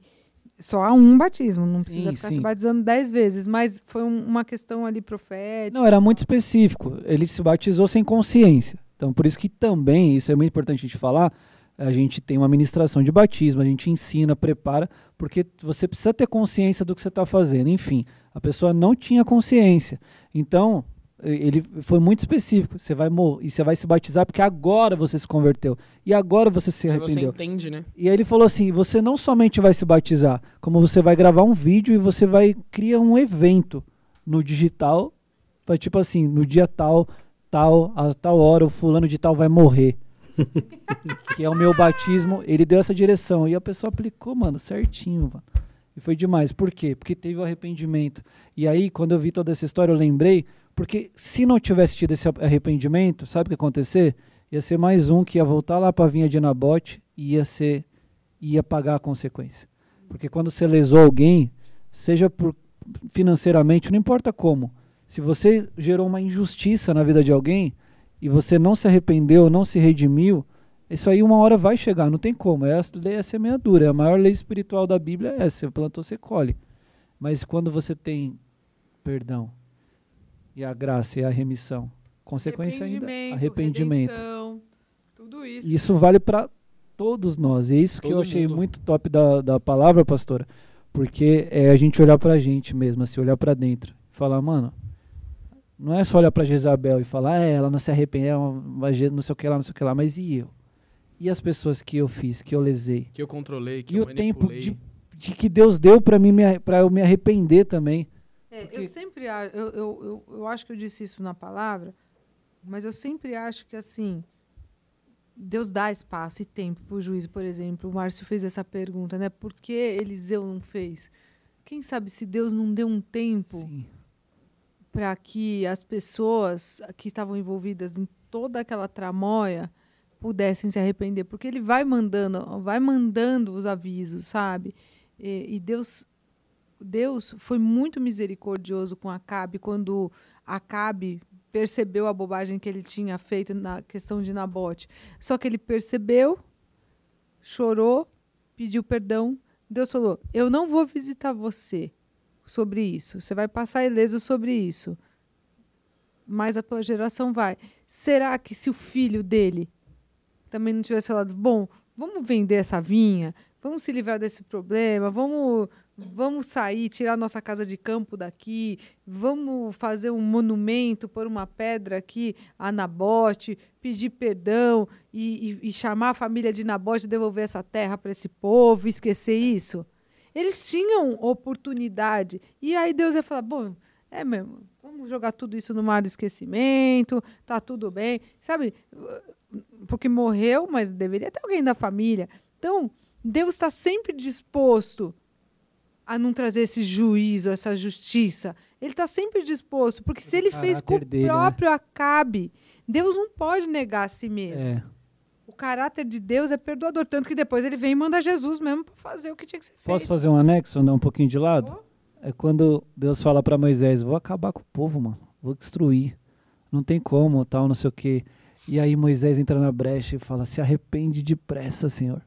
Speaker 2: só há um batismo, não precisa
Speaker 1: Sim,
Speaker 2: ficar
Speaker 1: sim.
Speaker 2: se batizando dez vezes, mas foi um- uma questão ali profética.
Speaker 1: Não, era muito específico. Ele se batizou sem consciência. Então, por isso que também, isso é muito importante a gente falar, a gente tem uma ministração de batismo, a gente ensina, prepara, porque você precisa ter consciência do que você está fazendo. Enfim, a pessoa não tinha consciência. Então, ele foi muito específico. Você vai morrer e você vai se batizar porque agora você se converteu. E agora você se
Speaker 3: Aí você
Speaker 1: arrependeu.
Speaker 3: entende, né?
Speaker 1: E aí ele falou assim: você não somente vai se batizar, como você vai gravar um vídeo e você vai criar um evento no digital, pra, tipo assim, no dia tal, tal, a tal hora, o fulano de tal vai morrer. [LAUGHS] que é o meu batismo. Ele deu essa direção. E a pessoa aplicou, mano, certinho, mano. E foi demais. Por quê? Porque teve o arrependimento. E aí, quando eu vi toda essa história, eu lembrei, porque se não tivesse tido esse arrependimento, sabe o que ia acontecer? Ia ser mais um que ia voltar lá pra vinha de Nabote e ia ser ia pagar a consequência. Porque quando você lesou alguém, seja por financeiramente, não importa como, se você gerou uma injustiça na vida de alguém e você não se arrependeu, não se redimiu, isso aí uma hora vai chegar, não tem como. É a lei é semeadura, a maior lei espiritual da Bíblia é essa, você plantou, você colhe. Mas quando você tem perdão e a graça e a remissão, consequência ainda, arrependimento.
Speaker 2: redenção, tudo isso.
Speaker 1: Isso vale para todos nós. E é isso que eu
Speaker 3: Todo
Speaker 1: achei
Speaker 3: mundo.
Speaker 1: muito top da, da palavra, pastora. Porque é a gente olhar pra gente mesmo, assim, olhar pra dentro. E falar, mano, não é só olhar pra Jezabel e falar, é, ela não se arrepende, uma- uma je- não sei o que lá, não sei o que lá, mas e eu? E as pessoas que eu fiz, que eu lesei?
Speaker 3: Que eu controlei, que
Speaker 1: E
Speaker 3: eu
Speaker 1: o tempo
Speaker 3: manipulei.
Speaker 1: de, de que Deus deu pra mim me, para eu me arrepender também.
Speaker 2: É,
Speaker 1: Porque-
Speaker 2: eu sempre acho, eu, eu, eu, eu acho que eu disse isso na palavra, mas eu sempre acho que assim, Deus dá espaço e tempo para o juízo, por exemplo. O Márcio fez essa pergunta, né? Por que Eliseu não fez? Quem sabe se Deus não deu um tempo
Speaker 1: Sim.
Speaker 2: Para que as pessoas que estavam envolvidas em toda aquela tramóia pudessem se arrepender, porque ele vai mandando, vai mandando os avisos, sabe? E, e Deus, Deus foi muito misericordioso com Acabe quando Acabe percebeu a bobagem que ele tinha feito na questão de Nabote. Só que ele percebeu, chorou, pediu perdão. Deus falou: Eu não vou visitar você sobre isso. Você vai passar ileso sobre isso. Mas a tua geração vai. Será que se o filho dele também não tivesse falado, bom, vamos vender essa vinha, vamos se livrar desse problema, vamos, vamos sair, tirar nossa casa de campo daqui, vamos fazer um monumento, pôr uma pedra aqui a Nabote, pedir perdão e, e- e chamar a família de Nabote, devolver essa terra para esse povo, esquecer isso. Eles tinham oportunidade. E aí Deus ia falar: bom, é mesmo, vamos jogar tudo isso no mar do esquecimento, tá tudo bem. Sabe? Porque morreu, mas deveria ter alguém da família. Então, Deus está sempre disposto a não trazer esse juízo, essa justiça. Ele está sempre disposto, porque se ele fez com o
Speaker 1: dele, né?
Speaker 2: próprio Acabe, Deus não pode negar a si mesmo.
Speaker 1: É.
Speaker 2: O caráter de Deus é perdoador, tanto que depois ele vem e manda Jesus mesmo para fazer o que tinha que ser
Speaker 1: Posso
Speaker 2: feito.
Speaker 1: fazer um anexo, andar um pouquinho de lado?
Speaker 2: Oh.
Speaker 1: É quando Deus fala pra Moisés, vou acabar com o povo, mano. Vou destruir. Não tem como, tal, não sei o quê. E aí Moisés entra na brecha e fala, se arrepende depressa, Senhor.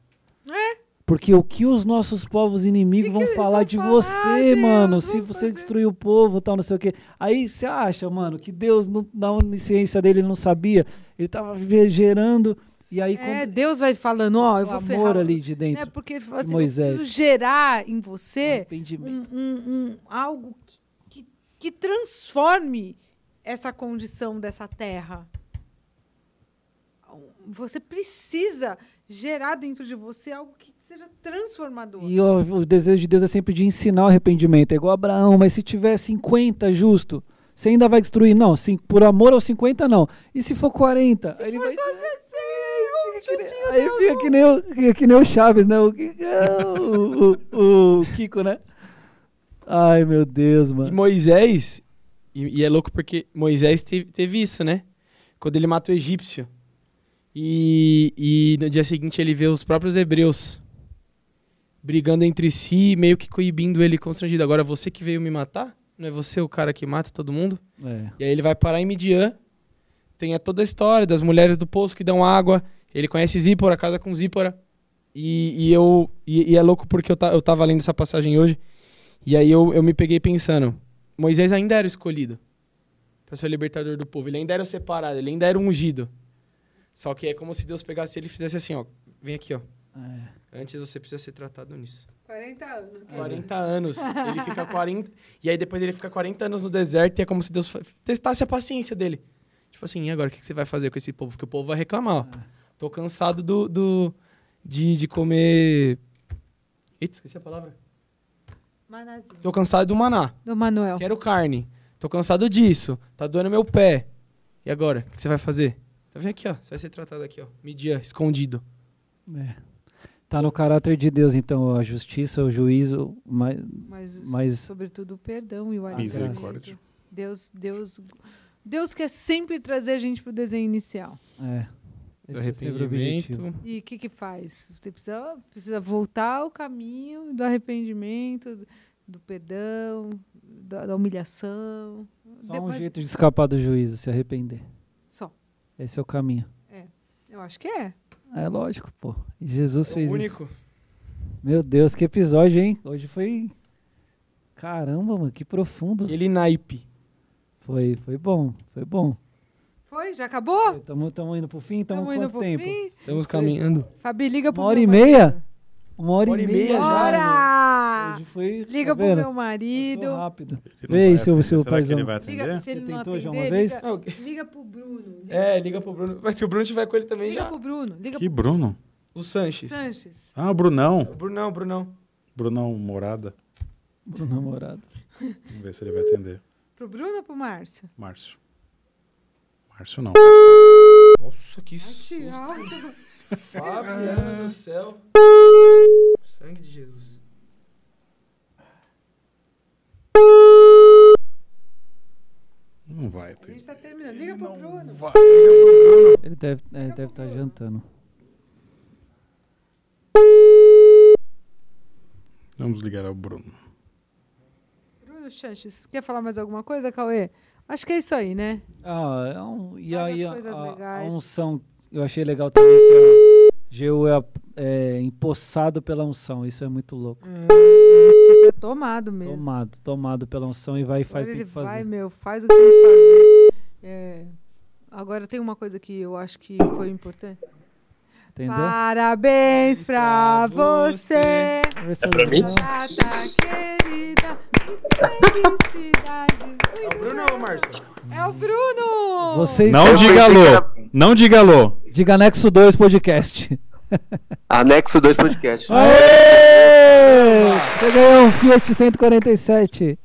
Speaker 2: É.
Speaker 1: Porque o que os nossos povos inimigos
Speaker 2: Que
Speaker 1: vão
Speaker 2: que
Speaker 1: falar
Speaker 2: vão
Speaker 1: de
Speaker 2: falar,
Speaker 1: você,
Speaker 2: Deus?
Speaker 1: mano, se você
Speaker 2: fazer-
Speaker 1: destruir o povo, tal, não sei o quê. Aí você acha, mano, que Deus, não- na onisciência dele, ele não sabia. Ele tava gerando, e aí
Speaker 2: É,
Speaker 1: com
Speaker 2: Deus vai falando, ó, eu
Speaker 1: o
Speaker 2: vou
Speaker 1: amor
Speaker 2: ferrar.
Speaker 1: ali de dentro.
Speaker 2: né? Porque assim,
Speaker 1: Moisés.
Speaker 2: eu preciso gerar em você um, um- um- algo que, que, que transforme essa condição dessa terra. você precisa gerar dentro de você algo que seja transformador.
Speaker 1: E ó, o desejo de Deus é sempre de ensinar o arrependimento. É igual Abraão, mas se tiver 50 justo, você ainda vai destruir? Não, sim, por amor aos 50, não. E se for 40?
Speaker 2: Se
Speaker 1: ele
Speaker 2: for
Speaker 1: vai
Speaker 2: só
Speaker 1: Aí fica que nem, o, que nem o Chaves, né? O, o, o- o Kiko, né? Ai, meu Deus,
Speaker 3: E
Speaker 1: mano.
Speaker 3: Moisés, e, e é louco porque Moisés teve, teve isso, né? Quando ele mata o egípcio. E, e no dia seguinte ele vê os próprios hebreus brigando entre si, meio que coibindo ele constrangido. Agora você que veio me matar? Não é você o cara que mata todo mundo?
Speaker 1: É.
Speaker 3: E aí ele vai parar em Midian. Tem a toda a história das mulheres do poço que dão água. Ele conhece Zípora, casa com Zípora. E, e eu e, e é louco porque eu, ta, eu tava lendo essa passagem hoje. E aí eu, eu me peguei pensando. Moisés ainda era escolhido para ser o libertador do povo. Ele ainda era o separado, ele ainda era ungido. Só que é como se Deus pegasse ele e fizesse assim, ó. Vem aqui, ó.
Speaker 1: É.
Speaker 3: Antes você precisa ser tratado nisso.
Speaker 2: 40 anos.
Speaker 3: 40 anos. Ele fica 40. E aí depois ele fica 40 anos no deserto e é como se Deus testasse a paciência dele. Tipo assim, e agora o que que você vai fazer com esse povo? Porque o povo vai reclamar, ó. Tô cansado do. do de, de comer. Eita, esqueci a palavra.
Speaker 2: Manazinho.
Speaker 3: Tô cansado do maná.
Speaker 2: Do Manuel.
Speaker 3: Quero carne. Tô cansado disso. Tá doendo meu pé. E agora? O que você vai fazer? Tá vem aqui, ó. Você vai ser tratado aqui, ó. Media, escondido.
Speaker 1: É. Tá no caráter de Deus, então, a justiça, o juízo, mas,
Speaker 2: Mas,
Speaker 1: mas
Speaker 2: sobretudo, o perdão e o
Speaker 4: Misericórdia.
Speaker 2: arrependimento. Deus, Deus, Deus quer sempre trazer a gente pro desenho inicial.
Speaker 1: é.
Speaker 3: Do
Speaker 1: Esse é
Speaker 3: arrependimento.
Speaker 2: E o que que faz? Você precisa, precisa voltar ao caminho do arrependimento, do, do perdão, da, da humilhação.
Speaker 1: Só um
Speaker 2: Depois-
Speaker 1: jeito de escapar do juízo, se arrepender.
Speaker 2: Só.
Speaker 1: Esse é o caminho.
Speaker 2: Eu acho que é.
Speaker 1: É lógico, pô. Jesus
Speaker 3: É
Speaker 1: fez
Speaker 3: o
Speaker 1: isso.
Speaker 3: único.
Speaker 1: Meu Deus, que episódio, hein? Hoje foi. Caramba, mano, que profundo.
Speaker 3: Aquele naipe.
Speaker 1: Foi, foi bom, foi bom.
Speaker 2: Foi? Já acabou?
Speaker 1: Estamos indo pro fim? Estamos
Speaker 2: indo
Speaker 1: quanto
Speaker 2: pro
Speaker 1: tempo?
Speaker 2: fim?
Speaker 3: Estamos caminhando.
Speaker 2: Fabi, liga pro
Speaker 1: Uma hora
Speaker 2: meu
Speaker 1: e meia? Uma hora,
Speaker 3: Hora
Speaker 1: e
Speaker 3: e
Speaker 1: meia,
Speaker 3: meia
Speaker 1: já.
Speaker 3: já!
Speaker 1: Hoje foi.
Speaker 2: Liga
Speaker 1: tá
Speaker 2: pro
Speaker 1: vendo?
Speaker 2: meu marido.
Speaker 1: Passou rápido. Vê aí,
Speaker 4: vai
Speaker 1: seu- paizão.
Speaker 4: vai atender?
Speaker 2: Liga, se
Speaker 1: Você
Speaker 2: ele não
Speaker 1: tentou já
Speaker 2: atender,
Speaker 1: uma vez?
Speaker 2: liga, liga pro Bruno. Liga,
Speaker 3: É, liga pro Bruno. Mas se o Bruno tiver com ele também
Speaker 2: liga
Speaker 3: já.
Speaker 2: pro Bruno. Liga
Speaker 4: Que
Speaker 2: pro
Speaker 4: Bruno?
Speaker 3: O Sanches.
Speaker 2: Sanches.
Speaker 4: Ah, o Brunão.
Speaker 3: O Brunão, Brunão.
Speaker 4: Brunão Morada.
Speaker 1: Pro namorado.
Speaker 4: Vamos ver se ele vai atender.
Speaker 2: Pro Bruno ou pro Márcio?
Speaker 4: Márcio. Márcio não.
Speaker 3: Nossa, que susto. [LAUGHS] Fabiano do céu. Sangue de Jesus.
Speaker 4: Não vai
Speaker 2: A gente tá terminando. Liga pro Bruno.
Speaker 4: Vai.
Speaker 1: Ele deve é, deve estar jantando.
Speaker 4: Vamos ligar ao Bruno.
Speaker 2: Bruno Sanches. Quer falar mais alguma coisa, Cauê? Acho que é isso aí, né?
Speaker 1: Ah, é um, e
Speaker 2: Várias
Speaker 1: aí a, a- unção, eu achei legal também que a Geu é, é empossado pela unção. Isso é muito louco.
Speaker 2: Fica tomado mesmo.
Speaker 1: Tomado, tomado pela unção e vai e faz o que
Speaker 2: ele
Speaker 1: tem que fazer.
Speaker 2: vai, meu, faz o que tem que fazer. É, Agora tem uma coisa que eu acho que foi importante.
Speaker 1: Entendeu?
Speaker 2: Parabéns pra
Speaker 3: pra
Speaker 2: você.
Speaker 1: É
Speaker 5: pra mim?
Speaker 2: Muita felicidade.
Speaker 3: É o Bruno ou o Márcio?
Speaker 2: É o Bruno!
Speaker 1: Vocês
Speaker 4: Não
Speaker 5: Eu
Speaker 4: diga
Speaker 5: que
Speaker 4: alô.
Speaker 5: era-
Speaker 4: Não diga alô.
Speaker 1: Diga Anexo 2 Podcast. [LAUGHS]
Speaker 5: Anexo 2 Podcast.
Speaker 1: Aê! Você ganhou um Fiat 147.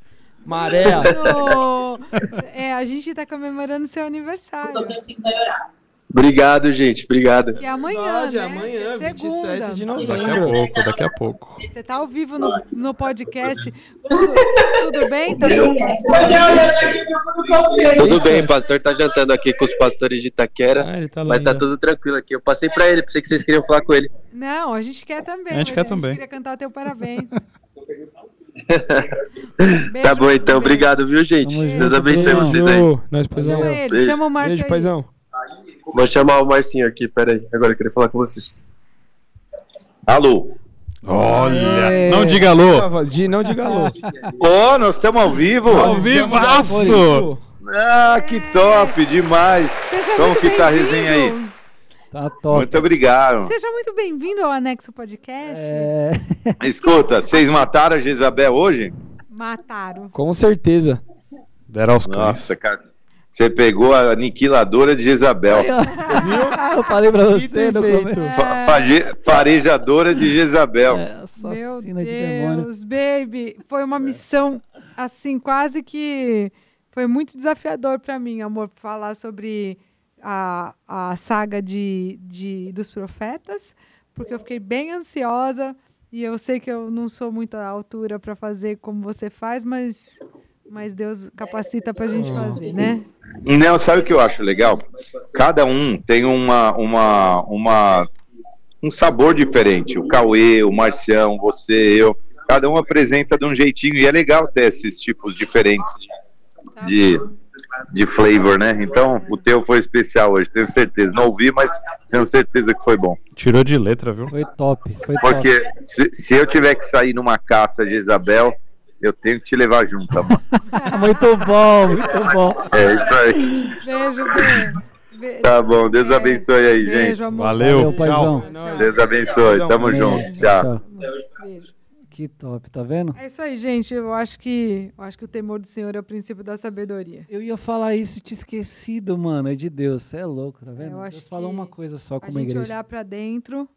Speaker 3: Maré.
Speaker 2: Bruno! É, a gente tá comemorando seu aniversário.
Speaker 5: Obrigado, gente. Obrigado.
Speaker 2: É amanhã,
Speaker 3: Verdade,
Speaker 2: né?
Speaker 3: amanhã,
Speaker 2: É
Speaker 3: 27 de
Speaker 2: segunda.
Speaker 4: Daqui a
Speaker 3: novembro.
Speaker 4: pouco, daqui a pouco.
Speaker 2: Você tá ao vivo no, no podcast. Tudo, tudo bem? Tá tudo
Speaker 5: Tudo bem, pastor tá jantando aqui com os pastores de Itaquera.
Speaker 3: Ah, tá
Speaker 5: Mas tá
Speaker 3: ainda.
Speaker 5: tudo tranquilo aqui. Eu passei pra ele, pensei que vocês queriam falar com ele.
Speaker 2: Não, a gente quer também.
Speaker 4: A gente quer
Speaker 2: a gente
Speaker 4: também.
Speaker 2: queria cantar teu parabéns. [LAUGHS]
Speaker 5: tá bom, então.
Speaker 2: beijo.
Speaker 5: Obrigado, viu, gente? Deus abençoe vocês aí.
Speaker 3: Nós, paizão.
Speaker 2: Chama ele,
Speaker 5: Beijo.
Speaker 2: chama o Márcio
Speaker 3: Beijo,
Speaker 2: aí.
Speaker 3: paizão.
Speaker 5: Vou chamar o Marcinho aqui, peraí. Agora eu queria falar com vocês. Alô?
Speaker 4: Olha.
Speaker 1: É.
Speaker 4: Não diga alô.
Speaker 3: De- Não diga alô.
Speaker 6: Ô, nós estamos ao vivo?
Speaker 4: Ao vivaço.
Speaker 6: Ah, que top, demais.
Speaker 2: Seja
Speaker 6: Como que tá a resenha aí?
Speaker 1: Tá top.
Speaker 6: Muito obrigado.
Speaker 2: Seja muito bem-vindo ao Anexo Podcast.
Speaker 1: É, [LAUGHS]
Speaker 6: Escuta, vocês mataram a Jezabel hoje?
Speaker 2: Mataram.
Speaker 3: Com certeza.
Speaker 4: Deram aos cães.
Speaker 6: Nossa, cara. Você pegou a aniquiladora de Jezabel.
Speaker 1: Aí, ó. [LAUGHS] Eu falei pra você no começo.
Speaker 6: Fage- farejadora de Jezabel.
Speaker 1: É,
Speaker 2: Meu
Speaker 1: assassina de demônio.
Speaker 2: Deus, baby. Foi
Speaker 6: É.
Speaker 2: uma missão, assim, quase que. Foi muito desafiador pra mim, amor, falar sobre a, a saga de, de, dos profetas, porque eu fiquei bem ansiosa e eu sei que eu não sou muito à altura pra fazer como você faz, mas, mas Deus capacita pra gente fazer, né?
Speaker 6: Não, sabe o que eu acho legal? Cada um tem uma, uma, uma, um sabor diferente. O Cauê, o Marcião, você, eu. Cada um apresenta de um jeitinho e é legal ter esses tipos diferentes
Speaker 2: Tá
Speaker 6: de, de flavor, né? Então, o teu foi especial hoje, tenho certeza. Não ouvi, mas tenho certeza que foi bom.
Speaker 4: Tirou de letra, viu?
Speaker 1: Foi top, foi top.
Speaker 6: Porque se, se eu tiver que sair numa caça de Isabel, eu tenho que te levar junto, amor. [LAUGHS]
Speaker 1: Muito bom, muito bom.
Speaker 6: É isso aí.
Speaker 2: Beijo. Bê-
Speaker 6: Tá bom, Deus abençoe aí,
Speaker 2: Beijo,
Speaker 6: gente.
Speaker 2: amor.
Speaker 4: Valeu,
Speaker 1: Valeu, paizão.
Speaker 3: É.
Speaker 6: Deus abençoe, tamo
Speaker 1: Amém.
Speaker 6: junto. Tchau.
Speaker 2: Beijo.
Speaker 1: Que top, tá vendo?
Speaker 2: É isso aí, gente. Eu acho que eu acho que o temor do Senhor é o princípio da sabedoria.
Speaker 1: Eu ia falar isso e te esquecido, mano. É de Deus. Você é louco, tá vendo?
Speaker 2: eu acho
Speaker 1: Deus falou
Speaker 2: que
Speaker 1: uma coisa só
Speaker 2: A
Speaker 1: como
Speaker 2: gente
Speaker 1: igreja.
Speaker 2: olhar para dentro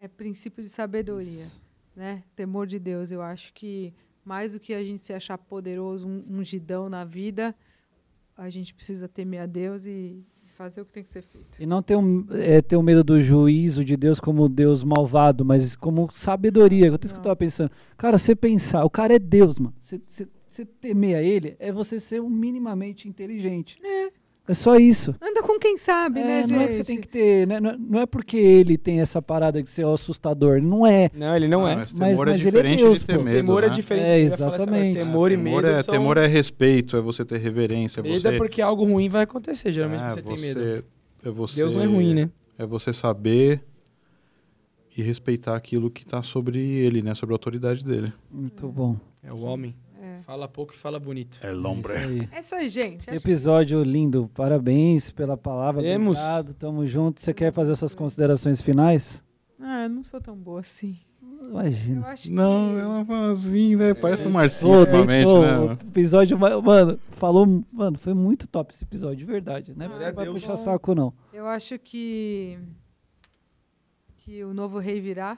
Speaker 2: é princípio de sabedoria,
Speaker 1: Isso.
Speaker 2: né? Temor de Deus. Eu acho que mais do que a gente se achar poderoso, um ungidão na vida, a gente precisa temer a Deus e fazer o que tem que ser feito.
Speaker 1: E não ter, um, é, ter um medo do juízo de Deus como Deus malvado, mas como sabedoria. Eu isso que eu
Speaker 2: Não.
Speaker 1: tava pensando. Cara, você pensar, o cara é Deus, mano. Você temer a ele é você ser um minimamente inteligente. É. só isso.
Speaker 2: Anda com quem sabe,
Speaker 1: É,
Speaker 2: né, gente?
Speaker 1: não é que você tem que ter. né, Não é, não é porque ele tem essa parada de ser assustador. Não é.
Speaker 3: Não, ele não é.
Speaker 4: Mas
Speaker 1: Mas-
Speaker 4: temor é
Speaker 1: mas ele é
Speaker 4: diferente
Speaker 1: Deus,
Speaker 4: de ter
Speaker 1: pô.
Speaker 4: medo,
Speaker 3: temor é
Speaker 4: né?
Speaker 3: diferente.
Speaker 1: É,
Speaker 3: falar essa
Speaker 1: exatamente.
Speaker 3: palavra. Temor e medo
Speaker 4: é,
Speaker 3: são...
Speaker 4: temor é respeito, é você ter reverência, é
Speaker 3: Medo
Speaker 4: você...
Speaker 3: é porque algo ruim vai acontecer, geralmente
Speaker 4: é,
Speaker 3: você tem medo.
Speaker 4: É você,
Speaker 3: Deus não é ruim, né?
Speaker 4: É você saber e respeitar aquilo que tá sobre ele, né? Sobre a autoridade dele.
Speaker 1: Muito bom.
Speaker 3: É o homem.
Speaker 2: É.
Speaker 3: Fala pouco e fala bonito.
Speaker 4: É
Speaker 1: É isso aí.
Speaker 2: É isso aí, gente. Acho
Speaker 1: Episódio lindo. Parabéns pela palavra.
Speaker 3: Temos.
Speaker 1: Obrigado. Tamo junto. Você quer fazer essas considerações finais?
Speaker 2: que- Ah, eu não sou tão boa assim. Eu
Speaker 1: Imagina.
Speaker 2: acho
Speaker 4: Não,
Speaker 2: que...
Speaker 4: ela faz assim, né? Parece um Marcinho
Speaker 1: Ô,
Speaker 4: ultimamente,
Speaker 1: deitou,
Speaker 4: né?
Speaker 1: episódio, ma- mano, falou, mano, foi muito top esse episódio, de verdade, né?
Speaker 3: Glória a
Speaker 1: Não vai
Speaker 3: Deus.
Speaker 1: puxar saco, não.
Speaker 2: Eu acho que que o novo rei virá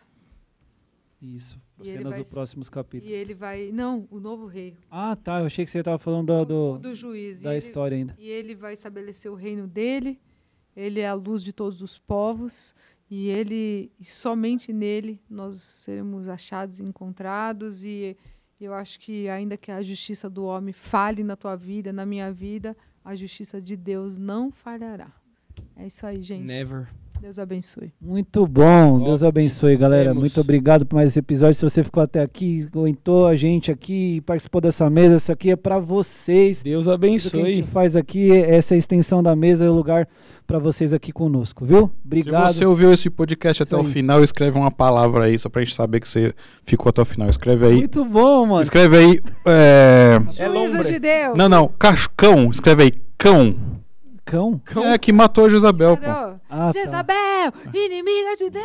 Speaker 1: Isso,
Speaker 2: E ele
Speaker 1: cenas dos próximos
Speaker 2: e
Speaker 1: capítulos.
Speaker 2: ele vai, não, o novo rei,
Speaker 1: Ah, tá, eu achei que você tava falando do, do-
Speaker 2: do juiz, e
Speaker 1: da
Speaker 2: ele,
Speaker 1: história ainda.
Speaker 2: e ele vai estabelecer o reino dele. Ele é a luz de todos os povos e ele e somente nele nós seremos achados e encontrados e eu acho que ainda que a justiça do homem falhe na tua vida, na minha vida, a justiça de Deus não falhará. É isso aí, gente.
Speaker 3: Never.
Speaker 2: Deus abençoe.
Speaker 1: Muito bom, Deus abençoe, galera.
Speaker 3: temos.
Speaker 1: Muito obrigado por mais esse episódio. Se você ficou até aqui, aguentou a gente aqui, participou dessa mesa, isso aqui é pra vocês.
Speaker 3: Deus
Speaker 1: Tudo que a gente
Speaker 3: abençoe.
Speaker 1: faz aqui, essa é a extensão da mesa, é o lugar pra vocês aqui conosco, viu? Obrigado.
Speaker 4: Se você ouviu esse podcast até o final, escreve uma palavra aí, só pra gente saber que você ficou até o final. Escreve aí.
Speaker 1: Muito bom, mano.
Speaker 4: Escreve aí. É...
Speaker 3: É
Speaker 2: Juízo
Speaker 3: lombre.
Speaker 2: de Deus.
Speaker 4: Não, não. Cascão. Escreve aí. Cão.
Speaker 1: Cão?
Speaker 4: É que matou a Jezabel, pô.
Speaker 1: Ah, tá.
Speaker 2: Jezabel, inimiga de Deus.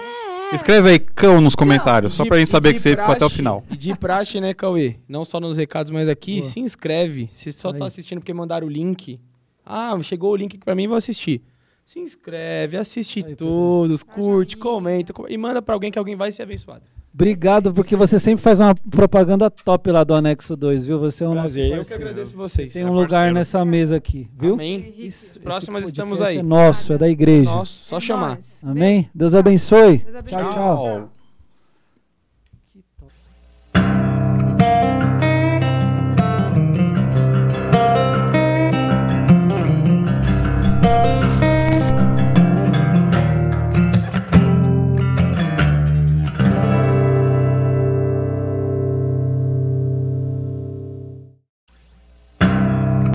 Speaker 4: Escreve aí cão nos comentários, só
Speaker 3: De-
Speaker 4: pra gente saber que você ficou até o
Speaker 3: praxe-
Speaker 4: final.
Speaker 3: E de praxe, né, Cauê? Não só nos recados, mas aqui,
Speaker 1: Boa.
Speaker 3: se inscreve. Se só tá
Speaker 1: Aí.
Speaker 3: assistindo porque mandaram o link. Ah, chegou o link aqui pra mim, vou assistir. Se inscreve, assiste
Speaker 1: Aí,
Speaker 3: todos, curte, comenta com- e manda pra alguém que alguém vai ser abençoado.
Speaker 1: Obrigado, porque você sempre faz uma propaganda top lá do Anexo 2, viu? Você é um nosso
Speaker 3: Prazer, eu que agradeço vocês.
Speaker 1: Tem
Speaker 4: É
Speaker 1: um lugar
Speaker 4: parceiro.
Speaker 1: nessa mesa aqui, viu?
Speaker 3: Amém.
Speaker 1: Isso-
Speaker 3: Próximas estamos aí.
Speaker 1: É nosso, é da igreja.
Speaker 3: Nossa, só
Speaker 2: É
Speaker 3: chamar.
Speaker 1: Amém? Deus abençoe.
Speaker 2: Deus abençoe.
Speaker 1: Tchau, tchau.